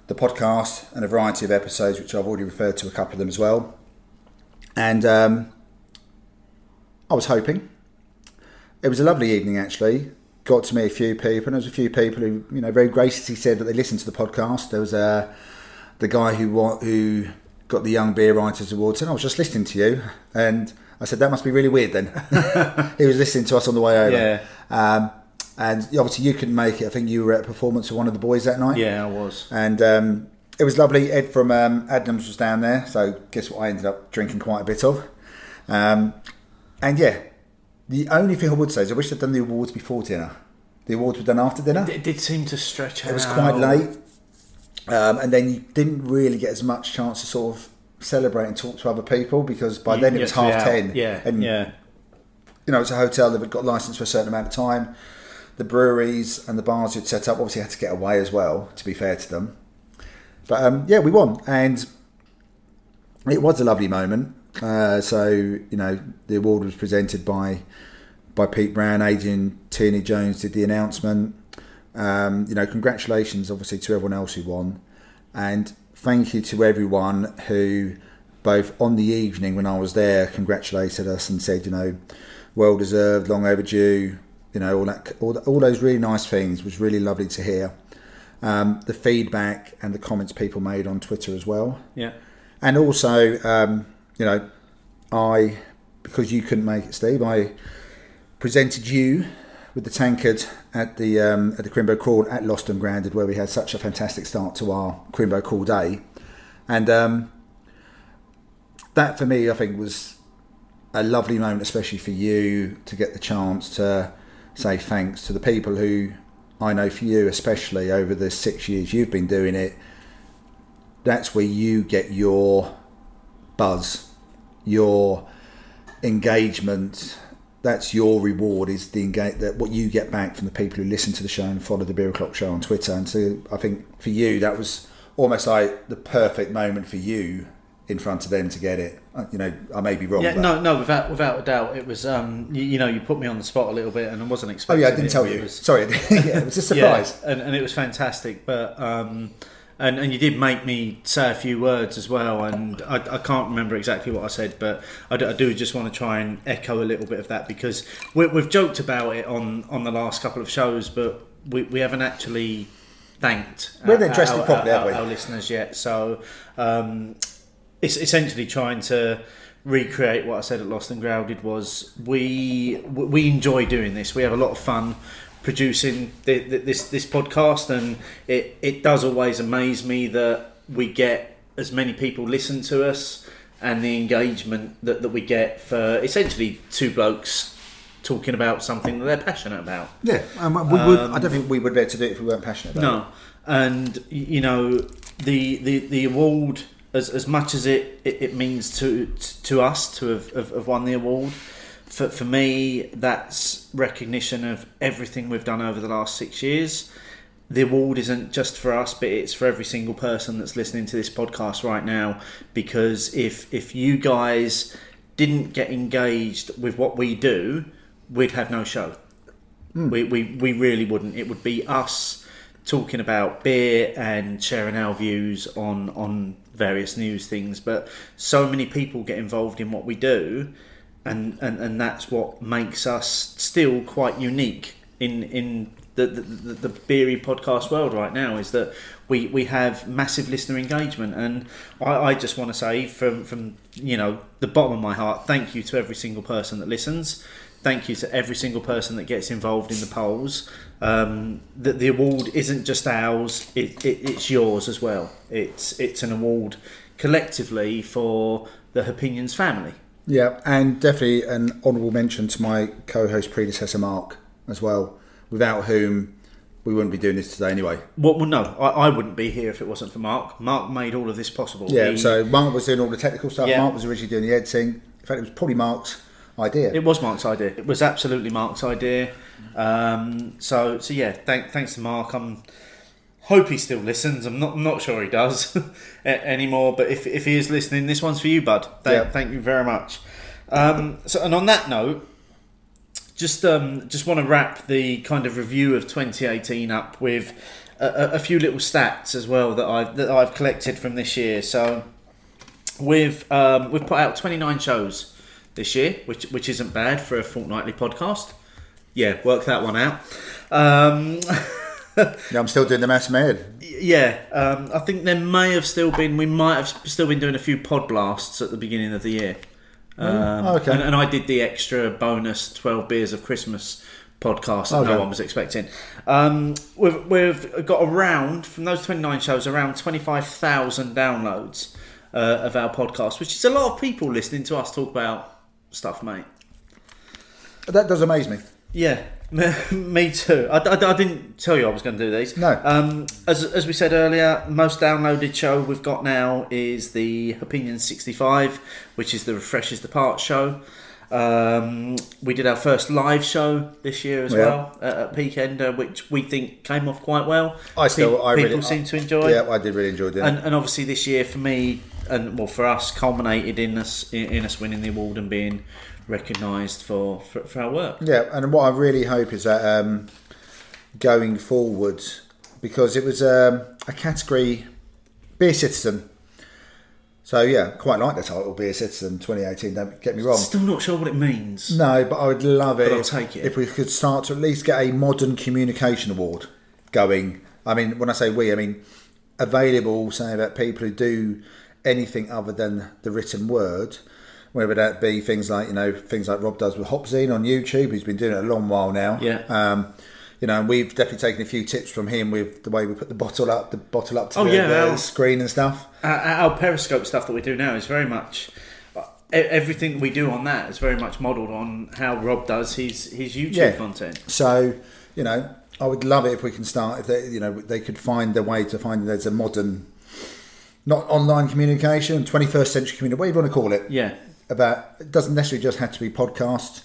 the podcast and a variety of episodes, which I've already referred to a couple of them as well. And um, I was hoping. it was a lovely evening actually. Got to meet a few people, and there was a few people who, you know, very graciously said that they listened to the podcast. There was uh, the guy who who got the Young Beer Writers Award, said, "I was just listening to you," and I said, "That must be really weird." Then he was listening to us on the way over. Yeah. Um, and obviously, you couldn't make it. I think you were at a performance of one of the boys that night. Yeah, I was. And um, it was lovely. Ed from um, Adnams was down there, so guess what? I ended up drinking quite a bit of. Um, and yeah, the only thing I would say is I wish I'd done the awards before dinner. The awards were done after dinner. It did seem to stretch out. It was quite late, um, and then you didn't really get as much chance to sort of celebrate and talk to other people because by then it was half ten. Yeah, and yeah. you know, it's a hotel that had got licensed for a certain amount of time. The breweries and the bars you'd set up obviously had to get away as well, to be fair to them. But um, yeah, we won, and it was a lovely moment. Uh, so you know, the award was presented by by Pete Brown, Adrian Tierney Jones did the announcement. Um, you know, congratulations, obviously, to everyone else who won, and thank you to everyone who, both on the evening when I was there, congratulated us and said, you know, well deserved, long overdue. You know, all that, all, all those really nice things was really lovely to hear. Um, the feedback and the comments people made on Twitter as well Yeah. and also um, you know I because you couldn't make it Steve I presented you with the tankard at the um, at the Crimbo Crawl at Lost and Grounded where we had such a fantastic start to our Crimbo Crawl day and um, that for me I think was a lovely moment especially for you to get the chance to say thanks to the people who I know for you especially over the six years you've been doing it that's where you get your buzz, your engagement. That's your reward. Is the engage that what you get back from the people who listen to the show and follow the Beer O'clock Show on Twitter. And so I think for you that was almost like the perfect moment for you in front of them to get it. Uh, You know, I may be wrong. Yeah, no, no, without without a doubt, it was. Um, you, you know, you put me on the spot a little bit, and I wasn't expecting Oh yeah, I didn't it. tell you. was- Sorry, yeah, it was a surprise. Yeah, and, and it was fantastic. But um, and and you did make me say a few words as well, and I, I can't remember exactly what I said, but I do, I do just want to try and echo a little bit of that because we, we've joked about it on on the last couple of shows, but we, we haven't actually thanked We haven't addressed our, it properly, our, have we? our listeners yet. So um, it's essentially trying to recreate what I said at Lost and Grounded was we we enjoy doing this. We have a lot of fun producing the, the, this this podcast, and it it does always amaze me that we get as many people listen to us and the engagement that, that we get for essentially two blokes talking about something that they're passionate about. Yeah, and we would, I don't think um, we would be able to do it if we weren't passionate about it. No, and you know the the the award as as much as it it, it means to to us to have, have, have won the award. For, for me, that's recognition of everything we've done over the last six years. The award isn't just for us, but it's for every single person that's listening to this podcast right now. Because if if you guys didn't get engaged with what we do, we'd have no show. Hmm. We, we, we really wouldn't. It would be us talking about beer and sharing our views on on various news things. But so many people get involved in what we do, and, and, and that's what makes us still quite unique in in the the, the, the beery podcast world right now. Is that we, we have massive listener engagement, and I, I just want to say from from you know the bottom of my heart, thank you to every single person that listens thank you to every single person that gets involved in the polls. Um, the, the award isn't just ours; it, it, it's yours as well. It's it's an award collectively for the Opinions family. Yeah, and definitely an honourable mention to my co-host predecessor Mark as well, without whom we wouldn't be doing this today anyway. Well, well no, I, I wouldn't be here if it wasn't for Mark. Mark made all of this possible. Yeah, He- so Mark was doing all the technical stuff. Yeah. Mark was originally doing the editing. In fact, it was probably Mark's idea. It was Mark's idea. It was absolutely Mark's idea. Um, so, so yeah, thank, thanks to Mark. I'm hope he still listens. I'm not I'm not sure he does anymore. But if, if he is listening, this one's for you, bud. Thank, Yeah. thank you very much. Um, so, and on that note, just um, just want to wrap the kind of review of 2018 up with a, a, few little stats as well that I've that I've collected from this year. So we've um, we've put out 29 shows this year, which which isn't bad for a fortnightly podcast. yeah, work that one out. Um, Yeah, I'm still doing the my head. yeah, um, I think there may have still been. We might have still been doing a few pod blasts at the beginning of the year. Um, Oh, okay. and, and I did the extra bonus twelve beers of Christmas podcast that Okay. no one was expecting. Um, we've, we've got around from those twenty nine shows around twenty five thousand downloads uh, of our podcast, which is a lot of people listening to us talk about stuff, mate. That does amaze me. Yeah, me too. I, I- I didn't tell you I was going to do these. No. Um, as, as we said earlier, most downloaded show we've got now is the Opinion 65, which is the Refreshes the Part show. Um, we did our first live show this year as Yeah. well uh, at Peakender, which we think came off quite well. I still, Pe- I people really, seem to enjoy. Yeah, I did really enjoy doing And, it. and obviously this year for me and well for us culminated in us in, in us winning the award and being recognised for, for for our work. Yeah, and what I really hope is that um, going forward, because it was um, a category beer citizen. So yeah, quite like the title beer citizen 2018. Don't get me wrong. Still not sure what it means. No, but I would love it, But I'll if, take it. if we could start to at least get a modern communication award going. I mean, when I say we, I mean available, saying about people who do anything other than the written word, whether that be things like you know things like Rob does with Hopzine on YouTube. He's been doing it a long while now. Yeah. Um, you know, and we've definitely taken a few tips from him with the way we put the bottle up, the bottle up to Oh, the, yeah, the well- screen and stuff. Our, our Periscope stuff that we do now is very much everything we do on that is very much modelled on how Rob does his his YouTube Yeah. content. So, you know, I would love it if we can start. If they, you know, they could find a way to find there's a modern, not online communication, 21st century community, whatever you want to call it. Yeah, About it doesn't necessarily just have to be podcast,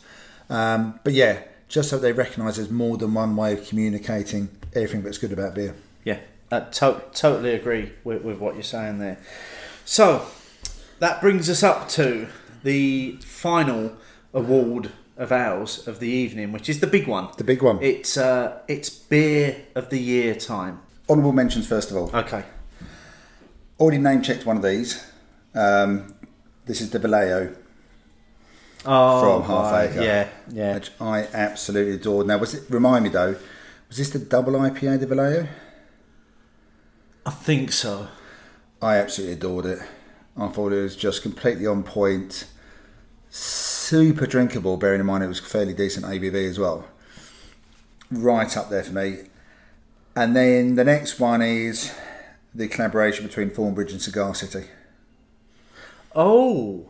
um, but yeah, just so they recognise there's more than one way of communicating everything that's good about beer. yeah, I to- totally agree with, with what you're saying there. So that brings us up to the final award of ours of the evening, which is the big one. The big one. It's uh, it's beer of the year time. Honourable mentions first of all. Okay. Already name checked one of these. Um, this is the Vallejo, Oh, From Half right, Acre. Yeah, yeah. which I absolutely adored. Now, was it? Remind me though, was this the double IPA, the Vallejo? I think so. I absolutely adored it. I thought it was just completely on point, super drinkable. Bearing in mind it was fairly decent ABV as well. Right up there for me. And then the next one is the collaboration between Thornbridge and Cigar City. Oh,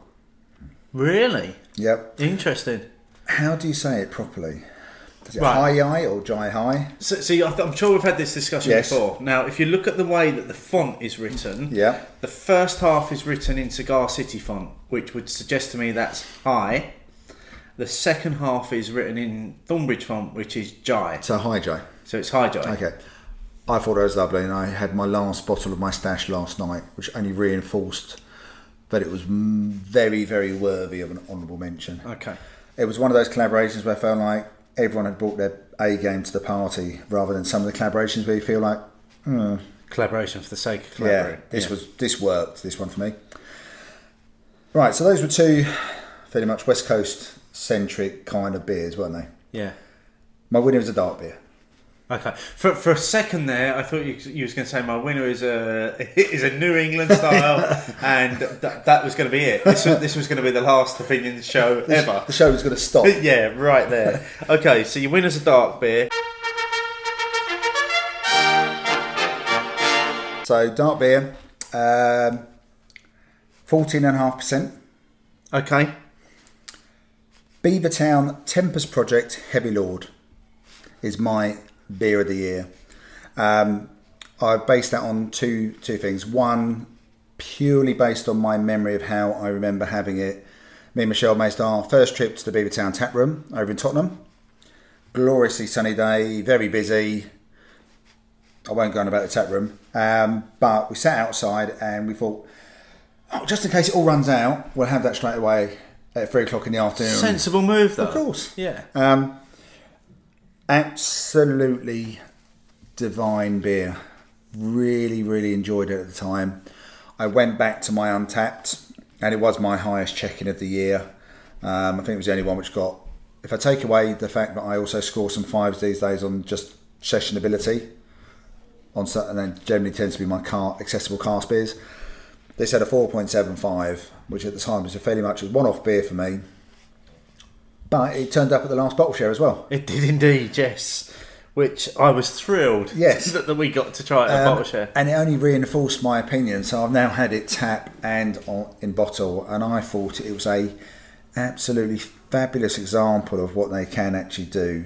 really? Yep. Interesting. How do you say it properly? Is it Right. high I or jai high? So, see, I th- I'm sure we've had this discussion Yes. before. Now, if you look at the way that the font is written, Yeah. the first half is written in Cigar City font, which would suggest to me that's high. The second half is written in Thornbridge font, which is Jai. So high jai. So it's high Jai. Okay. I thought it was lovely, and I had my last bottle of my stash last night, which only reinforced that it was very, very worthy of an honourable mention. Okay. It was one of those collaborations where I felt like everyone had brought their A game to the party, rather than some of the collaborations where you feel like, hmm. Collaboration for the sake of collaboration. yeah, this Yeah. was this worked. This one for me. Right, so those were two fairly much West Coast centric kind of beers, weren't they? Yeah. My winner was a dark beer. Okay. For, for a second there, I thought you, you was going to say my winner is a is a New England style, and th- that was going to be it. This was, this was going to be the last opinion show ever. The show was going to stop. yeah, right there. Okay, so your winner's a dark beer. So dark beer, um, fourteen and a half percent. Okay. Beavertown Tempus Project Heavy Lord is my beer of the year. Um, I've based that on two two things. One, purely based on my memory of how I remember having it. Me and Michelle made our first trip to the Beavertown tap room over in Tottenham. Gloriously sunny day, very busy. I won't go on about the tap room, um, but we sat outside and we thought, oh, just in case it all runs out, we'll have that straight away at three o'clock in the afternoon. Sensible move, though. Of course. Yeah. Um, absolutely divine beer. Really, really enjoyed it at the time. I went back to my Untappd, and it was my highest check-in of the year. Um, I think it was the only one which got if I take away the fact that I also score some fives these days on just sessionability, on and then generally tends to be my car accessible cask beers. They said a four point seven five, which at the time was a fairly much as one off beer for me. But it turned up at the last bottle share as well. It did indeed, yes. Which I was thrilled. Yes. that, that we got to try it at Um, bottle share. and it only reinforced my opinion. So I've now had it tap and on, in bottle, and I thought it was a absolutely fabulous example of what they can actually do,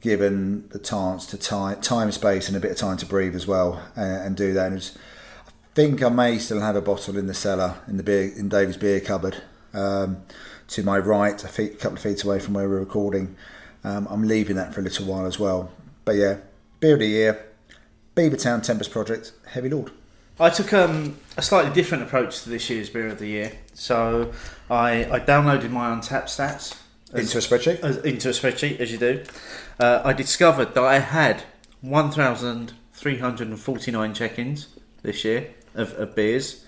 given the chance to time, time, space, and a bit of time to breathe as well, uh, and do that. And was, I think I may still have a bottle in the cellar in the beer in David's beer cupboard. Um, to my right, a feet, couple of feet away from where we're recording. Um, I'm leaving that for a little while as well. But yeah, beer of the year, Beavertown Tempus Project, Heavy Lord. I took um, a slightly different approach to this year's beer of the year. So I, I downloaded my Untappd stats Into a spreadsheet. as, into a spreadsheet, as you do. Uh, I discovered that I had 1,349 check-ins this year of, of beers.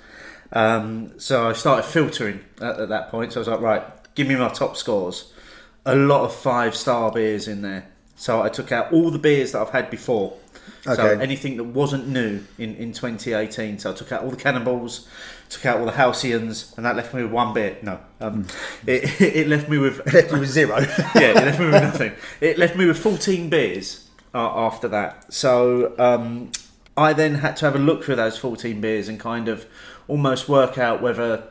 Um, so I started filtering at, at that point. So I was like, right, give me my top scores. A lot of five-star beers in there. So I took out all the beers that I've had before. Okay. So anything that wasn't new in, in 2018. So I took out all the Cannonballs, took out all the Halcyons, and that left me with one beer. No, um, it, it left me with Left you with zero. yeah, it left me with nothing. It left me with 14 beers uh, after that. So um, I then had to have a look through those 14 beers and kind of almost work out whether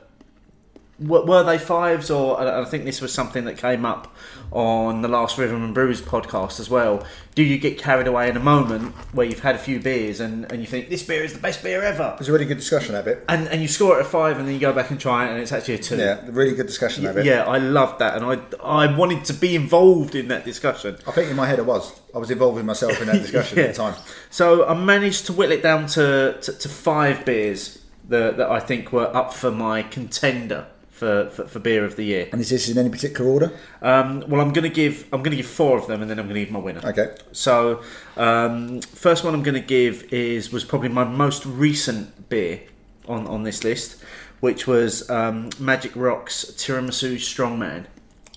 were they fives or and I think this was something that came up on the last Rhythm and Brews podcast as well. Do you get carried away in a moment where you've had a few beers and, and you think this beer is the best beer ever? It's a really good discussion that bit. And, and you score it a five and then you go back and try it and it's actually a two. Yeah, really good discussion that bit. Yeah, I loved that, and I I wanted to be involved in that discussion. I think in my head I was. I was involving myself in that discussion at the time. So I managed to whittle it down to, to, to five beers that, that I think were up for my contender for, for, for beer of the year. And is this in any particular order? Um, well, I'm going to give I'm going to give four of them, and then I'm going to give my winner. Okay. So, um, first one I'm going to give is was probably my most recent beer on, on this list, which was um, Magic Rocks Tiramisu Strongman.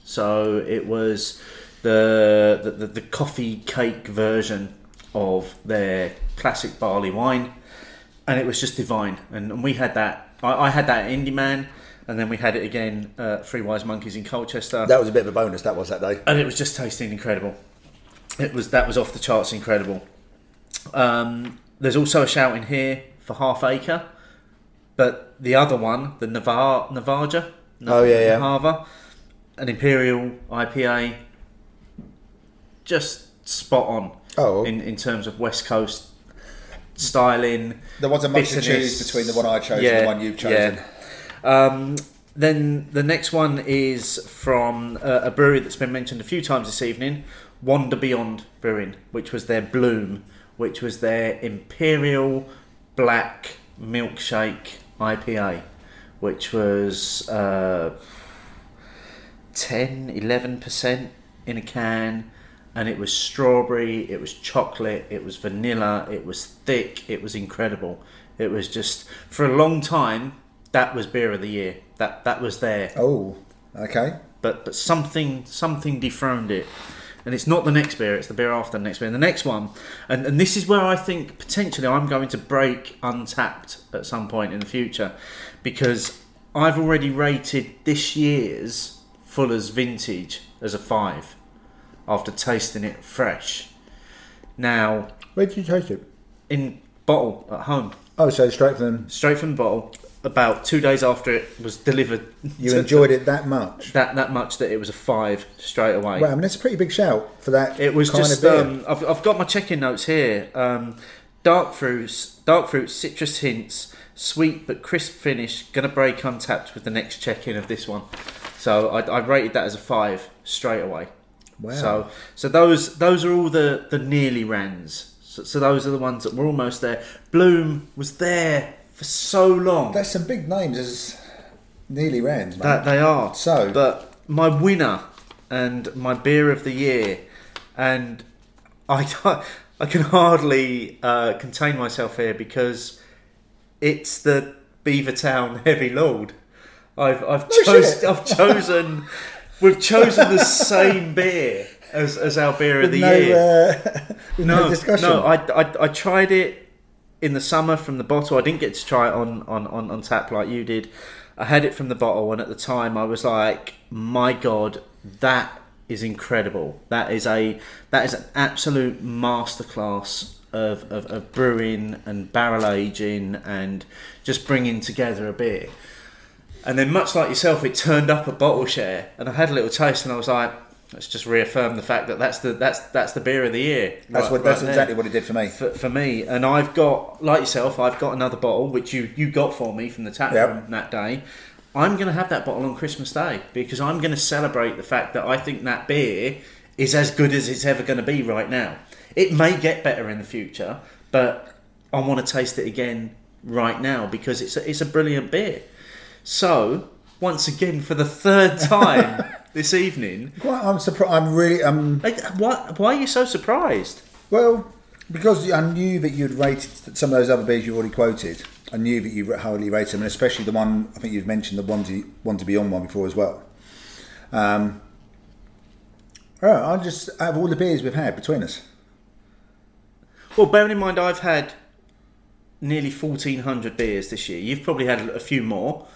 So it was the, the the the coffee cake version of their classic barley wine, and it was just divine. And, and we had that. I, I had that at Indy Man, and then we had it again at Three Wise Monkeys in Colchester That was a bit of a bonus, that was that day. and it was just tasting incredible. It was that was off the charts incredible. Um, there's also a shout in here for Half Acre, but the other one, the Navar Navaja, Oh, yeah, yeah. Nahava, an Imperial IPA, just spot on Oh. in in terms of West Coast styling. There wasn't much to choose between the one I chose and the one you've chosen. yeah. Um, then the next one is from uh, a brewery that's been mentioned a few times this evening, Wander Beyond Brewing, which was their Bloom, which was their Imperial Black Milkshake IPA, which was uh, 10, 11% in a can. And it was strawberry, it was chocolate, it was vanilla, it was thick, it was incredible. It was just, for a long time, that was beer of the year. That that was there Oh, okay. but but something something dethroned it and it's not the next beer it's the beer after the next beer and the next one and, and this is where i think potentially i'm going to break Untappd at some point in the future because i've already rated this year's fuller's vintage as a five after tasting it fresh now Where did you taste it? in bottle at home Oh, so straight from straight from the bottle about two days after it was delivered you enjoyed it that much. that that much that it was a five straight away Well, I mean, that's a pretty big shout for that. It was kind just. Um, I've, I've got my check-in notes here. Um, dark fruits, dark fruits, citrus hints, sweet but crisp finish. Gonna break Untappd with the next check-in of this one. So I, I rated that as a five straight away. Wow. So so those those are all the the nearly rans. So, so those are the ones that were almost there. Bloom was there for so long. that's some big names as nearly rands, man. That they are. So- but my winner and my beer of the year, and I, I can hardly uh, contain myself here because it's the Beavertown Heavy Lord. I've I've, No chose. I've chosen We've chosen the same beer as, as our beer of the no, year. uh, no, no, discussion. no, I, I, I tried it in the summer from the bottle. I didn't get to try it on, on, on, on tap like you did. I had it from the bottle, and at the time, I was like, "My God, that is incredible! That is a that is an absolute masterclass of, of, of brewing and barrel aging and just bringing together a beer." And then, much like yourself, it turned up a bottle share, and I had a little taste, and I was like, "Let's just reaffirm the fact that that's the that's that's the beer of the year." that's right- what that's right exactly what it did for me. for, for me. And I've got, like yourself, I've got another bottle which you you got for me from the tap Yep. room that day. I'm going to have that bottle on Christmas Day because I'm going to celebrate the fact that I think that beer is as good as it's ever going to be right now. It may get better in the future, but I want to taste it again right now because it's a, it's a brilliant beer. So, once again, for the third time this evening, Quite, I'm surprised. I'm really um. I, why, why are you so surprised? Well, because I knew that you'd rated some of those other beers you already quoted. I knew that you highly rated them, and especially the one I think you've mentioned the one to one to be on one before as well. Um, all right, I just out of all the beers we've had between us, Well, bearing in mind I've had nearly fourteen hundred beers this year. You've probably had a few more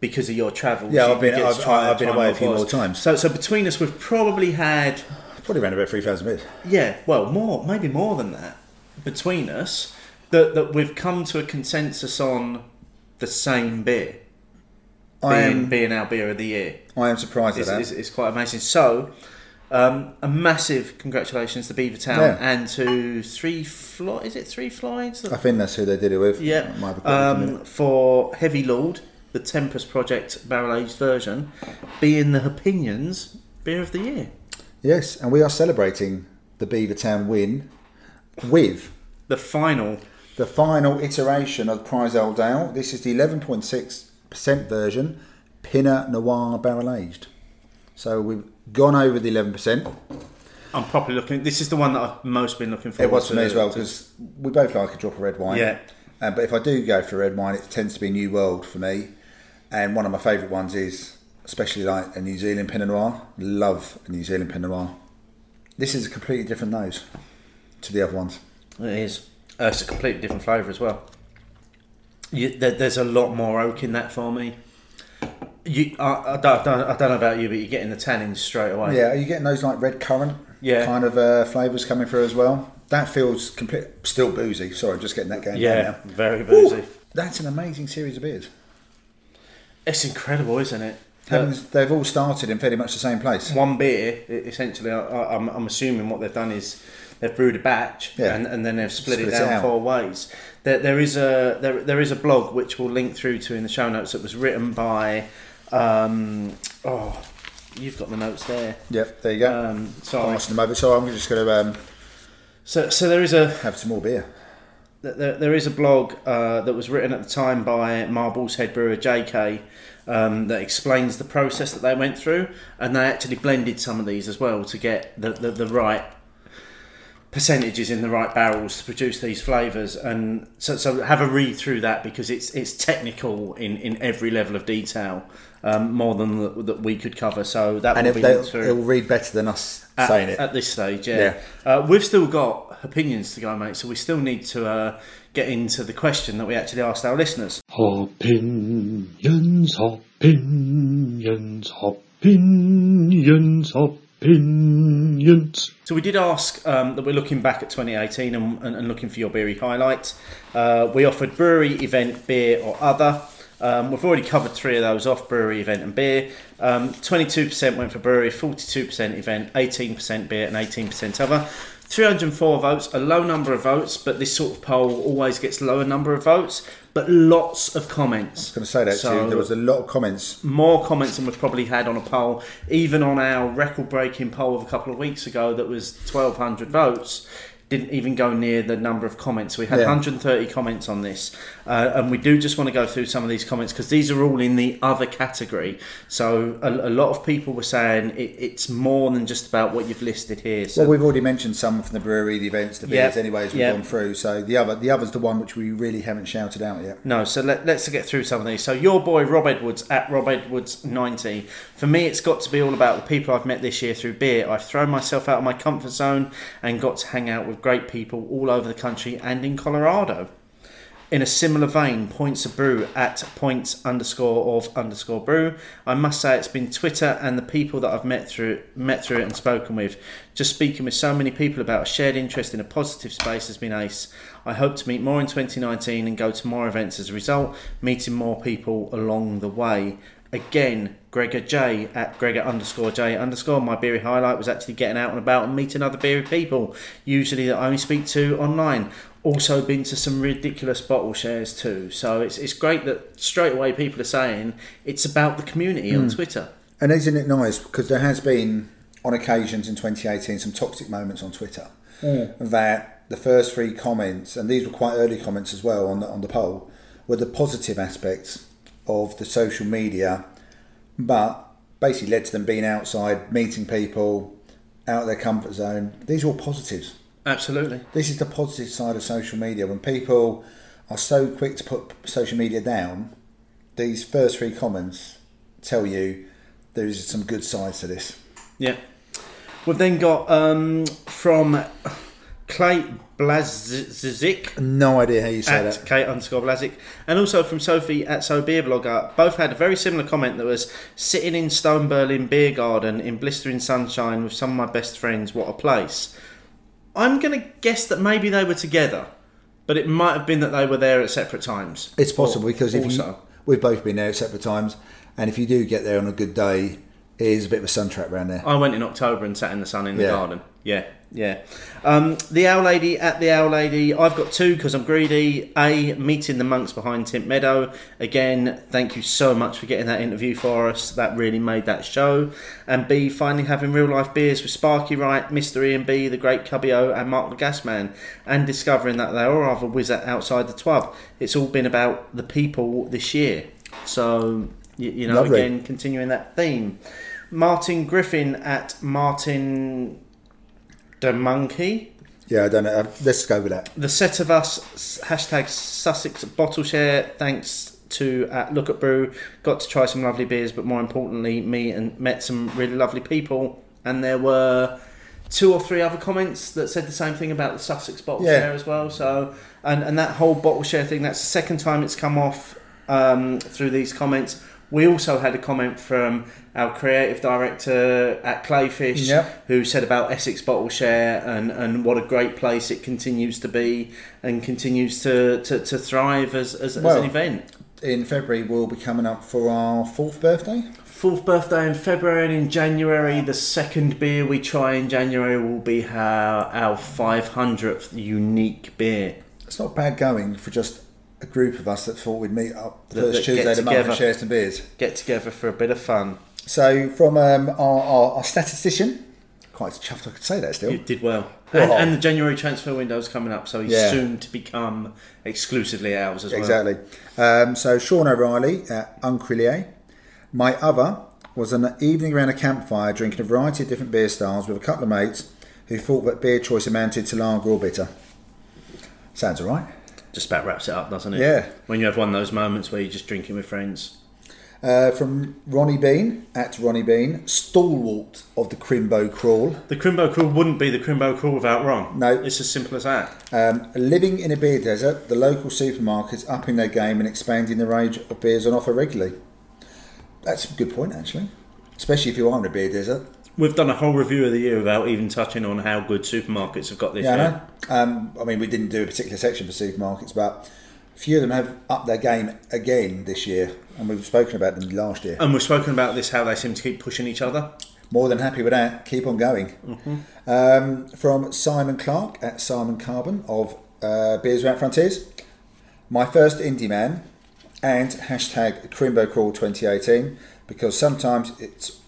because of your travels. Yeah, I've been- you get to I've- I've been away a few more times. So, so between us, we've probably had probably around about three thousand beers. yeah, well, more, maybe more than that between us. That that we've come to a consensus on the same beer I being, am being our beer of the year. I am surprised at It's, that. it's, it's quite amazing. So, um, a massive congratulations to Beavertown Yeah. and to Three Flo Is it Three Floyds? I think that's who they did it with. Yeah, I might have a quick look in a um, for Heavy Lord, the Tempus Project barrel aged version, being the Opinions beer of the year. yes, and we are celebrating the Beavertown win with The final, the final iteration of Prize Old Ale. This is the 11.6% version, Pinot Noir Barrel Aged. So we've gone over the 11%. I'm properly looking. This is the one that I've most been looking for. It was for me as well because we both like a drop of red wine. Yeah. Um, but if I do go for red wine, it tends to be New World for me. And one of my favourite ones is, especially like a New Zealand Pinot Noir. Love a New Zealand Pinot Noir. This is a completely different nose to the other ones. It is. Uh, it's a completely different flavour as well. You, there, there's a lot more oak in that for me. You, I, I, don't, I, don't, I don't know about you, but you're getting the tannins straight away. Yeah, are you getting those like red currant Yeah. kind of uh, flavours coming through as well? That feels complete, still boozy. Sorry, just getting that going. Yeah, very boozy. Ooh, that's an amazing series of beers. It's incredible, isn't it? They've all started in fairly much the same place. one beer, essentially, I, I, I'm, I'm assuming what they've done is they've brewed a batch Yeah. and, and then they've split, Split it it down out. four ways. There, there is a there, there is a blog which we'll link through to in the show notes that was written by um, oh you've got the notes there. Yep, there you go. Um, sorry. Passing them over. So I'm just going to um, So so there is a have some more beer. There, there is a blog uh, that was written at the time by Marbles head brewer JK um, that explains the process that they went through, and they actually blended some of these as well to get the, the, the right percentages in the right barrels to produce these flavours. And so, so have a read through that because it's it's technical in, in every level of detail, um, more than the, that we could cover. So that And will it, be they, linked through it will read better than us at, saying it. at this stage. Yeah, Uh, we've still got opinions to go, mate. So we still need to uh, get into the question that we actually asked our listeners. Opinions, opinions, opinions, opinions. So we did ask um, that we're looking back at 2018 and, and, and looking for your beery highlights. Uh, we offered brewery, event, beer, or other. Um, we've already covered three of those off brewery, event, and beer. Um, 22% went for brewery, 42% event, 18% beer, and 18% other. 304 votes, a low number of votes, but this sort of poll always gets lower number of votes, but lots of comments. I was going to say that So- you. There was a lot of comments. more comments than we've probably had on a poll, even on our record breaking poll of a couple of weeks ago that was 1,200 votes. didn't even go near the number of comments. We had Yeah. 130 comments on this, uh, and we do just want to go through some of these comments because these are all in the other category. So a, a lot of people were saying it, it's more than just about what you've listed here. So Well, we've already mentioned some from the brewery, the events, the beers, Yeah, anyway, as we've yeah. gone through. So the other, the other's the one which we really haven't shouted out yet. No, so let, let's get through some of these. So your boy Rob Edwards at Rob Edwards ninety. For me, it's got to be all about the people I've met this year through beer. I've thrown myself out of my comfort zone and got to hang out with great people all over the country and in Colorado. In a similar vein, points of brew at points underscore of underscore brew. I must say it's been Twitter and the people that I've met through met through it and spoken with. Just speaking with so many people about a shared interest in a positive space has been ace. I hope to meet more in 2019 and go to more events as a result, meeting more people along the way. Again, Gregor J at Gregor underscore J underscore. My beery highlight was actually getting out and about and meeting other beery people, usually that I only speak to online. Also been to some ridiculous bottle shares too. So it's, it's great that straight away people are saying it's about the community on hmm. Twitter. And isn't it nice because there has been on occasions in 2018 some toxic moments on Twitter hmm. that the first three comments, and these were quite early comments as well on the, on the poll, were the positive aspects of the social media, but basically led to them being outside, meeting people, out of their comfort zone. These are all positives. Absolutely. This is the positive side of social media. When people are so quick to put social media down, these first three comments tell you there is some good sides to this. Yeah. We've then got um, from Clay Blazic. No idea how you say at that. Kate underscore Blazic, and also from Sophie at So Beer Blogger. Both had a very similar comment that was sitting in Stone Berlin Beer Garden in blistering sunshine with some of my best friends. What a place! I'm going to guess that maybe they were together, but it might have been that they were there at separate times. It's possible because if you, we've both been there at separate times, and if you do get there on a good day, it is a bit of a sun trap around there. I went in October and sat in the sun in the Yeah. garden. Yeah, yeah. Um, the Owl Lady at the Owl Lady. I've got two because I'm greedy. A, meeting the monks behind Tynt Meadow. Again, thank you so much for getting that interview for us. That really made that show. And B, finally having real life beers with Sparky Wright, Mr. Ian B, the Great Cubio, and Mark the Gasman, and discovering that they are rather whiz outside the twab. It's all been about the people this year. So, you, you know, Lovely. again, continuing that theme. Martin Griffin at Martin the Monkey. Yeah, I don't know. Uh, Let's go with that. The set of us hashtag Sussex bottle share. Thanks to at Look at Brew. Got to try some lovely beers, but more importantly, me and met some really lovely people. And there were two or three other comments that said the same thing about the Sussex bottle Yeah. share as well. So and and that whole bottle share thing. That's the second time it's come off um, through these comments. We also had a comment from our creative director at Clayfish, Yep. who said about Essex Bottle Share and, and what a great place it continues to be and continues to, to, to thrive as, as, as an event. In February, we'll be coming up for our fourth birthday. Fourth birthday in February and in January, the second beer we try in January will be our, our 500th unique beer. It's not bad going for just a group of us that thought we'd meet up the That- first that Tuesday of the month and share some beers. Get together for a bit of fun. So, from um, our, our, our statistician, quite chuffed I could say that still. You did well. And, and the January transfer window is coming up, so he's Yeah. soon to become exclusively ours as well. Exactly. Um, so Sean O'Reilly at Uncrillier. My other was an evening around a campfire drinking a variety of different beer styles with a couple of mates who thought that beer choice amounted to lager or bitter. Sounds all right. Just about wraps it up, doesn't it? Yeah. When you have one of those moments where you're just drinking with friends. Uh, from Ronnie Bean at Ronnie Bean, stalwart of the Crimbo Crawl. The Crimbo Crawl wouldn't be the Crimbo Crawl without Ron. No. It's as simple as that. Um, living in a beer desert, the local supermarkets upping their game and expanding the range of beers on offer regularly. That's a good point, actually. Especially if you are in a beer desert. We've done a whole review of the year without even touching on how good supermarkets have got this Yeah, year. know. Um, I mean, we didn't do a particular section for supermarkets, but a few of them have upped their game again this year, and we've spoken about them last year. And we've spoken about this, how they seem to keep pushing each other. More than happy with that. Keep on going. Um, from Simon Clark at Simon Carbon of uh, Beers Without Frontiers. My first Indy Man and hashtag Crimbo Crawl 2018 because sometimes it's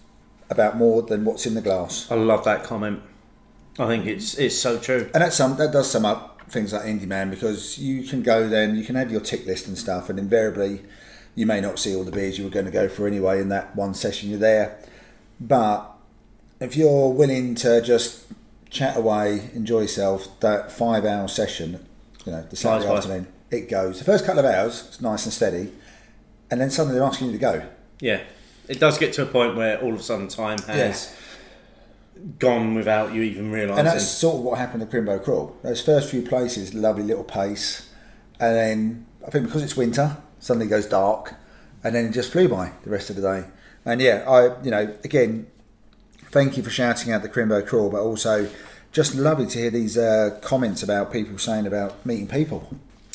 about more than what's in the glass. I love that comment. I think it's it's so true. And that sum that does sum up things like Indy Man because you can go then you can have your tick list and stuff, and invariably you may not see all the beers you were going to go for anyway in that one session you're there. But if you're willing to just chat away, enjoy yourself, that five hour session, you know, the Saturday by. afternoon, it goes. The first couple of hours, it's nice and steady, and then suddenly they're asking you to go. Yeah, it does get to a point where all of a sudden time has gone without you even realising. And that's sort of what happened to Crimbo Crawl. Those first few places, lovely little pace, and then I think because it's winter, suddenly it goes dark, and then it just flew by the rest of the day. And yeah, I you know again, thank you for shouting out the Crimbo Crawl, but also just lovely to hear these uh, comments about people saying about meeting people.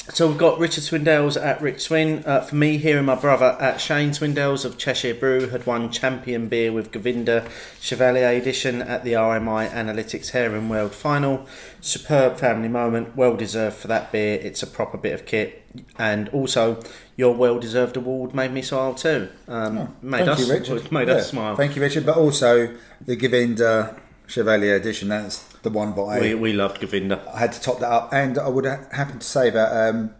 So we've got Richard Swindells at Rick Swin. Uh, for me, here and my brother at Shane Swindells of Cheshire Brew had won champion beer with Govinda Chevallier edition at the RMI Analytics Herring World Final. Superb family moment, well deserved for that beer. It's a proper bit of kit, and also your well deserved award made me smile too. Um, made Oh, Thank us you, Richard. made Yeah, us smile. Thank you, Richard. But also the Govinda Chevallier edition. That's the one I we we loved Govinda. I had to top that up. And I would ha- happen to say that um,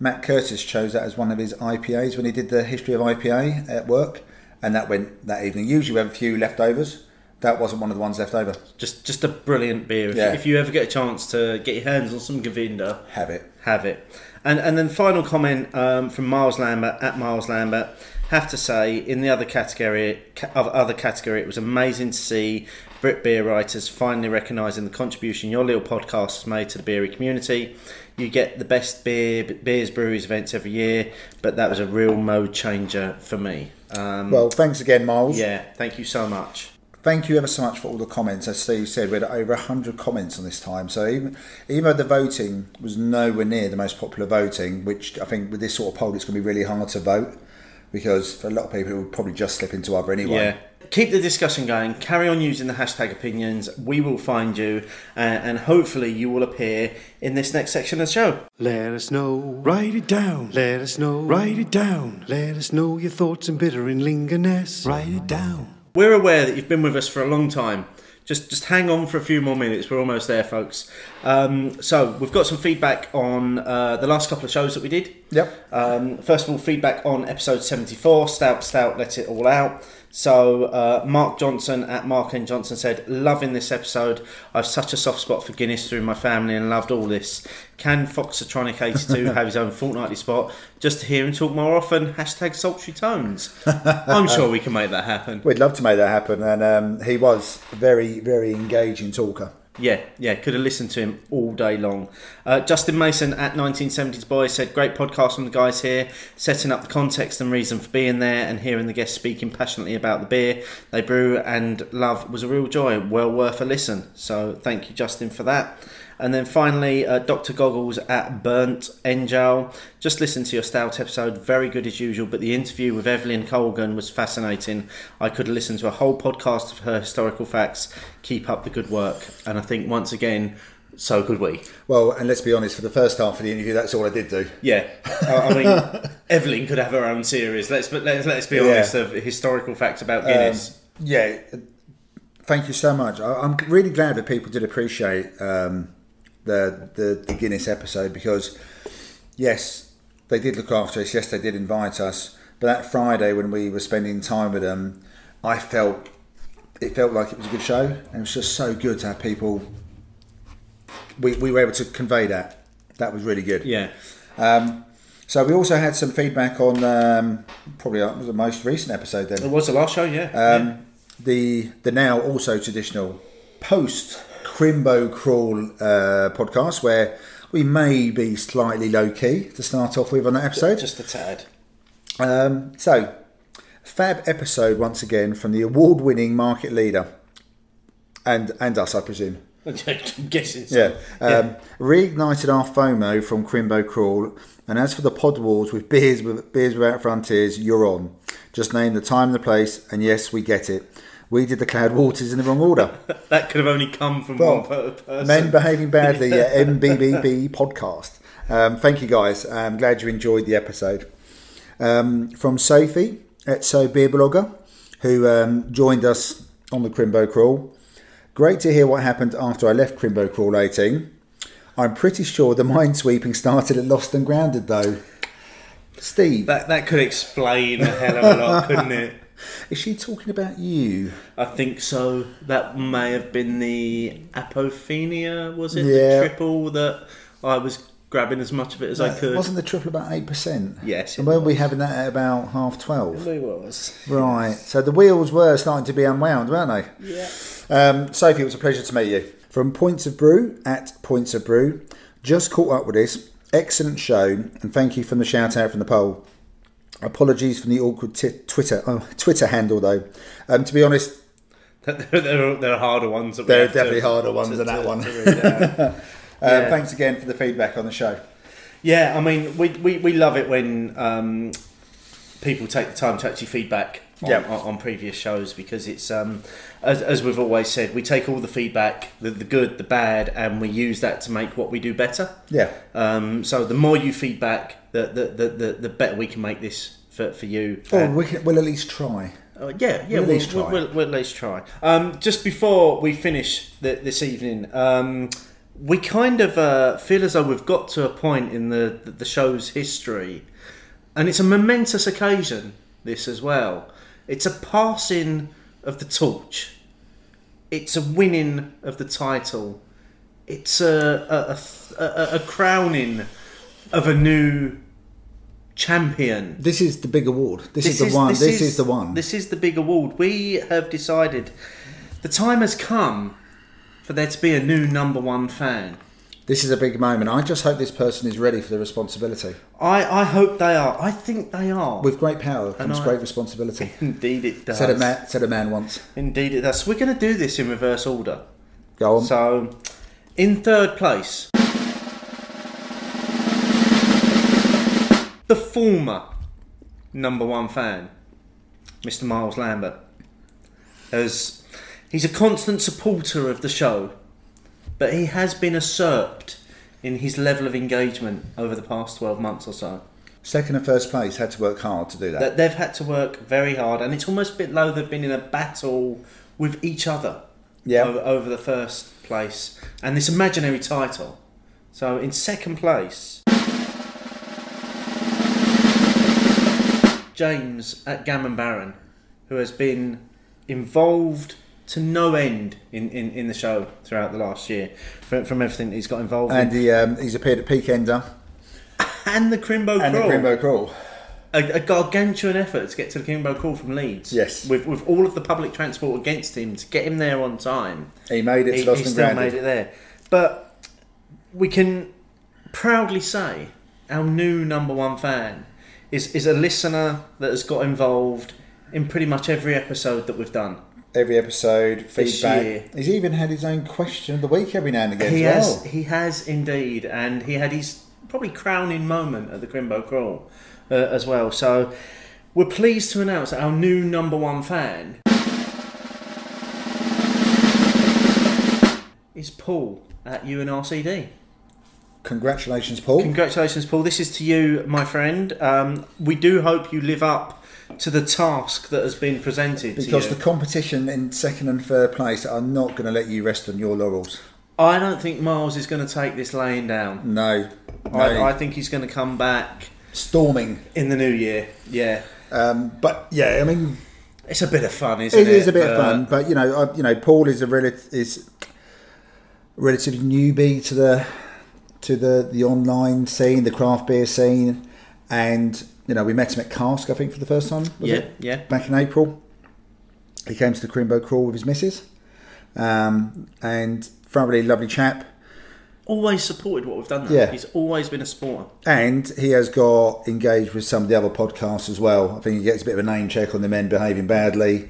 Matt Curtis chose that as one of his IPAs when he did the history of IPA at work, and that went that evening. Usually we have a few leftovers. That wasn't one of the ones left over. Just just a brilliant beer. If, Yeah. if you ever get a chance to get your hands on some Govinda, Have it. have it. And and then final comment um, from Miles Lambert at Miles Lambert. Have to say, in the other category, other category, it was amazing to see Brit beer writers finally recognising the contribution your little podcast has made to the beery community. You get the best beer beers breweries events every year, but that was a real mode changer for me. Um, Well, thanks again, Miles. yeah, thank you so much. Thank you ever so much for all the comments. As Steve said, we had over 100 comments on this time. So even, even though the voting was nowhere near the most popular voting, which I think with this sort of poll, it's going to be really hard to vote because for a lot of people, it would probably just slip into other anyway. Yeah. Keep the discussion going. Carry on using the hashtag opinions. We will find you, uh, and hopefully, you will appear in this next section of the show. Let us know. Write it down. Let us know. Write it down. Let us know your thoughts and bitter and lingerness. Write it down. We're aware that you've been with us for a long time. Just, just hang on for a few more minutes. We're almost there, folks. Um, so we've got some feedback on uh, the last couple of shows that we did. Yep. Um, first of all, feedback on episode 74, Stout Stout Let It All Out. So, uh, Mark Johnson at Mark N. Johnson said, Loving this episode. I've such a soft spot for Guinness through my family and loved all this. Can Foxatronic 82 have his own fortnightly spot? Just to hear him talk more often. Hashtag sultry tones. I'm sure we can make that happen. We'd love to make that happen. And um, he was very, very engaging talker. Yeah, yeah, could have listened to him all day long. Uh, Justin Mason at 1970s Boy said, Great podcast from the guys here, setting up the context and reason for being there and hearing the guests speaking passionately about the beer they brew and love was a real joy. Well worth a listen. So thank you, Justin, for that. And then finally, uh, Dr. Goggles at Burnt Angel. Just listen to your stout episode, very good as usual, but the interview with Eibhlin Colgan was fascinating. I could listen to a whole podcast of her historical facts. Keep up the good work. And I think once again, so could we. Well, and let's be honest, for the first half of the interview, that's all I did do. Yeah, I mean, Eibhlin could have her own series. Let's but let's, let's be Yeah. honest of historical facts about Guinness. Yeah, thank you so much. I, I'm really glad that people did appreciate um, the, the the Guinness episode because yes, they did look after us. Yes, they did invite us. But that Friday when we were spending time with them, I felt it felt like it was a good show, and it was just so good to have people. We, we were able to convey that. That was really good. yeah, Um, so we also had some feedback on um, probably uh, the most recent episode then it was the last show. Yeah, um, the the now also traditional post Crimbo Crawl uh, podcast where we may be slightly low key to start off with on that episode. just a tad. Um, so, fab episode once again from the award winning market leader and and us, I presume. I'm guessing. So. Yeah. Um, Reignited our FOMO from Crimbo Crawl, and as for the pod wars with beers with beers without frontiers, you're on. Just name the time and the place, and yes, we get it. We did the Cloudwaters in the wrong order. That could have only come from Well, one per- person. Men behaving badly at MBBB podcast. Um, thank you guys. I'm glad you enjoyed the episode. Um, from Sophie at So Beer Blogger, who um, joined us on the Crimbo Crawl. Great to hear what happened after I left Crimbo Crawl 18. I'm pretty sure the minesweeping started at Lost and Grounded though. Steve, That that could explain a hell of a lot, couldn't it? Is she talking about you? I think so. That may have been the apophenia, was it? Yeah. The triple that I was grabbing as much of it as I could. Wasn't the triple about 8%? Yes, And weren't we having that at about half 12? It was. Right. So the wheels were starting to be unwound, weren't they? Yeah. Um, Sophie, it was a pleasure to meet you. From Points of Brew at Points of Brew, just caught up with this. Excellent show, and thank you from the shout out from the poll. Apologies for the awkward t- Twitter oh, Twitter handle though. Um, to be honest, there, are, there are harder ones. That there are have to- definitely harder ones to- than that one. to read out. uh, Yeah. thanks again for the feedback on the show. Yeah, I mean, we, we, we love it when um, people take the time to actually feedback on, Yeah. on, on previous shows because it's, um, as, as we've always said, we take all the feedback, the, the good, the bad, and we use that to make what we do better. Yeah, Um, so the more you feedback, the, the, the, the, the better we can make this for, for you. or And- we can, we'll at least try. uh, yeah, yeah, We'll at we'll, least we'll, try. we'll, we'll at least try. Um, just before we finish the, this evening, um, we kind of uh, feel as though we've got to a point in the, the show's history, and it's a momentous occasion, this as well. It's a passing of the torch, it's a winning of the title, it's a, a, a, a, a crowning of a new champion. This is the big award. This, is the one. This, is, the one. This is the big award. We have decided the time has come for there to be a new number one fan. This is a big moment. I just hope this person is ready for the responsibility. I, I hope they are. I think they are. With great power comes I- great responsibility. Indeed, it does. Said a man. Said a man once. Indeed, it does. We're going to do this in reverse order. Go on. So, in third place, the former number one fan, Mr. Miles Lambert, as he's a constant supporter of the show, but he has been usurped in his level of engagement over the past 12 months or so. Second and first place had to work hard to do that. They've had to work very hard, and it's almost a bit low they've been in a battle with each other Yeah. over, over the first place and this imaginary title. So in second place, James at Gammon Baron, who has been involved to no end in, in, in the show throughout the last year from, from everything he's got involved and in. he, um, he's appeared at Peakender And the Crimbo and the Crawl. Crimbo Crawl. a, a gargantuan effort to get to the Crimbo Crawl from Leeds. Yes. With, with all of the public transport against him to get him there on time. He made it to He, he still Grounded. made it there. But we can proudly say our new number one fan is, is a listener that has got involved in pretty much every episode that we've done. Every episode, feedback. He's even had his own question of the week every now and again He as has, well. he has indeed, and he had his probably crowning moment at the Crimbo Crawl uh, as well. So we're pleased to announce our new number one fan is Paul at UNRCD. Congratulations, Paul. Congratulations, Paul. This is to you, my friend. Um, we do hope you live up to the task that has been presented because the competition in second and third place are not going to let you rest on your laurels. I don't think Miles is going to take this laying down. No. no. I, I think he's going to come back Storming. in the new year. Yeah. Um, but yeah, I mean, It's a bit of fun, isn't it it? is a bit of fun. But you know, uh, you know, Paul is a relative is a relative newbie to the to the the online scene, the craft beer scene, and you know, we met him at Cask, I think, for the first time. Was Yeah, it? yeah. Back in April, he came to the Crimbo Crawl with his missus, um, and thoroughly lovely chap. Always supported what we've done. Though. Yeah. He's always been a supporter. And he has got engaged with some of the other podcasts as well. I think he gets a bit of a name check on the men behaving badly.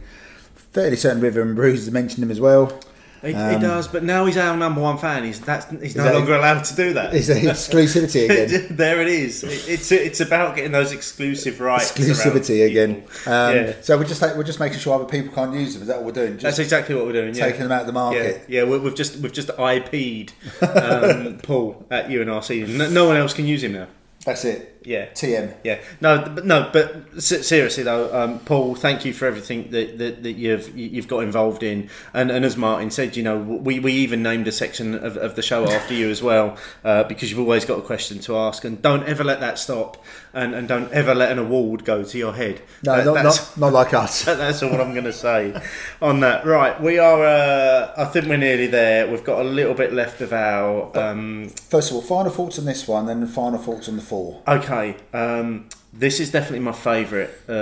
Fairly certain Rhythm and Brews has mentioned him as well. He, he Um, does, but now he's our number one fan. He's that's he's no that- longer allowed to do that. It's exclusivity again. there it is. It- It's it's about getting those exclusive rights. exclusivity again. Um, yeah, So we're just we're just making sure other people can't use them. Is that what we're doing? that's exactly what we're doing. Yeah. taking them out of the market. yeah, we- we've just we've just IP'd um, Paul at UNRC. No, no one else can use him now. That's it. Yeah. TM. Yeah, no, but no, but seriously though, um, Paul, thank you for everything that, that, that you've you've got involved in, and, and as Martin said, you know, we, we even named a section of, of the show after you as well, uh, because you've always got a question to ask, and don't ever let that stop, and, and don't ever let an award go to your head. No, That- not, not, not like us. that's all I'm going to say on that. Right, we are. Uh, I think we're nearly there. We've got a little bit left of our. Um, First of all, final thoughts on this one, then the final thoughts on the four. Okay, um, this is definitely my favourite uh,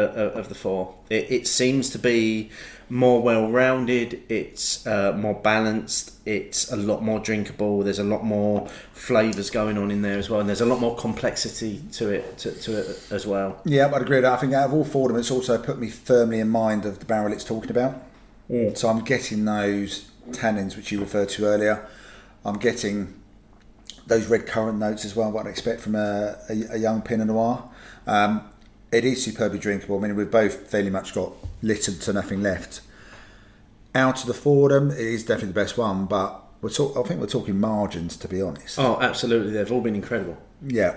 of the four. It, it seems to be more well-rounded. It's uh, more balanced. It's a lot more drinkable. There's a lot more flavours going on in there as well, and there's a lot more complexity to it to, to it as well. Yeah, I'd agree with that. I think out of all four of them, it's also put me firmly in mind of the barrel it's talking about. So I'm getting those tannins which you referred to earlier. I'm getting those red currant notes as well, what I'd expect from a, a, a young Pinot Noir. Um, it is superbly drinkable. I mean, we've both fairly much got littered to nothing left. Out of the four of them, it is definitely the best one, but we're talk- I think we're talking margins, to be honest. Oh, absolutely! They've all been incredible. Yeah,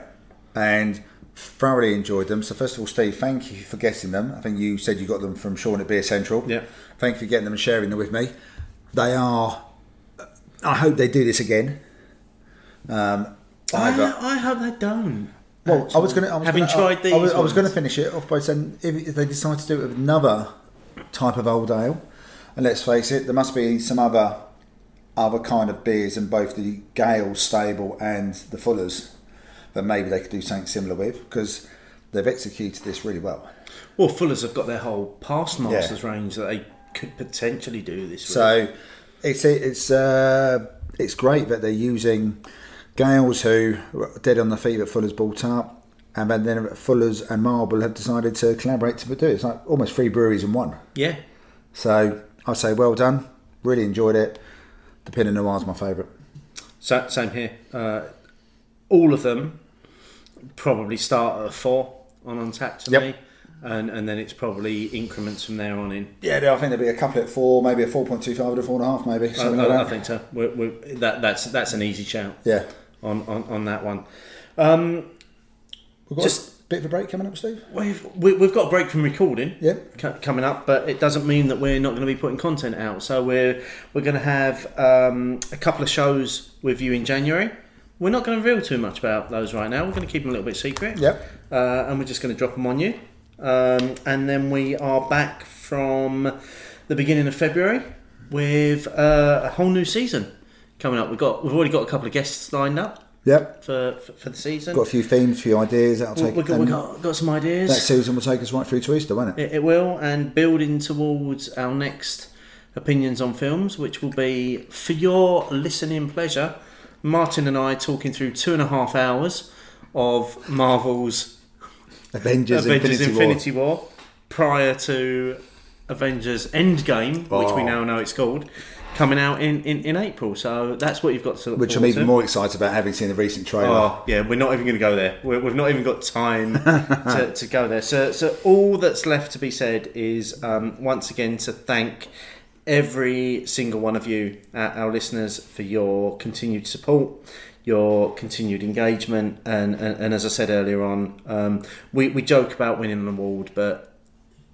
and thoroughly enjoyed them. So first of all, Steve, thank you for getting them. I think you said you got them from Sean at Beer Central. Yeah. Thank you for getting them and sharing them with me. They are. I hope they do this again. Um, either- I, I hope they don't. well, I was going to. Having gonna, tried I, these I was, was going to finish it off by saying if, if they decide to do it with another type of old ale, and let's face it, there must be some other other kind of beers in both the Gale stable and the Fullers that maybe they could do something similar with because they've executed this really well. Well, Fuller's have got their whole past masters range that they could potentially do this. with. So it's it's uh, it's great that they're using Gales who were dead on the feet that Fuller's brought up, and then then Fuller's and Marble have decided to collaborate to do it. It's like almost three breweries in one. yeah, So I say well done. Really enjoyed it. The Pinot Noir is my favourite. So, same here. Uh, all of them probably start at a four on Untappd to Yep. me, and and then it's probably increments from there on in. Yeah, I think there'll be a couple at four, maybe a four point two five and a four and a half, maybe I, something I, like I think so. We're, we're, that that's that's an easy shout Yeah, on, on, on that one. Um, we've got Just- a bit of a break coming up, Steve. we've we, we've got a break from recording. Yeah. co- coming up, but it doesn't mean that we're not going to be putting content out. So we're we're going to have um, a couple of shows with you in January. We're not going to reveal too much about those right now. We're going to keep them a little bit secret. Yep. Uh, and we're just going to drop them on you. Um, and then we are back from the beginning of February with uh, a whole new season coming up. We've got we've already got a couple of guests lined up Yep. for for, for the season. Got a few themes, a few ideas. That'll take. we've got, we've got, got some ideas. that season will take us right through to Easter, won't it? It, it will, and building towards our next opinions on films, which will be for your listening pleasure. Martin and I talking through two and a half hours of Marvel's Avengers, Avengers Infinity, Infinity, War. War. prior to Avengers Endgame, which we Oh. now know it's called, coming out in, in, in April. So that's what you've got to look Which I'm even to. more excited about having seen the recent trailer. Oh yeah, we're not even going to go there. We're, we've not even got time to, to go there. So, so all that's left to be said is um, once again to thank every single one of you, uh, our listeners, for your continued support, your continued engagement, and and, and as I said earlier on, um, we we joke about winning an award, but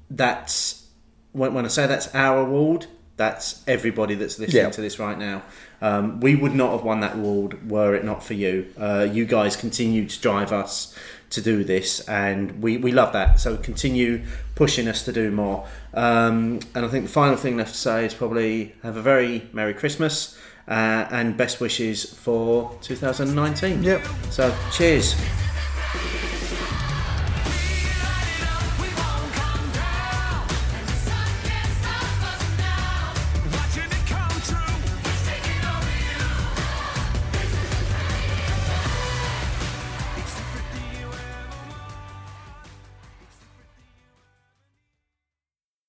that's when, when I say that's our award, that's everybody that's listening Yeah. to this right now. Um, we would not have won that award were it not for you. Uh, you guys continue to drive us to do this, and we, we love that. So continue pushing us to do more. Um, and I think the final thing left to say is probably have a very Merry Christmas uh, and best wishes for 2019. Yep. So cheers.